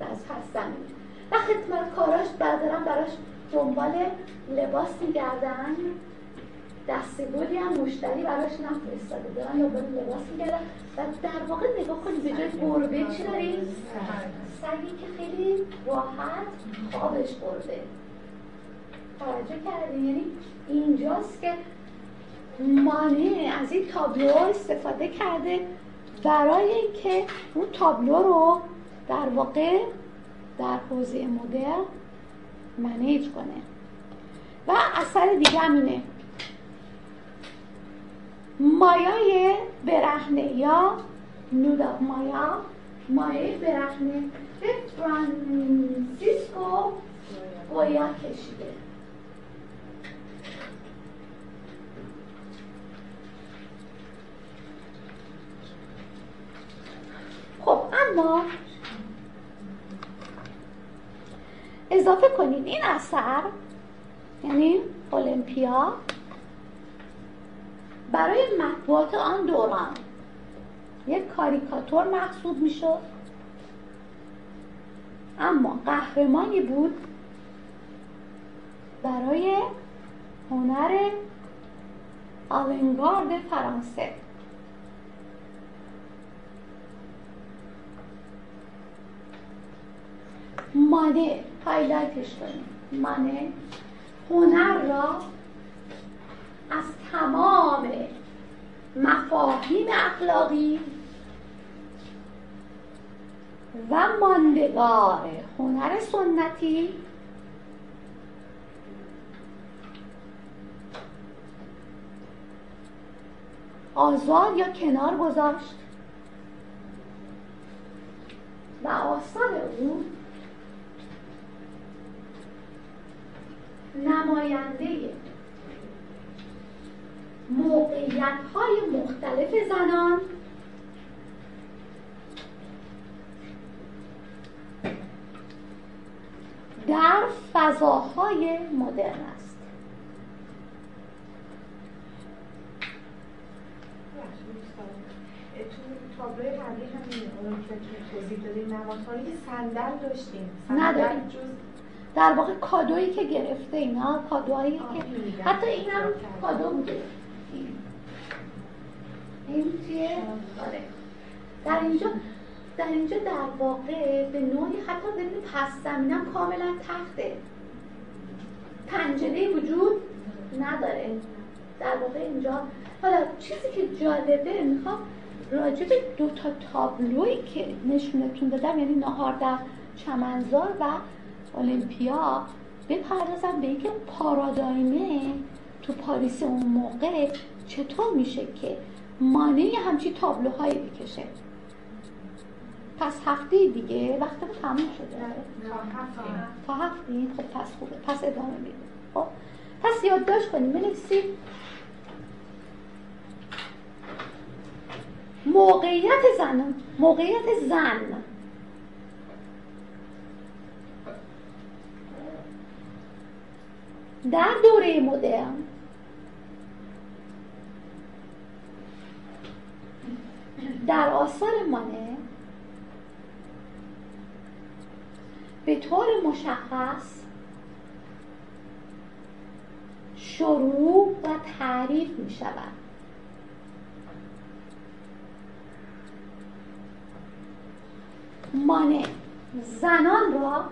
Speaker 2: در پس زمینه. و خدمت کاراش بردارم براش دنبال لباس میگردن. دسته گلی هم مشتری براش نفرستاده. دارن دنبال لباس میگردن و در واقع نگاه کنید به جای گربه چی داریم؟ سگی که خیلی راحت خوابش برده توجه کردیم یعنی اینجاست که مانع از این تابلو استفاده کرده برای اینکه اون تابلو رو در واقع در حوزه مدرن منیج کنه. و اثر دیگه همینه مایای برهنه یا نودا مایا؟ مایه برهنه به فرانسیسکو گویا کشیده. خب اما اضافه کنید این اثر یعنی المپیا برای مطبوعات آن دوران. یک کاریکاتور محسوب می‌شد. اما قهرمانی بود برای هنر آونگارد فرانسه. مانه هایلایتش کنیم. مانه هنر را از تمام مفاهیم اخلاقی و ماندگار هنر سنتی آزاد یا کنار گذاشت و آثار او نماینده موقعیت های مختلف زنان. در فضاهای مدرن است.
Speaker 6: تو تابلوی قبلی هم اون که توضیح دادیم نمادهای صندل داشتیم
Speaker 2: نداریم. در واقع کادویی که گرفته اینا کادوهایی که حتی اینم کادو بوده این چیه؟ آره در اینجا در اینجا در واقع به نوعی حتی ببینید پس زمینم کاملا تخته پنجره وجود نداره در واقع اینجا حالا چیزی که جالبه می‌خوام راجع به دو تا تابلویی که نشونتون دادم یعنی نهار در چمنزار و المپیا بپردازم به اینکه پارادایمه تو پاریس اون موقع چطور میشه که مانع همچی تابلوهایی بکشه پس هفته دیگه وقت تموم شده. تا هفته خب پس خوبه. پس ادامه میده خب؟ پس یادداشت کنیم. بنویسید موقعیت زن. موقعیت زن. در دوره مدرن در آثار مانه به طور مشخص شروع و تعریف می شود. مانه زنان را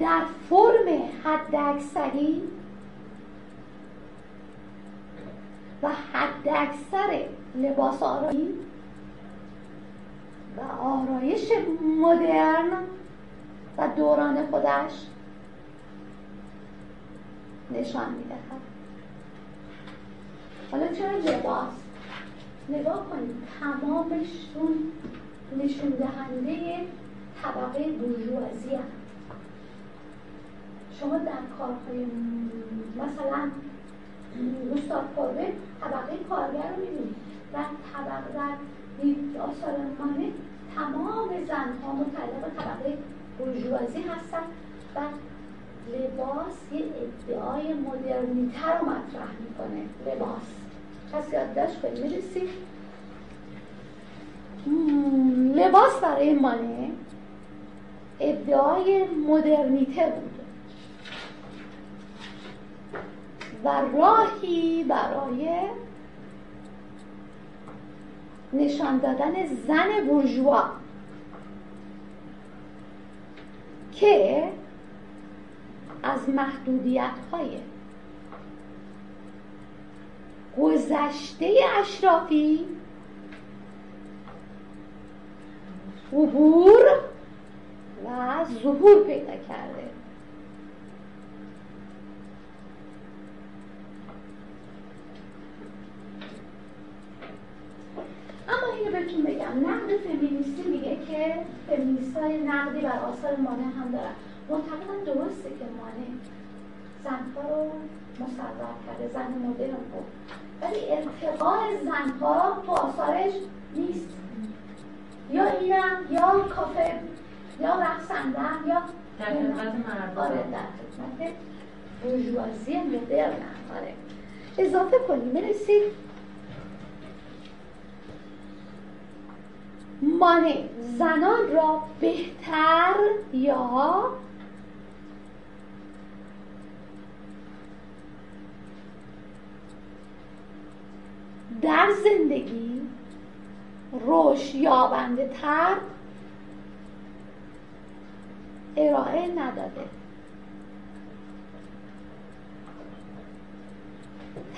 Speaker 2: در فرم حداکثری و حداکثر لباس آرایی و آرایش مدرن و دوران خودش نشان می‌دهد. حالا چرا لباس؟ نگاه کنید تمامشون نشون دهنده طبقه بورژوازی شما در کارهای مثلا گوستاف کوربه طبقه کارگر رو می‌بینید در طبقه در آثار مانه تمام زنها متعلق طبقه بورژوازی هستن و لباس یه ادعای مدرنیتر رو مطرح می‌کنه. لباس. پس یادداشت کنید می‌رسید لباس برای مانه ادعای مدرنیته بود. و راهی برای نشان دادن زن بورژوا که از محدودیت های گذشته اشرافی عبور و ظهور پیدا کرده. اما اینو بهتون بگم نقد فمینیستی میگه که فمینیست های نقدی بر آثار مانه هم دارن. معتقدن درسته که مانه زنها رو مصور کرده زن مدرن بود ولی ارتقاء زنها تو آثارش نیست. یا اینم یا کافه یا رقصندن یا
Speaker 3: در خدمت مردم.
Speaker 2: آره در خدمت بورژوازی مدرن. آره. اضافه کنیم برسید مانع زنان را بهتر یا در زندگی رشد یابنده تر ارائه نداده.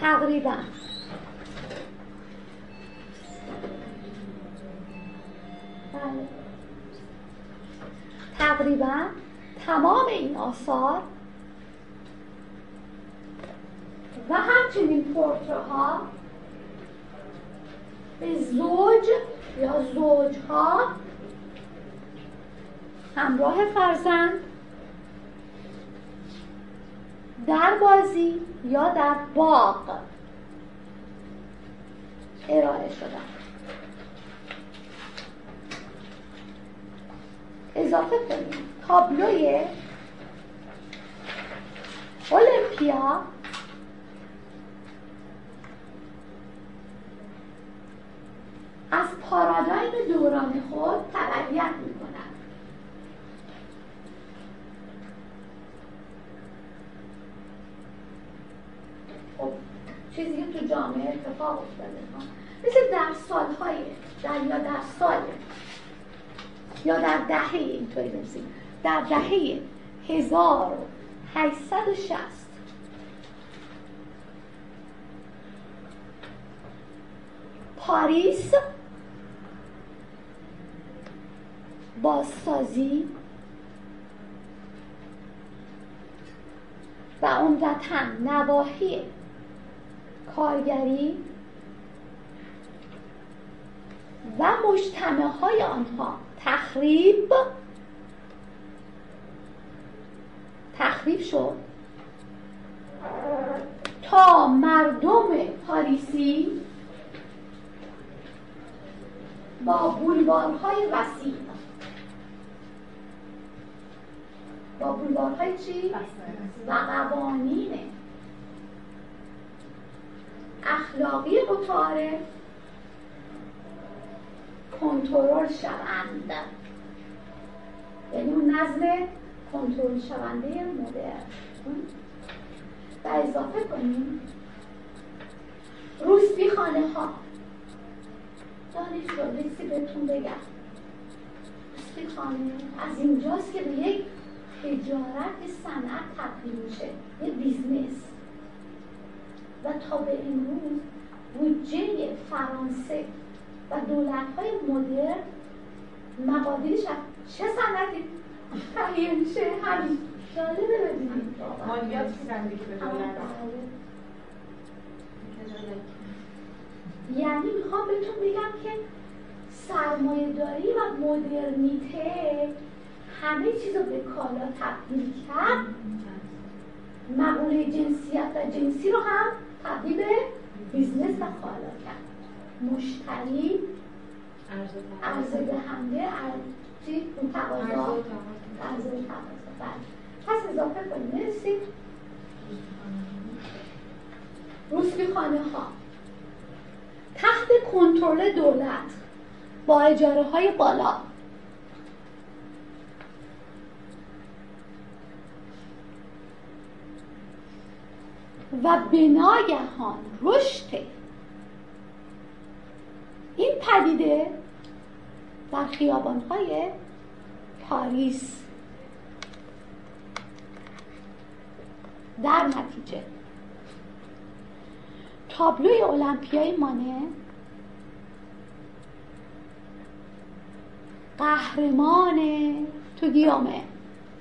Speaker 2: تقریبا. بله تقریبا تمام این آثار و همچنین پورترها به زوج یا زوجها همراه فرزند در بازی یا در باغ ارائه شدن. اضافه کنیم. تابلوی اولمپیا. از پارادایم دوران خود تبعیت می کند خب چیزی که تو جامعه اتفاق افتاده مثل در سالهای در یا در سال یا در دهه اینطوری بنویسیم. در دهه 1860 پاریس بازسازی و عمدتا نواحی کارگری و مجتمع های آنها تخریب. تخریب شد. تا مردم پاریسی با بولوارهای وسیع. با بولوارهای چی؟ و قوانین اخلاقی قطاره کنترل شوند. یعنی اون نظم کنترل شونده مدرن و اضافه کنیم روسبی خانه ها. دانش رو بهتون بگم. روسبی خانه از اینجاست که به یک تجارت صنعت تبدیل میشه یه بیزنس. و تا به امروز بودجه فرانسه و دولت های مدرن مقادیرش چه صنعتی؟ تهیه میشه همین جالبه ببینید
Speaker 6: مالیات دیگه به
Speaker 2: یعنی می‌خوام بهتون بگم که سرمایه داری و مدرنیته همه چیز رو به کالا تبدیل کرد. مقوله جنسیت و جنسی رو هم تبدیل به business و کالا کرد. مشتری عرضه دهنده. چی؟ اون تقاضا؟ عرضه تقاضا. بله. پس اضافه کنیم. مرسی. روسبی خانه ها. تحت کنترل دولت با اجاره های بالا. و به ناگهان رشد. این پدیده در خیابانهای پاریس. در نتیجه تابلوی المپیای مانه قهرمان تو گیامه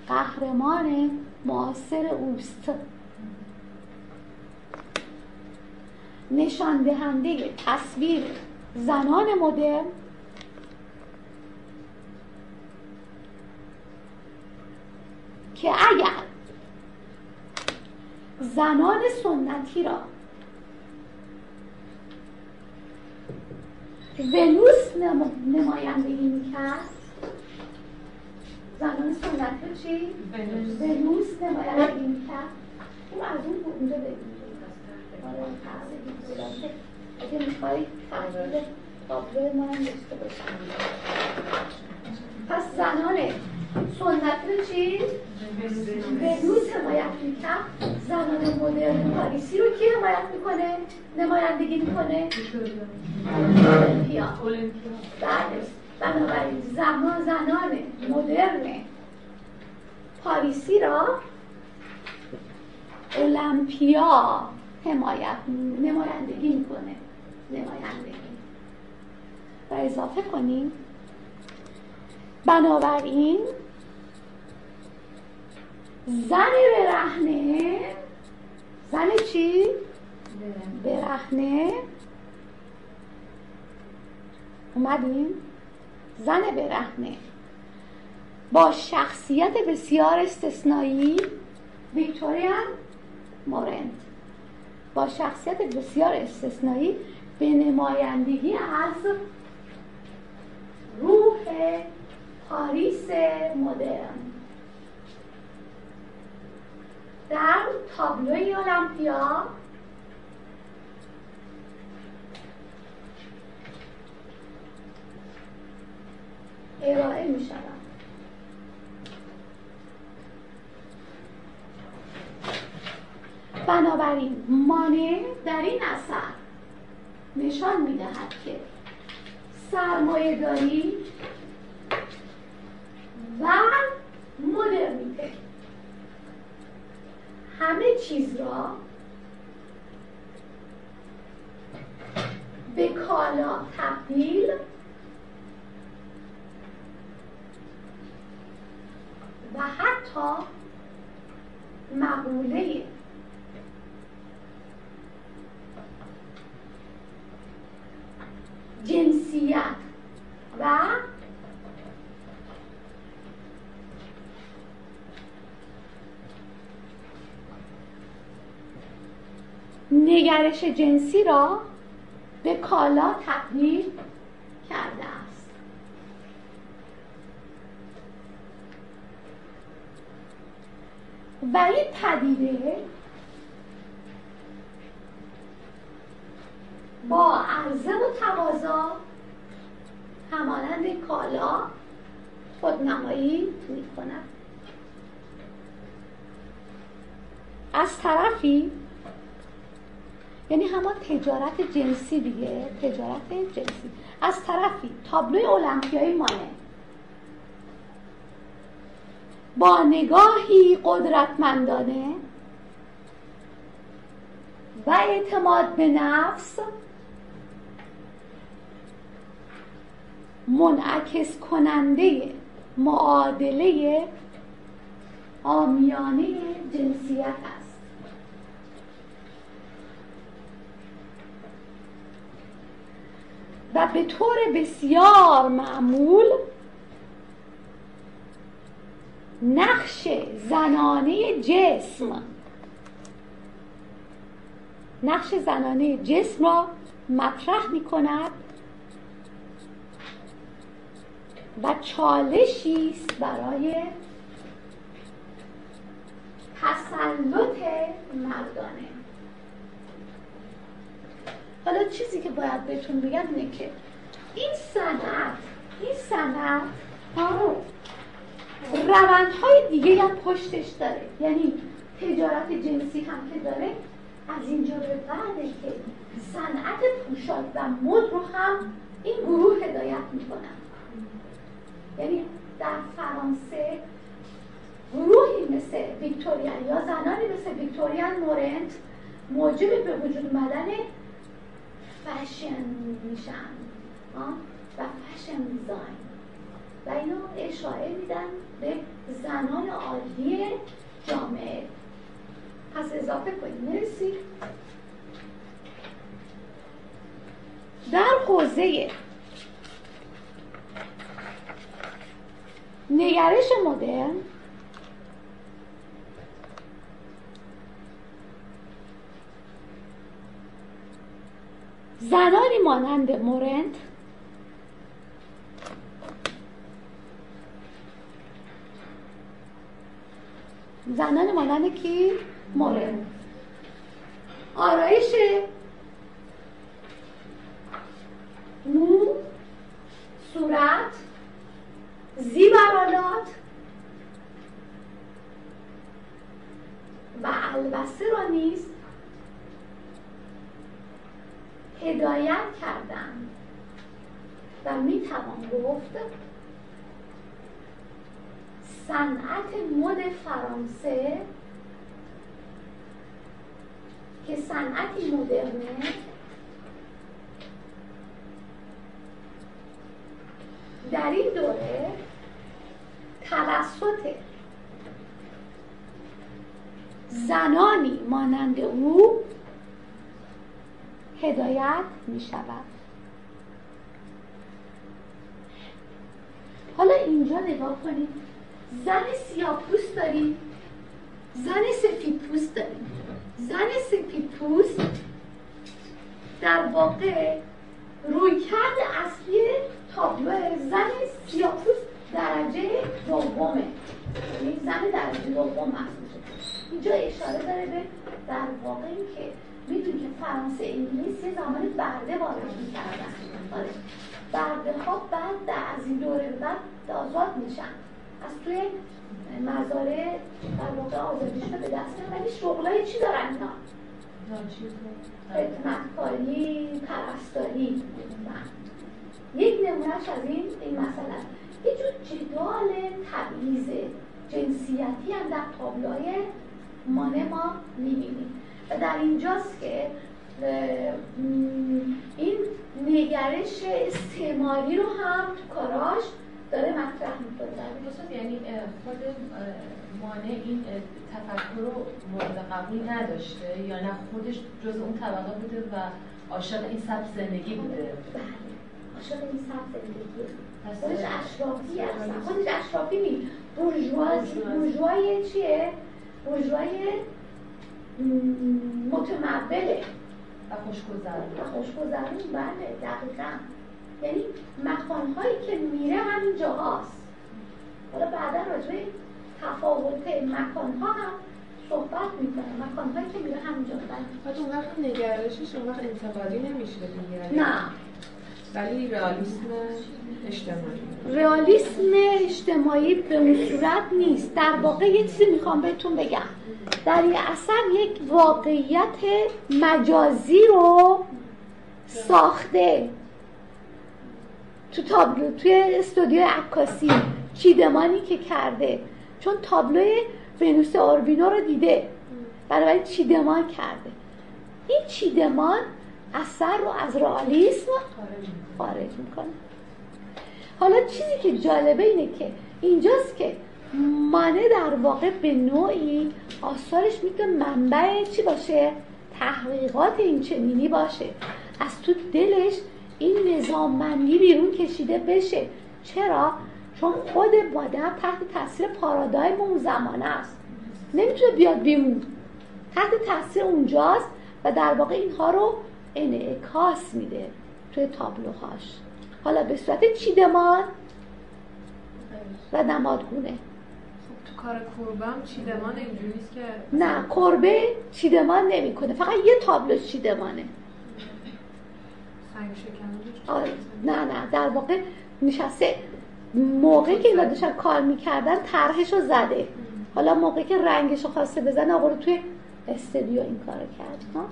Speaker 2: قهرمان معاصر اوست. نشان دهنده تصویر زنان مدرن که اگر زنان سنتی را ونوس نمایندگی می‌کرد زنان سنتی چی؟ ونوس. نمایندگی می‌کرد. اون از اون اونجا بگیم. اگه میخوایی تحلیل تابلو داشته باشم پس زنان سنت چی؟ ونوس حمایت می‌کرد زنان مدرن پاریسی رو کی حمایت می‌کنه؟ نمایندگی می‌کنه؟ المپیا بله بنابراین زمان زنان مدرن پاریسی را المپیا حمایت نمایندگی می‌کنه نمایندگی و اضافه کنیم بنابراین زن برهنه. زن چی؟ برهنه. اومدیم. زن برهنه. با شخصیت بسیار استثنایی ویکتوریان مورنت. با شخصیت بسیار استثنایی به نمایندگی از روح پاریس مدرن. در تابلوی المپیا ارائه می شود بنابراین مانع در این اثر نشان می دهد که سرمایه داری و مدرنیته همه چیز را به کالا تبدیل و حتی مقوله جنسیت و نگرش جنسی را به کالا تبدیل کرده است. و این پدیده با عرضه و تقاضا همانند کالا خودنمایی می کند از طرفی یعنی همان تجارت جنسی دیگه تجارت جنسی. از طرفی تابلوی المپیایی مانه. با نگاهی قدرتمندانه و اعتماد به نفس منعکس کننده معادله آمیانه جنسیت است. و به طور بسیار معمول نقش زنانه جسم. نقش زنانه جسم را مطرح می کند و چالشی است برای تسلط مردانه. حالا چیزی که باید بهتون بگم اینه که این صنعت این صنعت روندهای دیگه هم پشتش داره. یعنی تجارت جنسی هم که داره از اینجا به بعده که صنعت پوشاک و مد رو هم این گروه هدایت می‌کنن. یعنی در فرانسه گروهی مثل ویکتوریان یا زنانی مثل ویکتوریان مورنت موجب به وجود اومدن فشن میشن. و فشن دیزاین و اینو اشاره میدن به زنان عالی جامعه. پس اضافه کنیم. مرسی. در حوزه نگرش مدرن زنانی مانند مورنت. زنان مانند کی؟ مورنت. آرایش. مو صورت. زیبرالات و البسه را نیز هدایت کردن و می توان گفت صنعت مد فرانسه که صنعتی مدرنه در این دوره توسط زنانی مانند او هدایت می شود حالا اینجا نگاه کنید. زن سیاه پوست داریم. زن سفید پوست داریم. زن سفید پوست در واقع رویکرد اصلی تابلو زن سیاپوس درجه دومه. یعنی زن درجه دوم محسوب اینجا اشاره داره به در واقع این که می‌دونی که فرانسه انگلیس یه زمان برده وارد می‌کردن. آره. برده ها بعد از این دوره بعد آزاد میشن. از توی مزارع در واقع آزادیشون به دست ولی شغلای چی دارن اینا؟ خدمتکاری پرستاری. یک نمونهش از این این مثلا یه جور جدال تبعیض جنسیتی هم در تابلوهای مانه ما می‌بینیم. و در اینجاست که این نگرش استعماری رو هم تو کاراش داره مطرح می‌کنه.
Speaker 5: یعنی خود مانع این تفکر رو مورد قبول نداشته یا نه خودش جز اون طبقه بوده و عاشق این سبز زندگی بوده؟
Speaker 2: بله عاشق این سبز زندگی. خودش اشرافی هستن خودش اشرافی نی بورژوای چیه؟ بورژوای متموله
Speaker 5: و خوشگذرون
Speaker 2: و خوشگذرون بله دقیقا. یعنی مکانهایی که میره همین جاهاست. حالا بعدا راجبه تفاوت مکان ها هم صحبت می‌کنه مکان هایی که میره همینجا
Speaker 7: بعد اون وقت نگرشش اون وقت انتقادی نمیشه دیگه.
Speaker 2: نه.
Speaker 7: ولی رئالیسم اجتماعی.
Speaker 2: رئالیسم اجتماعی به اون صورت نیست. در واقع یه چیزی می‌خوام بهتون بگم. در این اثر یک واقعیت مجازی رو ساخته تو تابلو توی استودیو عکاسی چیدمانی که کرده. چون تابلوی ونوس اوربینو رو دیده. برای چیدمان کرده. این چیدمان اثر رو از رئالیسم خارج می‌کنه. حالا چیزی که جالبه اینه که اینجاست که مانه در واقع به نوعی آثارش می‌تونه منبع چی باشه؟ تحقیقات این چنینی باشه. از تو دلش این نظاممندی بیرون کشیده بشه. چرا؟ چون خود مادر تحت تاثیر پارادایم اون زمانه است. نمی‌تونه بیاد بیرون. تحت تاثیر اونجاست و در واقع اینها رو انعکاس میده توی تابلوهاش. حالا به صورت چیدمان و نمادگونه.
Speaker 7: خب کار کوربم چیدمان اینجوریست که
Speaker 2: نه کربه چیدمان نمی‌کنه. فقط یه تابلو چیدمانه. آره. نه نه. در واقع نشسته موقعی که اینا داشتن کار می‌کردن طرحش رو زده حالا موقعی که رنگش رو خواسته بزنه آقا رو توی استودیو این کار کرد ها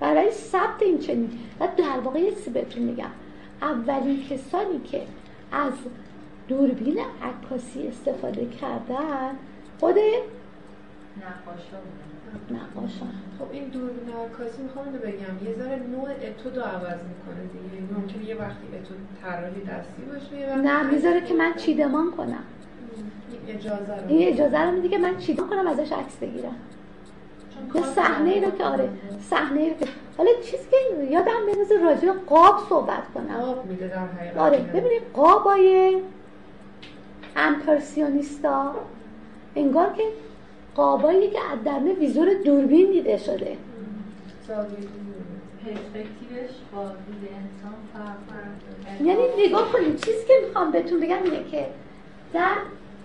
Speaker 2: برای ثبت این چنین. و در واقع یه چیزی بهتون میگم. اولین کسانی که از دوربین عکاسی استفاده کردن. خود نقاشان
Speaker 7: خب این دوربین عکاسی می‌خوام اینو بگم. یه ذره نوع اتود رو عوض می‌کنه دیگه. ممکنه یه وقتی اتود طراحی دستی باشه یه وقتی
Speaker 2: نه می‌ذاره که من چیدمان کنم.
Speaker 7: این اجازه رو.
Speaker 2: این اجازه رو میده که من چیدمان کنم ازش عکس بگیرم. یه صحنه ای رو که آره صحنه ای رو که حالا چیزی که یادم میاد راجع قاب صحبت کنم.
Speaker 7: آب میده در حقیقت.
Speaker 2: آره ببینید قابای امپرسیونیستا. انگار که قابایی که از درون ویزور دوربین دیده شده. یعنی نگاه کنید چیزی که می‌خوام بهتون بگم اینه که در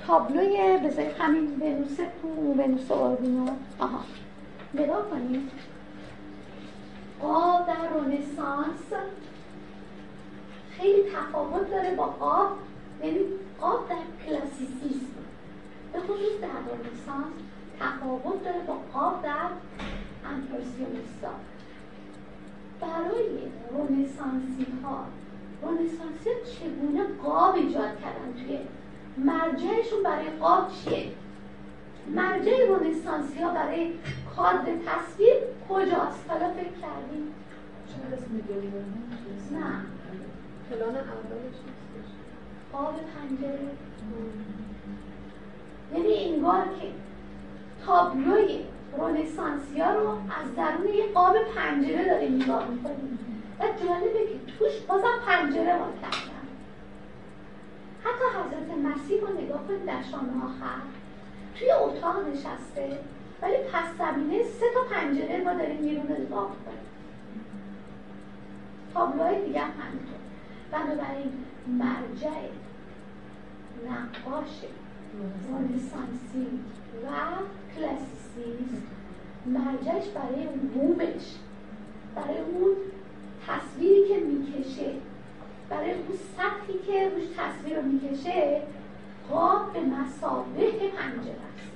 Speaker 2: تابلوی بذارید همین ونوس کو ونوس اوربینو آها. نگاه کنید قاب در رنسانس خیلی تفاوت داره با قاب یعنی قاب در کلاسیسیسم. به خصوص در رنسانس تفاوت داره با قاب در امپرسیونیستا. برای رنسانسی ها رنسانسی ها چگونه قاب ایجاد کردن؟ توی مرجعشون برای قاب چیه؟ مرجع رنسانسی ها برای کادر تصویر کجاست؟ حالا فکر کردیم
Speaker 5: دوربین
Speaker 2: نه.
Speaker 7: پلان اولش
Speaker 2: قاب پنجره یعنی انگار که تابلوی رنسانسی ها رو از درون یه قاب پنجره داریم نگاه می‌کنیم و جالبه که توش بازم پنجره ما کردن. حتی حضرت مسیح رو نگاه کنید در شام آخر. توی اتاق نشسته ولی پس زمینه سه تا پنجره ما داریم بیرون رو نگاه می‌کنیم تابلوهای دیگه هم همینطور. بنابراین مرجع نقاش رنسانسی و کلاسیسیسم. مرجعش برای بومش برای اون تصویری که می‌کشه برای اون سطحی که روش تصویر رو می‌کشه قاب به مسابه پنجره است.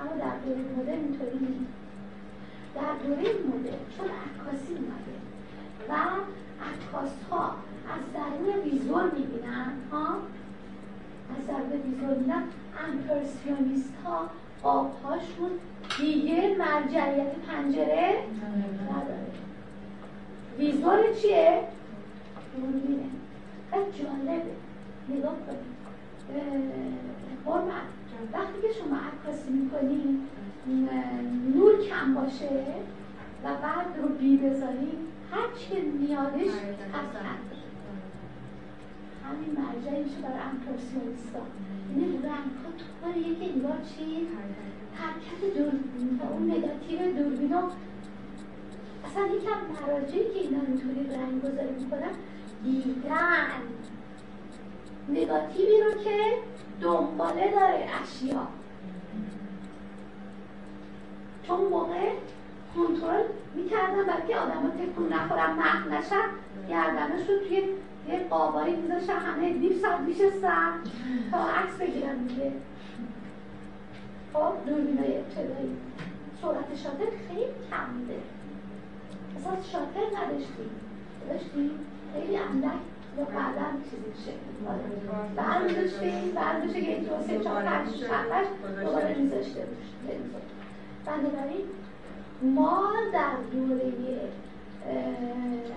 Speaker 2: اما در دوره مدرن اینطوری نیست. در دوره مدرن چون عکاسی اومده و عکاس ها از درون ویزور می‌بینن ها؟ از درون ویزور می‌بینن امپرسیونیست ها قابهاشون دیگه مرجعیت پنجره نداره. ویزور چیه؟ دوربینه خیلی جالبه. نگاه کنید. حرمت وقتی که شما عکاسی می‌کنید نور کم باشه و بعد رو بی بذارید هر چی میادش حرکت همین مرجعی میشه برای امپرسیونیستا یعنی رنگها طور یکی انگار چی؟ حرکت دوربین و اون نگاتیو دوربین اصلا یکم مراجعی که اینا اینطوری رنگ گذاری می‌کنن دیدن. نگاتیوی رو که دنباله داره اشیا. چون موقع کنترل می‌کردن برای که آدم ها تکون نخورن محو نشن گردنش رو توی یه قابایی میذاشتن همه نیم ساعت میشستن تا عکس بگیرن دیگه. خب دوربینای ابتدایی. سرعت شاتر خیلی کم بوده. اصلا شاتر نداشتیم داشتیم خیلی اندک یا بعدا چیزی شکل برداشتیم برداشته که دو سه چهار پنج شش دوباره میذاشته. بنابراین ما در دوره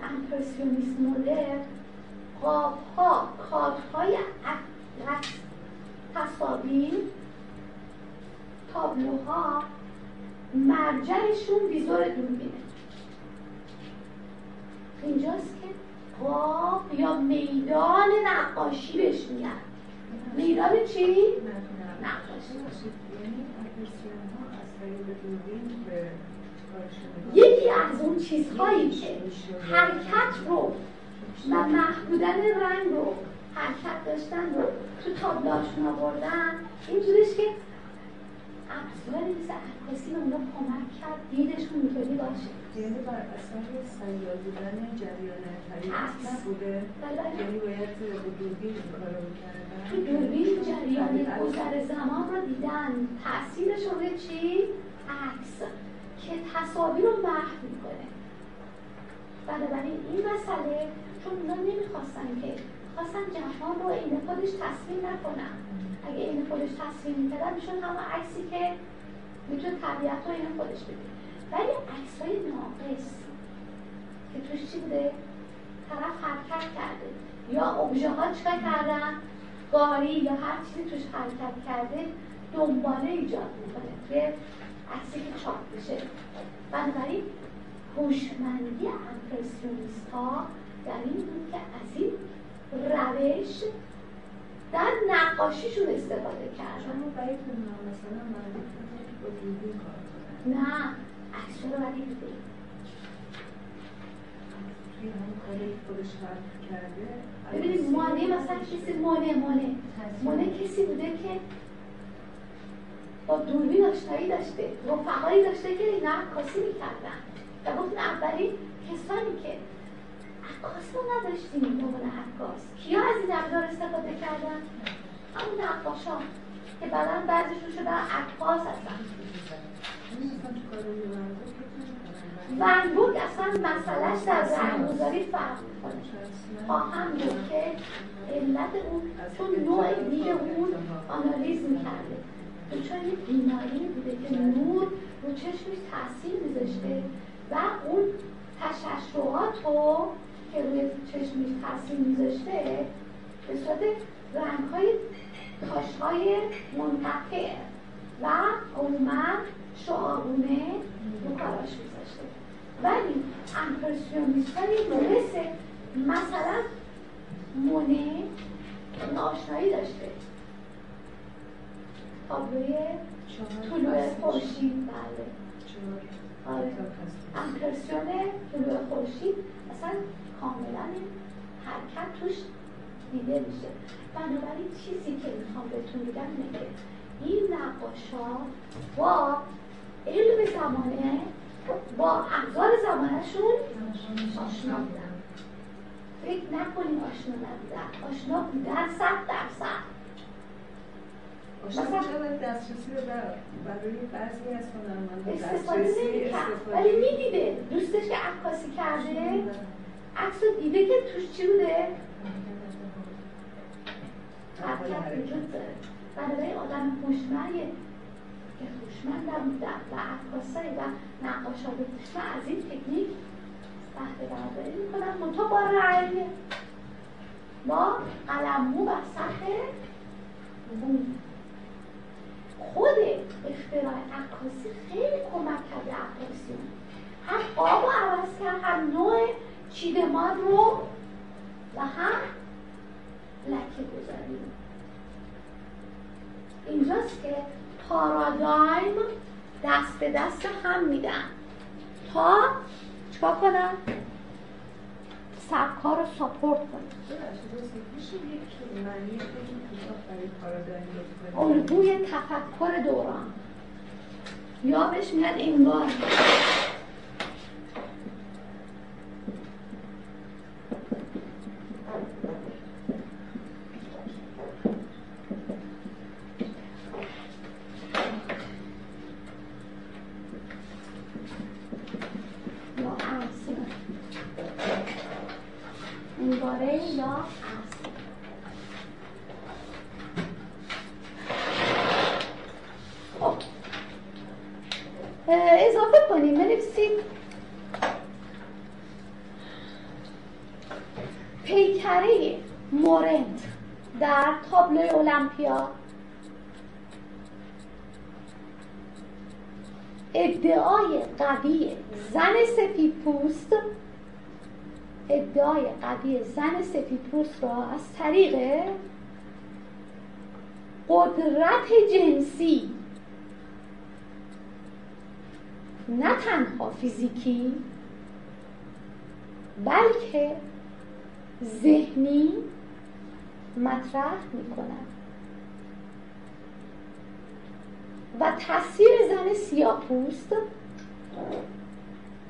Speaker 2: امپرسیونیست مدر قاب ها کارت های تصاویر تابلوها مرجعشون ویزور دوربینه اینجاست که قاب یا میدان نقاشی بهش میگن. میدان چی؟ نقاشی. یکی از اون چیزهایی که حرکت رو و محدودن رنگ رو حرکت داشتن رو تو تابلاشون آوردن اینجورش که ابزاری مثل عکاسی به اونا کمک کرد دیدشون اینطوری باشه.
Speaker 5: یعنی بر اثر سیال بودن جریان حرکت نبوده. یعنی باید دوربین این کارو می‌کردن.
Speaker 2: تو دوربین جریان گذر زمان رو دیدن. تاثیرش روی چی؟ عکس. که تصاویر رو محو می‌کنه. بنابراین این مسئله چون اونا نمی‌خواستن که خواستن جهان رو این خودش تصویر نکنن. اگه این خودش تصویر می‌کردن میشون همه عکسی که می‌تونه طبیعت رو این خودش بده. ولی عکس های ناقص که توش چی بوده؟ طرف حرکت کرده. یا ابژه ها چیکار کردن؟ گاری یا هر چیزی توش حرکت کرده دنباله ایجاد می‌کنه. توی که چاپ میشه. بنابراین هوشمندی امپرسیونیست ها در این بود که از این روش در نقاشیشون استفاده کردن.
Speaker 5: مثلا
Speaker 2: نه عکس رو ولی ببینید مانه مثلا کسی مانه مانه. مانه کسی بوده که با دوربین آشنایی داشته رفقایی داشته که این عکاسی می‌کردن. و گفتن اولین کسانی که عکاس رو نداشتیم به عنوان عکاس. کیا از این ابزار استفاده کردن؟ همون نقاشان که بعدا بعضیشون شدن عکاس هستن. ونبوک اصلا مسئلهش در رنگگذاری فرق می‌کنه. خواهم بود که علت اون چون نوع دید اون آنالیز می‌کرده. چون یه بیماری بوده که نور رو چشمش تاثیر میذاشته و اون تششعات رو که روی چشمش تاثیر میذاشته به صورت رنگ های تاش های منتقه و عموما شعارونه رو کاراش میذاشته ولی امپرسیونیست های مثل مثلا مونه ناشنایی داشته. تابلوی طلوع خورشید. بله. آره. امپرسیون طلوع خورشید اصلا کاملا حرکت توش دیده میشه. بنابراین چیزی که می‌خوام بهتون بگم اینه که این نقاشا با علم زمانه با ابزار زمانشون آشنا بودن. فکر نکنیم آشنا نبودن. آشنا بودن صد درصد.
Speaker 5: برای بعضی از
Speaker 2: استفاده نمی‌کرد ولی می‌دیده. دوستش که عکاسی کرده عکس رو دیده که توش چی بوده؟ حرکت وجود داره بنابراین آدم هوشمندیه که بودن و عکاسای و نقاشای هوشمند از این تکنیک بهره برداری می‌کنن. منتها با رنگ با قلمو و سطح خود اختراع عکاسی خیلی کمک کرده عکاسی. هم آب عوض کرد هم نوع چیدمان رو و هم لکه گذاری. اینجاست که پارادایم دست به دست هم میدن. تا چکا کنن؟ سرکار رو ساپورت کنه الگوی تفکر دوران. یا بهش میاد انگار. المپیا. ادعای قوی زن سفید پوست. ادعای قوی زن سفید پوست را از طریق قدرت جنسی نه تنها فیزیکی بلکه ذهنی مطرح می کند و تصویر زن سیاپوست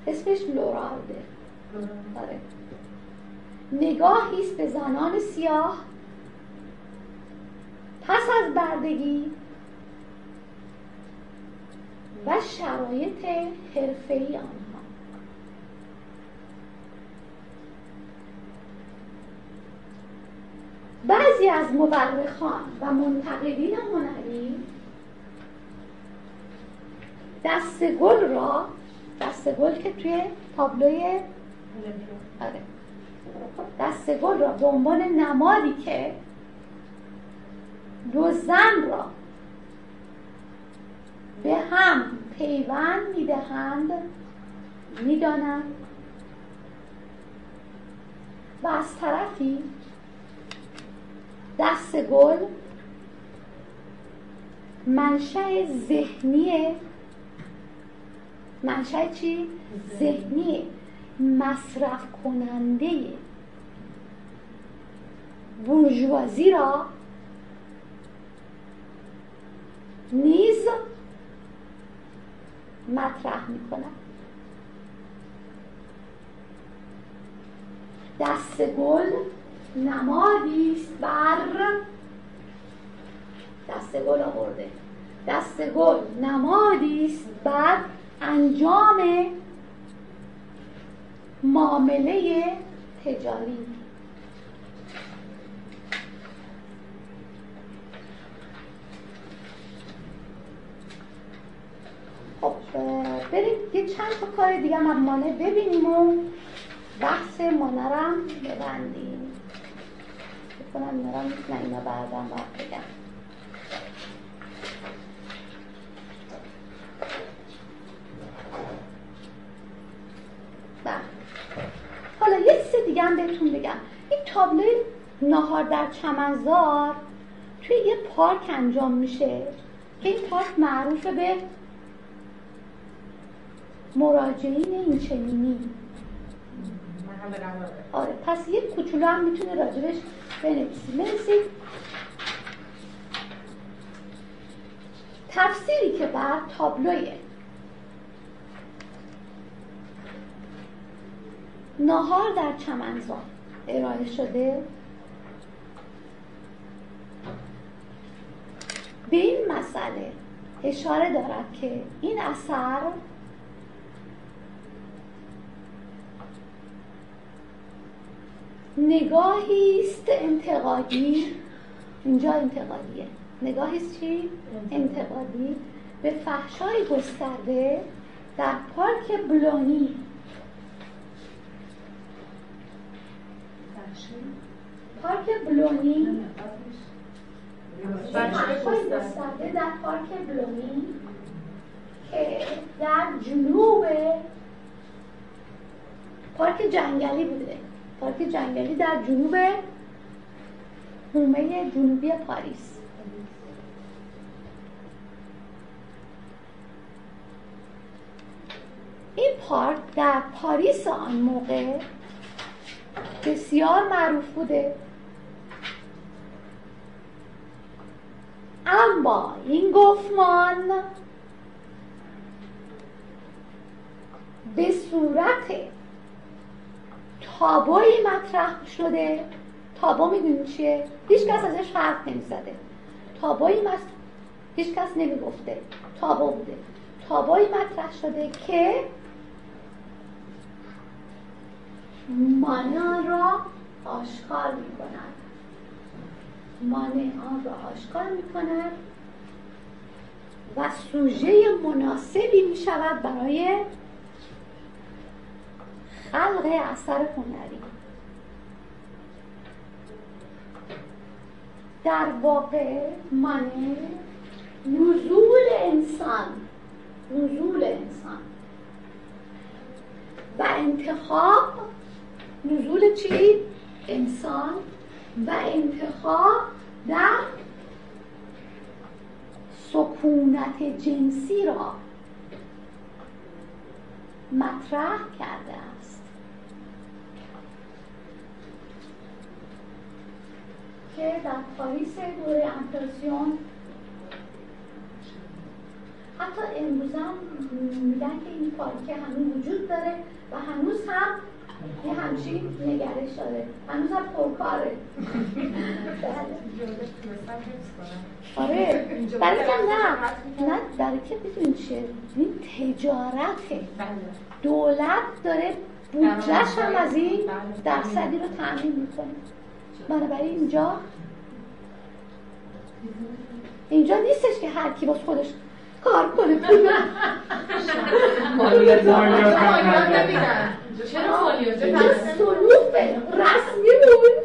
Speaker 2: اسمش لورالده. آره. نگاهی است به زنان سیاه. پس از بردگی و شرایط حرفه‌ای آنها. بعضی از مورخان و منتقدین هنری دست گل را دست گل که توی تابلوی آره. دست گل را به عنوان نمادی که دو زن را به هم پیوند می‌دهند می‌دانند و از طرفی دست گل منشأ ذهنی منشأ چی؟ ذهنی مصرف کننده بورژوازی را نیز مطرح می کند دست گل نمادی بر دست گل آورده. دست گل نمادی است بر انجام معامله تجاری خب بریم یه چند تا کار دیگه هم ببینیم و بحث مانرم ببندیم. کنم اینا رو می‌تونم اینا بعدم باید بگم. بله. حالا یه چیز دیگه هم بهتون بگم. این تابلوی نهار در چمنزار توی یه پارک انجام میشه. که این پارک معروف به مراجعین این چنینی آره پس یه کوچولو هم می‌تونه راجبش بنویسید بنویسید تفسیری که بر تابلوی نهار در چمنزار ارائه شده. به این مسئله اشاره دارد که این اثر نگاهی است انتقادی. اینجا انتقادیه. نگاهی است چی؟ انتقادی. به فحشای گسترده در پارک بلونی. پارک بلونی. فحشای گسترده در پارک بلونی که در جنوب پارک جنگلی بوده. پارک جنگلی در جنوب حومه جنوبی پاریس. این پارک در پاریس آن موقع بسیار معروف بوده. اما این گفتمان به صورت تابوی مطرح شده. تابو می‌دونی چیه؟ هیچ کس ازش حرف نمی‌زده. تابوی مطرح هیچ کس نمی‌گفته. تابو بوده. تابوی مطرح شده که مانع را آشکار می کند مانع آن را آشکار می کند و سوژه مناسبی می شود برای خلق اثر هنری. در واقع مانع نزول انسان نزول انسان. و انتخاب نزول چی؟ انسان. و انتخاب در سکونت جنسی را مطرح کرده است که در پاریس دوره امپرسیون حتی امروز هم میگن که این پارکه هنوز وجود داره و هنوز هم یه همچین نگرش داره. هنوز هم پرکاره. آره. برای که نه. نه برای که بدون چیه؟ این تجارته. دولت داره بودجهش هم از این درصدی رو تعمین می‌کنه. بنابراین اینجا اینجا نیستش که هر کی باز خودش کار کنه. پول
Speaker 7: مالیات نمیدن؟ چرا مالیات
Speaker 2: سلوک رسمی بود.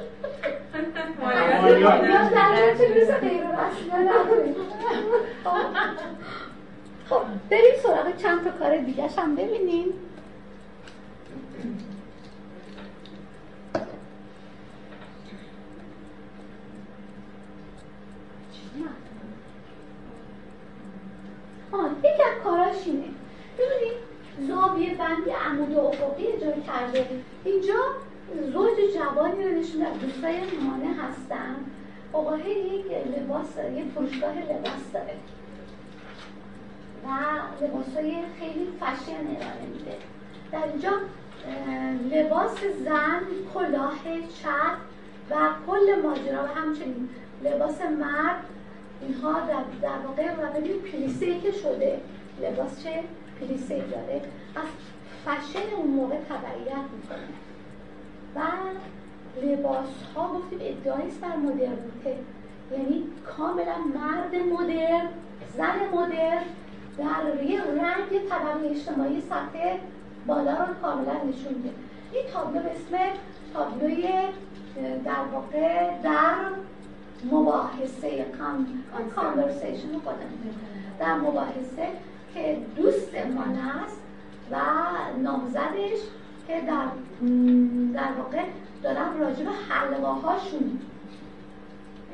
Speaker 2: مالیات در چه مثل غیر رسمی نداره خب بریم سراغ چند تا کار دیگه هم ببینیم. آه یکی از کاراش اینه. ببینید زاویه بندی عمود و افقی اجرا کرده اینجا زوج جوانی رو نشون داد دوستای مانه هستن. آقاه یک لباس یک فروشگاه لباس داره. و لباس های خیلی فشن ارائه میده. در اینجا لباس زن کلاه چرخ و کل ماجرا و همچنین. لباس مرد اینها در, در واقع ببین پلیسه که شده لباس چه پلیسه داره از فشن اون موقع تبعیت می‌کنه. و لباس ها گفتیم ادعایست بر مدرنیته یعنی کاملا مرد مدرن زن مدرن در یه رنگ طبقه اجتماعی سطح بالا رو کاملا نشون میده. این تابلو به اسم تابلوی در واقع در مباحثه کانورسیشن خودم در مباحثه که دوست من است و نامزدش که در در واقع دارن راجع به حلقه هاشون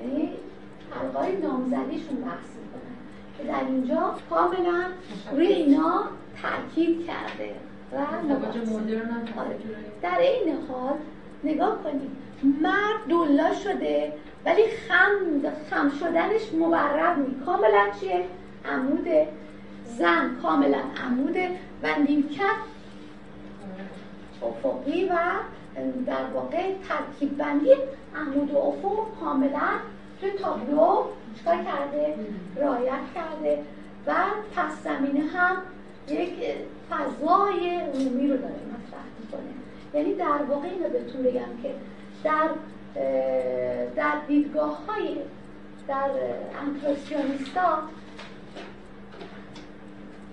Speaker 2: یعنی حلقه های نامزدیشون بحث می‌کنن که در اینجا کاملا روی اینا تاکید کرده و آره. در این حال نگاه کنید مرد دلا شده ولی خم, خم شدنش مبرر نی کاملا چیه؟ عموده. زن کاملا عموده و نیمکت افقی و در واقع ترکیب بندی عمود و افق کاملا توی تابلو. چکار کرده؟ رایت کرده. و پس زمینه هم یک فضای عمومی رو داره مطرح می‌کنه. یعنی در واقع اینو بهتون بگم که در در دیدگاه های در امپرسیونیستا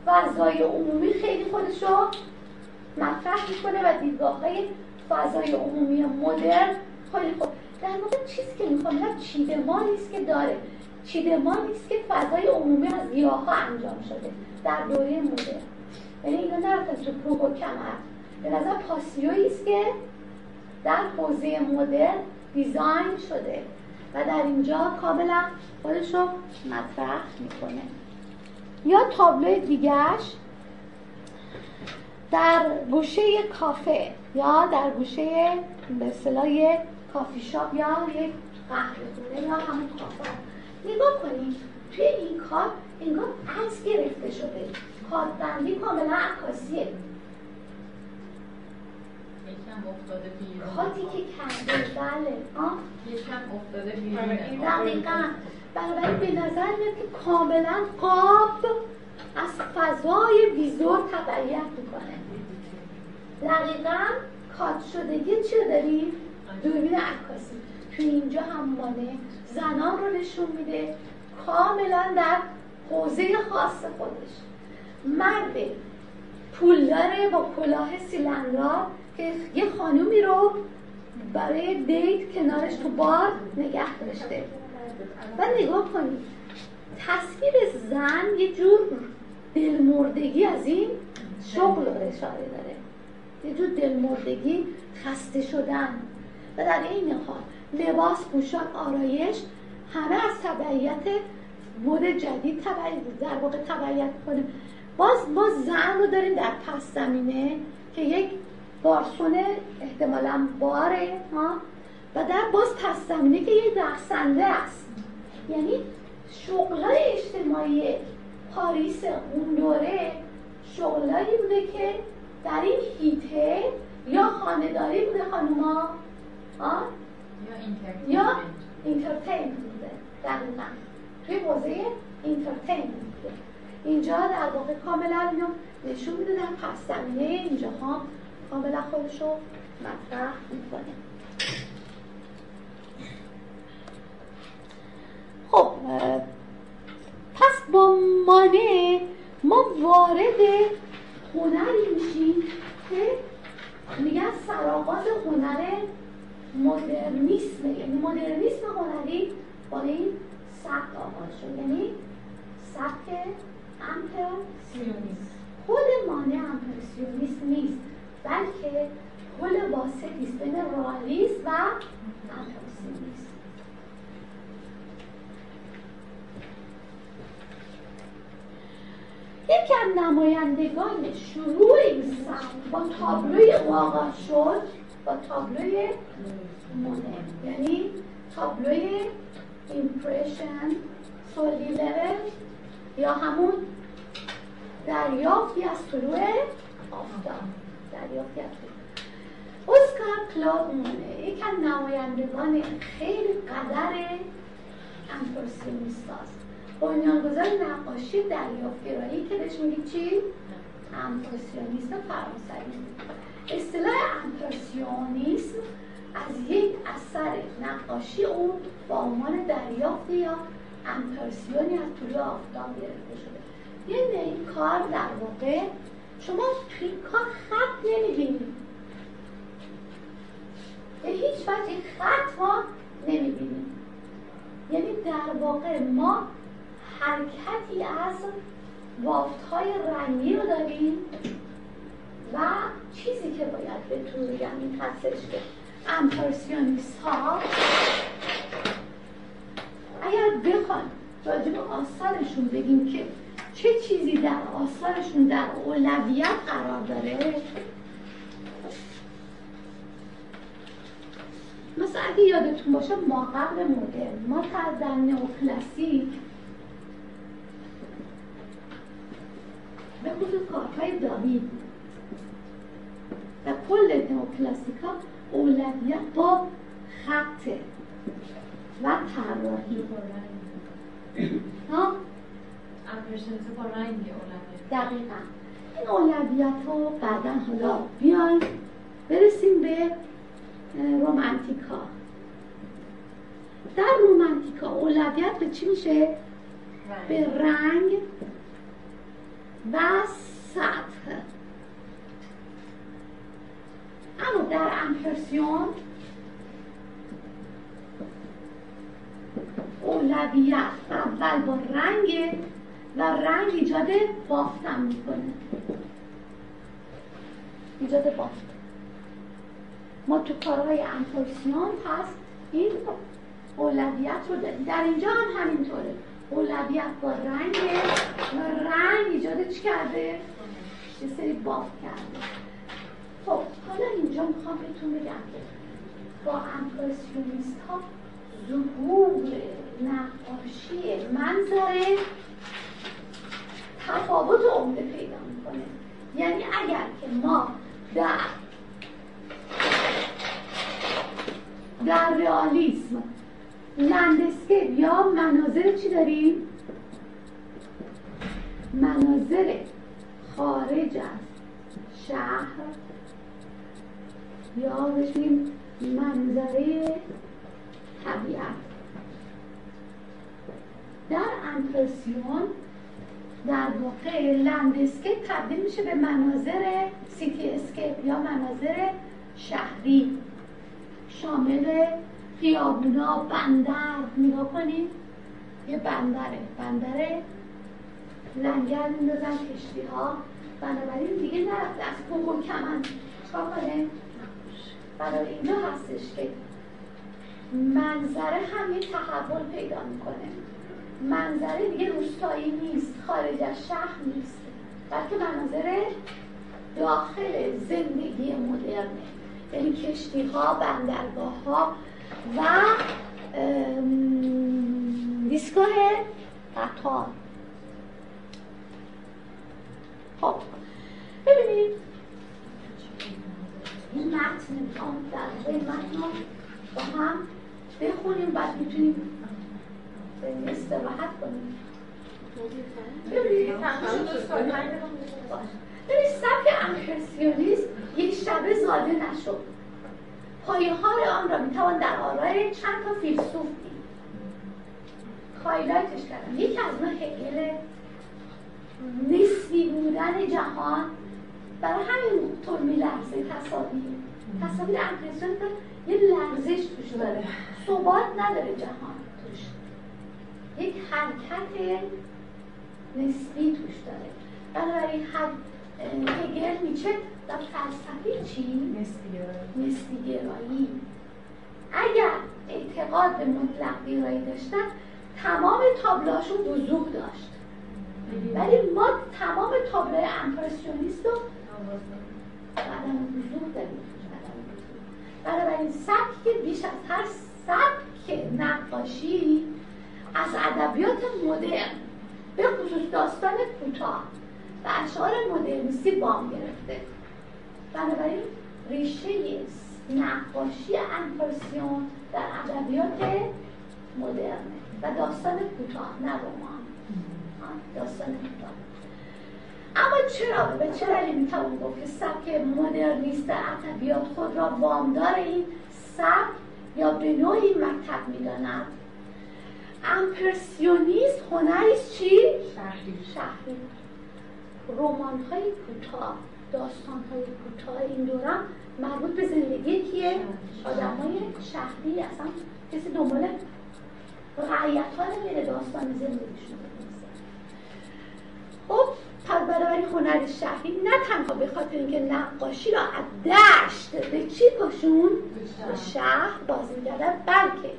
Speaker 2: فضای عمومی خیلی خودش رو مطرح می‌کنه و دیدگاه های فضای عمومی مدرن خیلی خوب. در واقع چیزی که می‌خوام چیدمانی است که داره. چیدمانی است که فضای عمومی از گیاه ها انجام شده در دوره مدرن. یعنی اینا نرفتن تو کوه و کمر. به نظر پاسیویی است که در حوزه مدرن دیزاین شده و در اینجا کاملا خودش رو مطرح می‌کنه. یا تابلو دیگرش در گوشه کافه یا در گوشه به اصطلاح کافی شاپ یا یک قهوه خونه یا همون کافه. نگاه کنید توی این کار انگار عکس گرفته شده. کاربندی کاملا عکاسیه.
Speaker 8: یکم افتاده بیرون.
Speaker 2: کاتی که کرده بله. آه.
Speaker 8: یکم افتاده بیرون.
Speaker 2: آره، دقیقا. بنابراین به نظر میاد که کاملا قاب از فضای ویزور تبعیت می‌کنه. دقیقا کات شدگی چی داریم؟ دوربین عکاسی. تو اینجا هم مانه. زنان رو نشون میده. کاملا در حوزه خاص خودش. مرد پولدار با کلاه سیلندار که یه خانومی رو برای دیت کنارش تو بار نگه داشته. و نگاه کنید تصویر زن یه جور دلمردگی از این شغل رو اشاره داره. یه جور دلمردگی خسته شدن. و در این حال لباس پوشاک آرایش همه از تبعیت مد جدید تبعیت در واقع تبعیت کنیم باز ما زن رو داریم در پس زمینه که یک گارسون احتمالا باره ها. و در باز پس زمینه که یک رقصنده است. یعنی شغلای اجتماعی پاریس اون دوره شغلایی بوده که در این هیته یا خانداری بوده خانوما ها؟
Speaker 8: یا
Speaker 2: اینترتین بوده دقیقا. توی حوزه اینترتین بوده. اینجا در واقع کاملا اینو نشون میده در پس زمینه اینجا ها کاملا خودش رو مطرح می‌کنه. خب پس با مانع ما وارد هنری میشیم که میگن سرآغاز هنر مدرنیسم یعنی مدرنیسم هنری با این سبک آغاز شد. یعنی سبک امپرسیونیسم خود مانع امپرسیونیسم نیست بلکه پل واسطی است بین رئالیسم و امپرسیونیسم یکی از نمایندگان شروع این سبک با تابلوی آغاز شد با تابلوی مونه. یعنی تابلوی Impression levant یا همون دریافتی از طلوع آفتاب. از طلوع اسکار کلود مونه. یکی از نمایندگان خیلی قدر امپرسیونیست است بنیانگذار نقاشی دریافتگرایی که بهش میگی چی؟ امپرسیونیسم فرانسوی. اصطلاح امپرسیونیسم از یک اثر نقاشی اون با عنوان دریافت یا امپرسیونی از طلوع آفتاب گرفته شده. یعنی این کار در واقع شما توی این کار خط نمی‌بینید به هیچ وجه خط ما نمی‌بینیم یعنی در واقع ما حرکتی از های رنگی رو داریم و چیزی که باید بهتون بگم این هستش که امپرسیونیست ها اگر بخوان راجع به آثارشون بگیم که چه چیزی در آثارشون در اولویت قرار داره؟ مثلا اگه یادتون باشه ما قبل مدرن ما تا در نئوکلاسیک به خصوص کارهای داوید و کل نئوکلاسیکا اولویت با خطه و طراحی. ها؟
Speaker 8: با رنگ اولویت
Speaker 2: دقیقا. این اولویت رو بعدا حالا بیایم. برسیم به رومانتیکا در رومانتیکا اولویت به چی میشه؟ به رنگ و سطح. اما در امپرسیون اولویت اول با رنگ و رنگ ایجاد بافتم می‌کنه. ایجاد بافت. ما تو کارهای پس این اولویت رو داریم. در اینجا هم همینطوره. اولویت با رنگ و رنگ ایجاد چی کرده؟ یه سری بافت کرده. خب حالا اینجا می‌خوام بهتون بگم با امپرسیونیست ها ظهور نقاشی منظره. تفاوت عمده پیدا می‌کنه یعنی اگر که ما در در رئالیسم لندسکیپ یا مناظر چی داریم؟ مناظر خارج از شهر یا بشیم منظره طبیعت در امپرسیون در واقع landscape تبدیل میشه به مناظر cityscape یا مناظر شهری. شامل خیابونا بندر نگاه کنید یه بندره. بندره لنگر میندازن کشتی ها بنابراین دیگه نرفته از کوه و کمر. چکار کنه برای اینجا هستش که منظره هم یه تحول پیدا می‌کنه. منظره دیگه روستایی نیست خارج از شهر نیست. بلکه مناظر داخل زندگی مدرنه. یعنی کشتی ها بندرگاه ها و دیسکاه قطار. خب ببینید. این متن می‌خوام در متن با هم بخونیم بعد می‌تونیم استراحت کنیم ببینید سبک امپرسیونیست یک شبه زاده نشد پایه آن را می‌توان در آرای چند تا فیلسوف دید هایلایتش کردم یکی از ما هگل نسبی بودن جهان برای همین طور میلرزه تصاویر تصاویر امپرسیون یه لرزش توش داره ثبات نداره جهان یک حرکت نسبی توش داره. بنابراین هگل میچه در فلسفه چی؟ نسبی گرایی. اگر اعتقاد به مطلق گرایی داشتن تمام تابلاشون وضوح داشت. ولی ما تمام تابلوی امپرسیونیست رو عدم وضوح داریم. بنابراین سبک که بیش از هر سبک نقاشی از ادبیات مدرن به خصوص داستان کوتاه و اشعار مدرنیستی بام گرفته. بنابراین ریشه نقاشی امپرسیون در ادبیات مدرنه و داستان کوتاه نه رمان. داستان کوتاه. اما چرا؟ به چه دلیل می‌توان گفت که سبک مدرنیست در ادبیات خود را وامدار این سبک یا به نوعی مکتب می‌دانند امپرسیونیست هنری چی؟ شهری. شهری. رمان های کوتاه داستان های کوتاه این دورم مربوط به زندگی کیه؟ آدم های شهری اصلا کسی دنبال رعیت ها نمیره داستان زندگیشون خب پس برای هنر شهری نه تنها به خاطر اینکه نقاشی را از دشت به چی کشون به شهر. بازی بلکه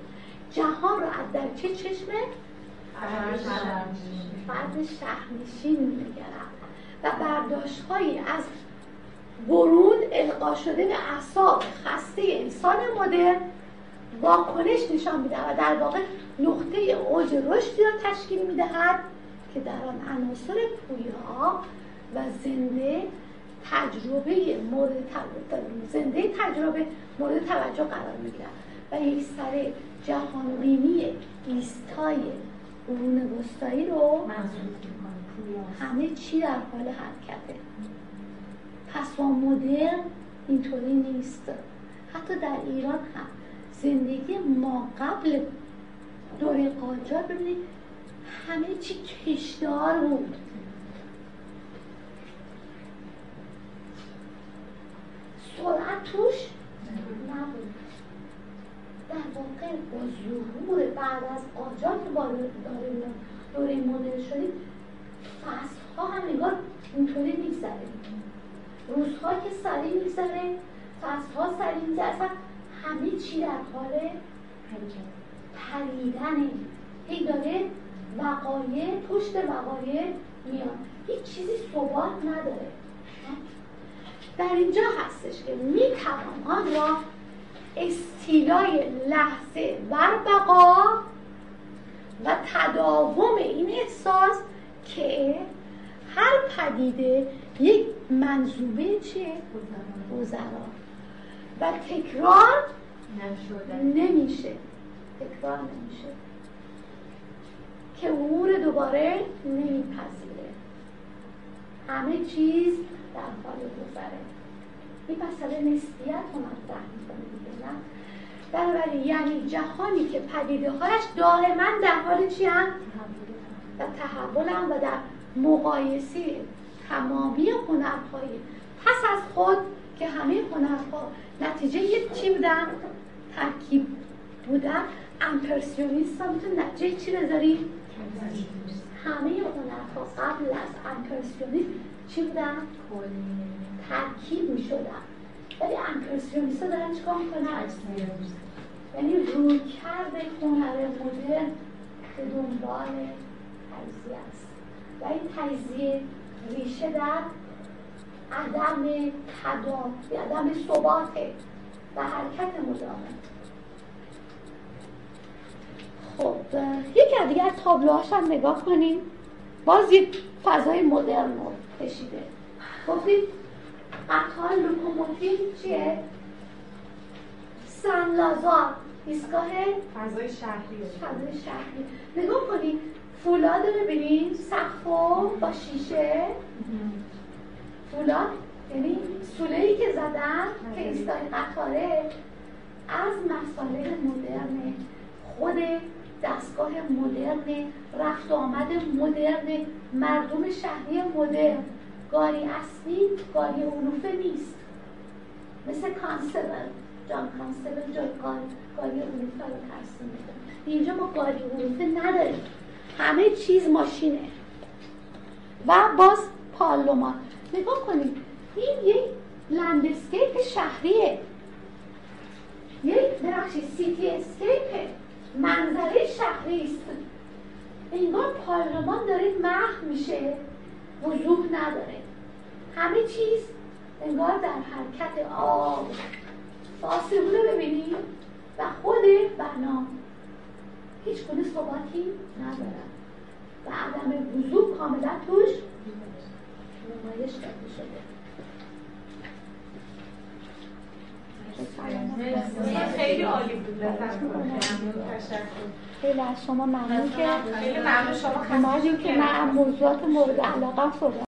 Speaker 2: جهان را از در چه چشمه؟ فرد شهرنشین میگرد و برداشت هایی از برون القا شده به اعصاب خسته انسان مدرن واکنش نشان میده و در واقع نقطه اوج رشدی را تشکیل می‌دهد که در آن عناصر پویا و زنده تجربه مورد زنده تجربه مورد توجه قرار می‌گیرد. و یک سر جهانبینی ایستای قرون وسطایی رو همه چی در حال حرکته. پس با مدرن اینطوری نیست. حتی در ایران هم. زندگی ما قبل دوره قاجار ببینید همه چی کشدار بود. سرعت توش نبود. در واقع با ظهور بعد از قاجار که داره دوره مدرن شدید فصل ها هم نگار اینطوری میگذره. روزها که سریع میگذره فصل ها سریع میگذره اصلا همه چی در حال پریدنه هی داره وقایع پشت وقایع میاد. هیچ چیزی ثبات نداره. در اینجا هستش که می‌توان آن را استیلای لحظه بر بقا و تداوم این احساس که هر پدیده یک منظومه چیه؟ گذرا و تکرار نمیشه. تکرار نمیشه. که امور دوباره نمیپذیره. همه چیز در حال گذره. این مسئله نسبیت رو مطرح می‌کنه دیگه نه بنابراین یعنی جهانی که پدیده هایش دائما در حال چی هم؟ در تحول هم و در مقایسه تمامی هنرهای پس از خود که همه هنرها نتیجه یک چی بودن؟ ترکیب بودن امپرسیونیست میتون نتیجه چی بذاری؟ همه هنرها قبل از امپرسیونیست چی بودن؟ ترکیب می شدن ولی امپرسیونیست ها دارن چیکار می‌کنن؟ یعنی روی کرده هنر مدرن به دنبال تجزیه است. و این تجزیه ریشه در عدم تدام عدم ثبات و حرکت مدامه خب یکی از دیگه از تابلوهاش هم نگاه کنیم. باز یک فضای مدرن رو کشیده. گفتید قطار لوکوموتیو چیه؟ سن لازار ایستگاه
Speaker 6: فضای شهری.
Speaker 2: فضای شهری. نگاه کنید فولاد رو ببینید سقف با شیشه. فولاد یعنی سوله که زدن که ایستگاه قطاره از مسائل مدرن خود دستگاه مدرن رفت آمد مدرن مردم شهری مدرن. گاری اصلی گاری علوفه نیست. مثل کانستبل جان کانستبل جای گاری علوفه رو ترسیم اینجا ما گاری علوفه نداریم. همه چیز ماشینه. و باز پارلمان. نگاه کنید این یک landscape شهریه. یک ببخشید سیتی اسکیپه منظره شهری است. انگار پارلمان داره محو میشه. وضوح نداره. همه چیز انگار در حرکت آب. آسمون رو ببینید و خود بنا. هیچ گونه ثباتی ندارن و عدم وضوح کاملا توش نمایش داده شده.
Speaker 6: خیلی عالی بود.
Speaker 2: خیلی از شما ممنون که
Speaker 6: خیلی ممنون. شما
Speaker 2: که من موضوعات مورد علاقه صحبت